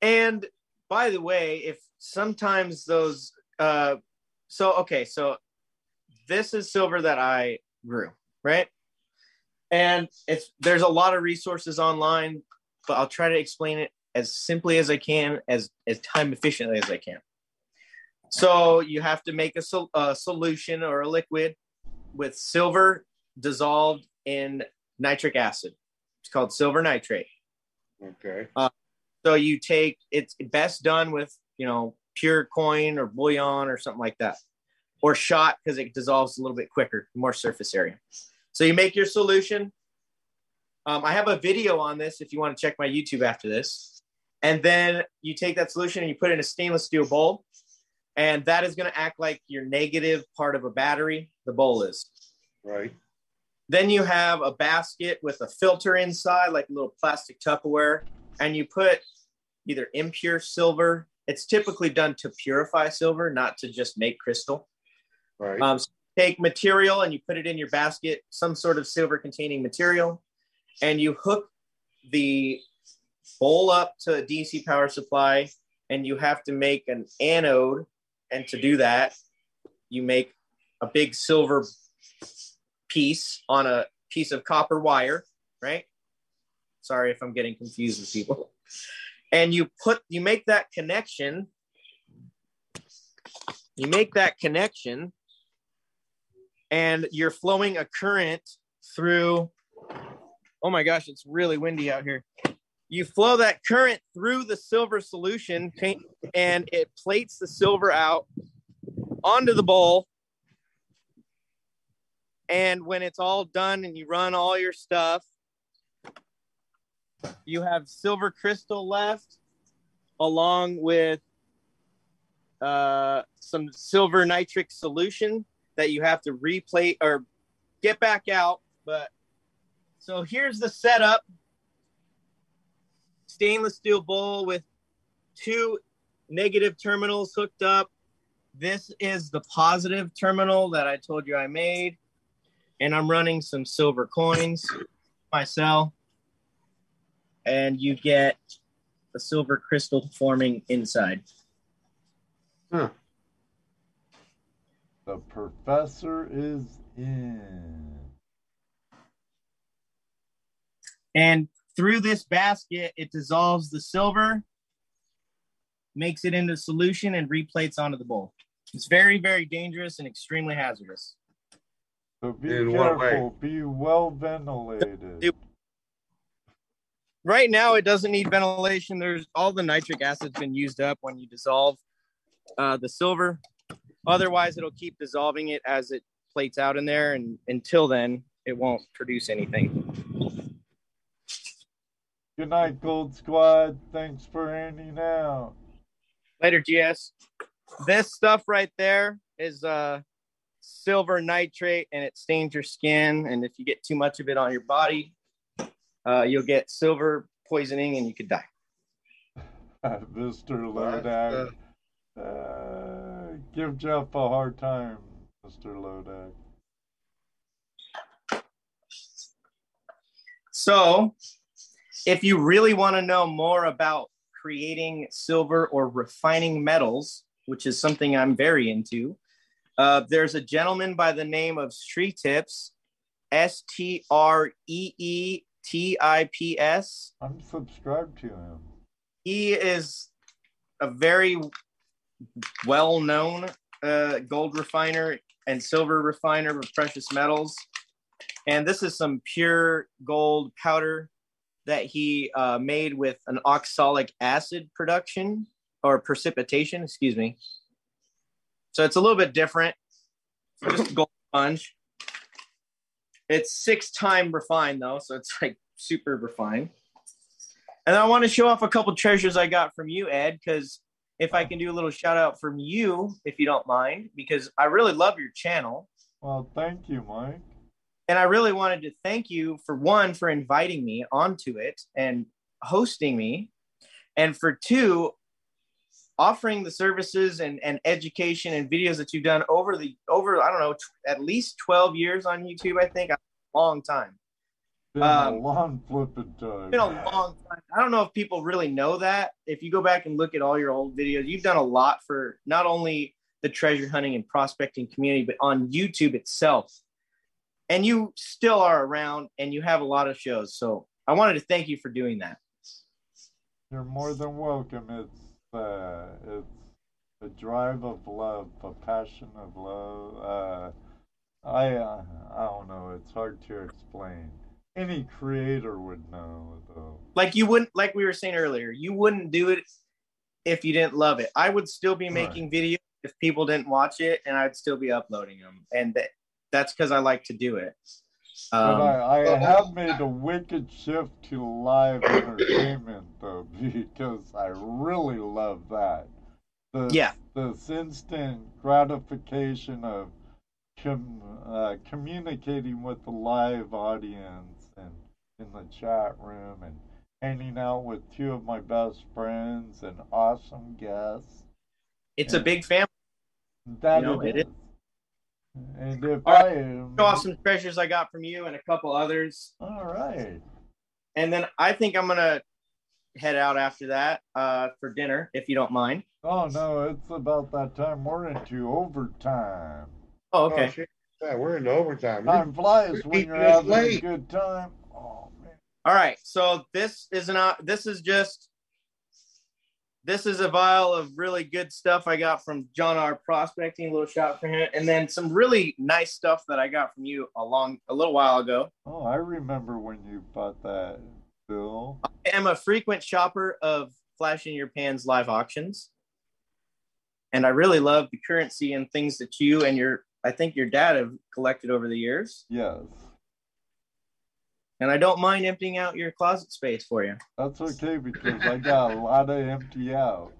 And by the way, if sometimes those, uh, so okay, so this is silver that I grew, right? And it's there's a lot of resources online, but I'll try to explain it as simply as I can, as as time efficiently as I can. So you have to make a, sol- a solution or a liquid with silver dissolved in nitric acid. It's called silver nitrate. Okay. So you take it's best done with you know pure coin or bullion or something like that, or shot because it dissolves a little bit quicker, more surface area. So you make your solution. Um, I have a video on this if you want to check my YouTube after this, and then you take that solution and you put it in a stainless steel bowl, and that is going to act like your negative part of a battery. The bowl is. Right. Then you have a basket with a filter inside, like a little plastic Tupperware, and you put either impure silver. It's typically done to purify silver, not to just make crystal. Right. Um, so take material and you put it in your basket, some sort of silver containing material, and you hook the bowl up to a DC power supply, and you have to make an anode. And to do that, you make a big silver piece on a piece of copper wire, right? Sorry if I'm getting confused with people. And you put, you make that connection. You make that connection, and you're flowing a current through. Oh my gosh, it's really windy out here. You flow that current through the silver solution, and it plates the silver out onto the bowl and when it's all done and you run all your stuff, you have silver crystal left along with uh, some silver nitric solution that you have to replate or get back out. But so here's the setup stainless steel bowl with two negative terminals hooked up. This is the positive terminal that I told you I made and I'm running some silver coins myself, and you get a silver crystal forming inside. Huh. The professor is in. And through this basket, it dissolves the silver, makes it into solution, and replates onto the bowl. It's very, very dangerous and extremely hazardous. So be In careful. Be well ventilated. It- Right now, it doesn't need ventilation. There's all the nitric acid's been used up when you dissolve uh, the silver. Otherwise, it'll keep dissolving it as it plates out in there, and until then, it won't produce anything. Good night, Gold Squad. Thanks for handing out. Later, GS. This stuff right there is uh, silver nitrate, and it stains your skin. And if you get too much of it on your body, uh, you'll get silver poisoning, and you could die. Mr. What? Lodak. Uh, give Jeff a hard time, Mr. Lodak. So, if you really want to know more about creating silver or refining metals, which is something I'm very into, uh, there's a gentleman by the name of Streetips, S T R E E T I P S. I'm subscribed to him. He is a very well known uh, gold refiner and silver refiner of precious metals. And this is some pure gold powder that he uh, made with an oxalic acid production or precipitation, excuse me. So it's a little bit different. Just gold sponge. It's six time refined though, so it's like super refined. And I want to show off a couple treasures I got from you, Ed, because if I can do a little shout out from you, if you don't mind, because I really love your channel. Well, thank you, Mike. And I really wanted to thank you for one, for inviting me onto it and hosting me. And for two, offering the services and, and education and videos that you've done over the over I don't know t- at least 12 years on YouTube I think a long time. Been Um, a long flipping time. been a long time. I don't know if people really know that. If you go back and look at all your old videos you've done a lot for not only the treasure hunting and prospecting community but on YouTube itself. And you still are around and you have a lot of shows. So I wanted to thank you for doing that. You're more than welcome. It's uh, it's a drive of love, a passion of love. Uh, I uh, I don't know. It's hard to explain. Any creator would know, though. like you wouldn't like we were saying earlier you wouldn't do it if you didn't love it i would still be Right. making videos if people didn't watch it and i'd still be uploading them and that, that's because i like to do it um, I, I have made a wicked shift to live entertainment, though, because I really love that. The, Yeah. This instant gratification of com, uh, communicating with the live audience and in the chat room and hanging out with two of my best friends and awesome guests. it's a big family That You know, it it is. And if All I am. show off some treasures i got from you and a couple others All right. and then i think i'm gonna head out after that uh, for dinner if you don't mind Oh no, it's about that time. We're into overtime. oh Oh, okay shit. Yeah, we're in overtime. Time flies you're when you're minutes having a late. good time. Oh man. All right. So this is not. This is just. This is a vial of really good stuff I got from John R. Prospecting. A little shot for him, and then some really nice stuff that I got from you a long, a little while ago. Oh, I remember when you bought that, Bill. I am a frequent shopper of Flash in Your Pans live auctions, and I really love the currency and things that you and your, I think your dad have collected over the years. Yes. And I don't mind emptying out your closet space for you. That's okay because I got a lot of empty out.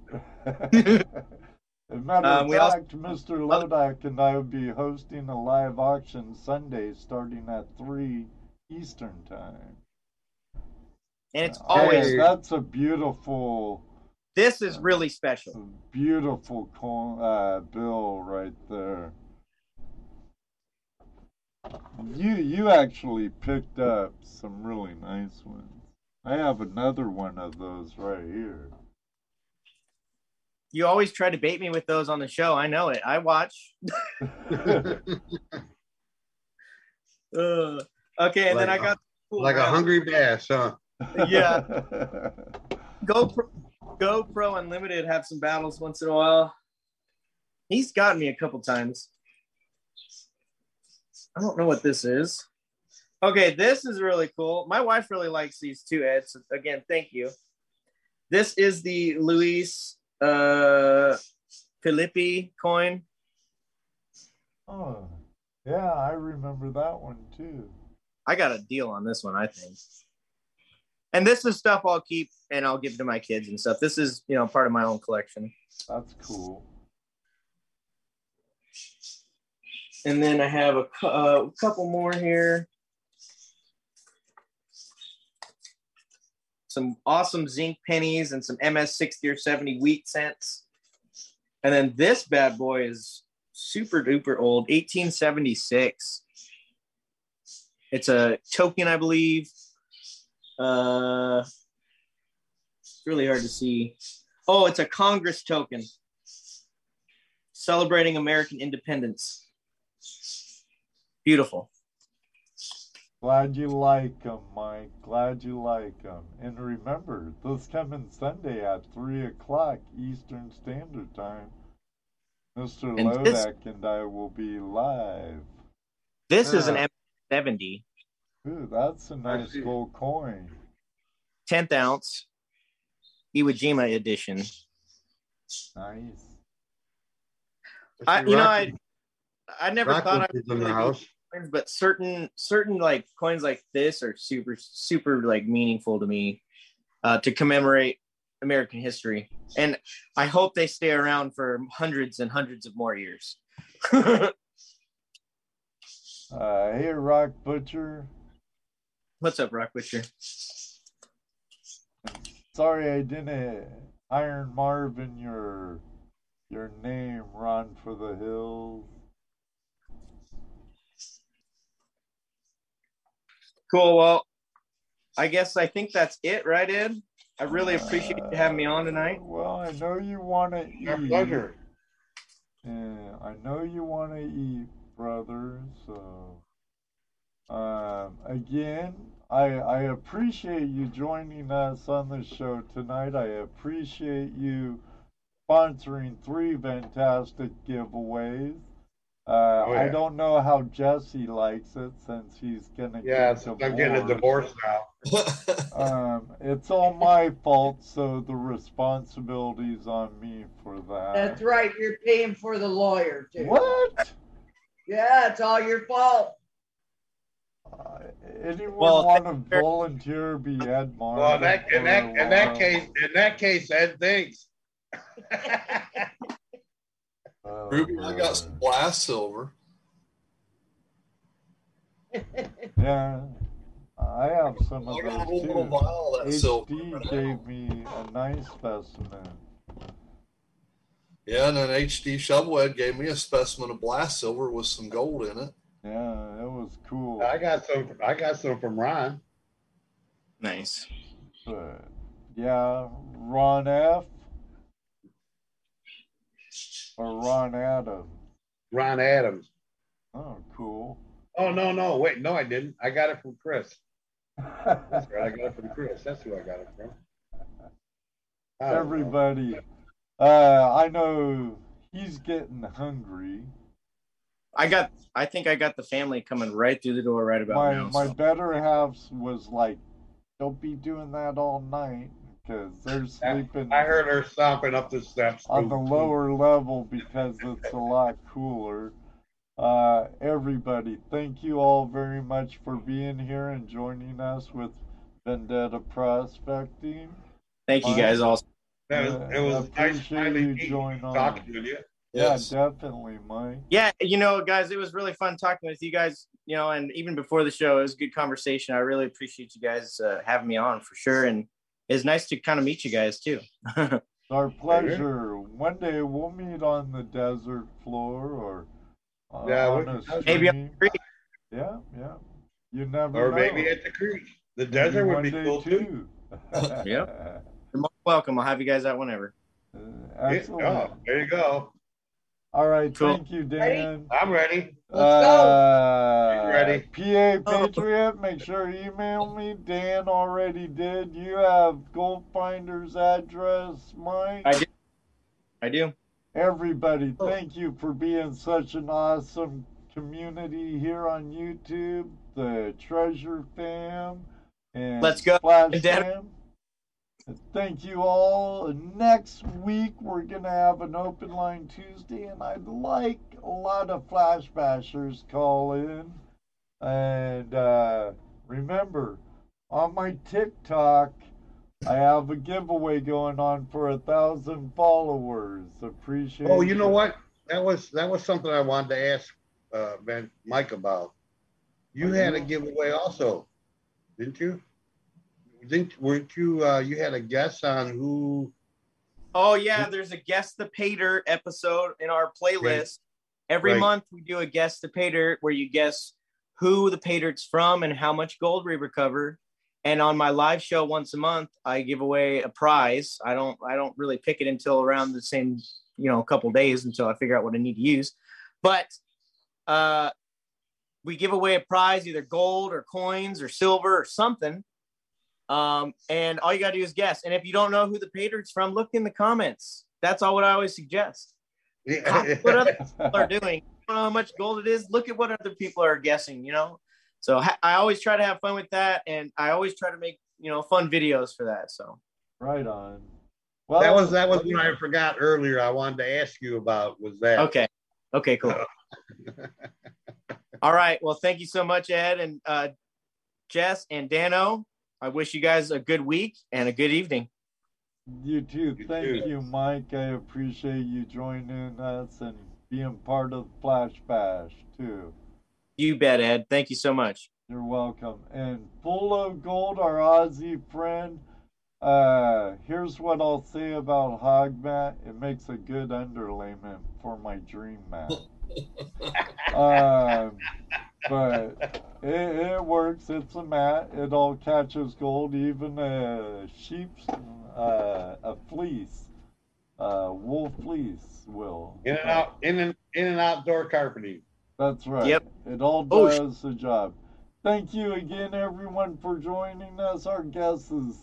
As a matter Um, of we also- fact, Mr. Lodak and I will be hosting a live auction Sunday starting at 3 Eastern Time. And it's Uh, always hey, that's a beautiful this is really special. Beautiful uh, bill right there. You you actually picked up some really nice ones. I have another one of those right here. You always try to bait me with those on the show. I know it. I watch. Uh, okay, and then I Like a- got cool like a hungry bass, huh? Yeah. GoPro, GoPro Unlimited have some battles once in a while. He's gotten me a couple times. I don't know what this is. Okay, this is really cool. My wife really likes these two Eds. So again, thank you. This is the Luis uh, Filippi coin. oh, yeah, I remember that one too. I got a deal on this one, I think. And this is stuff I'll keep and I'll give to my kids and stuff. This is, you know, part of my own collection. That's cool. And then I have a, uh, couple more here. Some awesome zinc pennies and some MS 60 or 70 wheat cents. And then this bad boy is super duper old, 1876. It's a token, I believe. Uh, it's really hard to see. Oh, it's a Congress token celebrating American independence. Beautiful. Glad you like them, Mike. Glad you like them. And remember, this coming Sunday at 3 o'clock Eastern Standard Time, Mr. And this- Lodak and I will be live. This is an M70, Ooh, that's a nice gold coin. 10th ounce Iwo Jima edition. Nice. I, you know, I I never thought I Rockwood would in the house. coins, but certain certain like coins like this are super super like meaningful to me uh, to commemorate American history, and I hope they stay around for hundreds and hundreds of more years. Uh, hey, Rock Butcher. What's up, Rock Butcher? Sorry I didn't Iron Marvin your your name, Run for the Hills. Cool. Well, I guess I think that's it, right, Ed? I really appreciate you having me on tonight. Well, I know you want to eat. Our pleasure. Yeah, I know you want to eat, brother. So, um, again, I I appreciate you joining us on the show tonight. I appreciate you sponsoring three fantastic giveaways. Uh, Oh, I don't know how Jesse likes it since he's gonna Yeah, get since I'm getting a divorce now. Um, it's all my fault, so the responsibility's on me for that. That's right. You're paying for the lawyer too. What? Yeah, it's all your fault. Uh, anyone Well, want to volunteer be Ed Marvin? Well, in that in that in that case, in that case, Ed thinks. Oh, Ruby, I got some brother. glass silver. Yeah, I have some of I got a those whole little too. vial of that silver. HD gave me a nice specimen. Yeah, and then HD Shovelhead gave me a specimen of blast silver with some gold in it. Yeah, it was cool. I got some. I got some from Ron. Nice. But yeah, Ron F or Ron Adams. Ron Adams. Oh, cool. Oh no, no, wait, no, I didn't. I got it from Chris. That's right, I got it from Chris. That's who I got it from. I don't know. Everybody, uh, I know he's getting hungry. I got. I think I got the family coming right through the door right about My now. my so- better half was like, "Don't be doing that all night," because they're sleeping I heard her stomping up the steps. on the lower level because it's a lot cooler. Uh, everybody, thank you all very much for being here and joining us with Vendetta Prospecting. Thank you guys all. It was, it was I nice appreciate finally you meeting joining you, on. talking with you. Yes. Yeah, definitely, Mike. Yeah, you know, guys, it was really fun talking with you guys. You know, and even before the show, it was a good conversation. I really appreciate you guys uh, having me on for sure, and it's nice to kind of meet you guys too. Our pleasure. One day we'll meet on the desert floor or uh, Yeah, on a Maybe on the creek. Yeah, yeah. You never Or know. maybe at the creek. The Maybe desert would be cool too. Yep. You're most welcome. I'll have you guys out whenever. Uh, excellent. oh, there you go. All right, Cool. thank you, Dan. I'm ready. Let's go. Uh, ready? PA Patriot, make sure you email me. Dan already did. You have Gold Finder's address, Mike. I do. I do. Everybody, Oh. thank you for being such an awesome community here on YouTube. The Treasure Fam and Let's go. Splash Dan- Fam. Thank you all. Next week we're gonna have an open line Tuesday, and I'd like a lot of Flash Bashers call in. And uh, remember, on my TikTok, I have a giveaway going on for a thousand followers. Appreciate. Oh, you know what? That was that was something I wanted to ask uh, Mike about. You Are had a giveaway also, didn't you? Didn't weren't you? Uh, you had a guess on who? Oh yeah, there's a guest the paydirt episode in our playlist. Every Right. month we do a guest the paydirt where you guess who the paydirt's from and how much gold we recover. And on my live show once a month, I give away a prize. I don't I don't really pick it until around the same, you know, a couple days until I figure out what I need to use. But uh we give away a prize, either gold or coins or silver or something. Um, and all you gotta do is guess. And if you don't know who the paydirt's from, look in the comments. That's all what I always suggest. what other people are doing. You don't know how much gold it is. Look at what other people are guessing. You know, so ha- I always try to have fun with that, and I always try to make you know fun videos for that. So Right on. Well, that was that was what I forgot earlier. I wanted to ask you about was that. okay, okay, cool. All right. Well, thank you so much, Ed and uh, Jess and Dano. I wish you guys a good week and a good evening. You too. You Thank too. you, Mike. I appreciate you joining us and being part of Flash Bash too. You bet, Ed. Thank you so much. You're welcome. And Full of Gold, our Aussie friend. Uh, here's what I'll say about hog mat. It makes a good underlayment for my dream mat. um, but it, it works. It's a mat. It all catches gold, even a sheep's, uh, a fleece, uh, wool fleece will. In and out, in and in and outdoor carpeting. That's right. Yep. It all Oh, sh- does the job. Thank you again, everyone, for joining us. Our guest is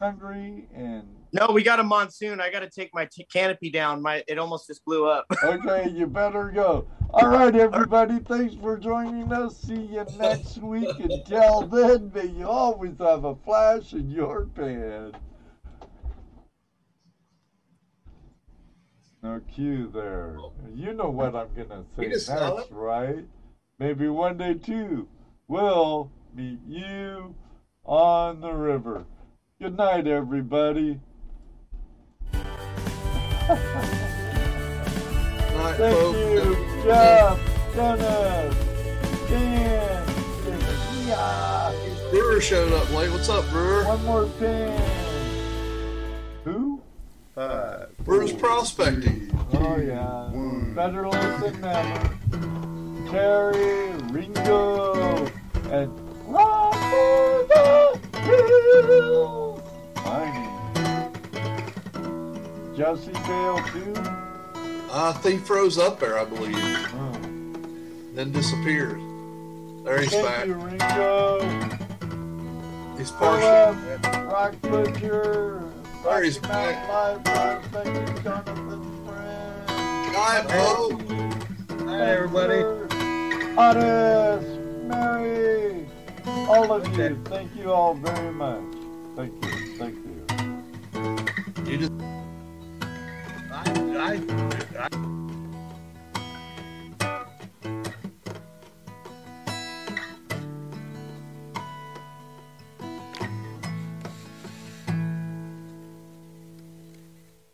hungry and No, we got a monsoon. I got to take my t- canopy down. My it almost just blew up. okay, you better go. All right, everybody, thanks for joining us. See you next week. Until then, may you always have a flash in your pan. No cue there. You know what I'm gonna say You next, just saw it? right? Maybe one day too. We'll meet you on the river. Good night, everybody. Night, Thank folks. you, Jeff, Dennis, Dan, and yeah. Brewer showed up late. What's up, Brewer? One more pan. Who? Five. Brewer's prospecting. Oh yeah. Better late than never. Terry, Ringo, and for the Hills. Mining. Jesse Bale too. I think he froze up there, I believe, Oh. then disappeared. There he's Thank back. you, Ringo. He's partial. Philip, Rock Butcher, There he's Rocky Mountain Life, Rock, thank you, Jonathan Friend. Night, folks. Hi, everybody. Otis, Mary, all of you, thank you all very much. Thank you, you just. I, I, I...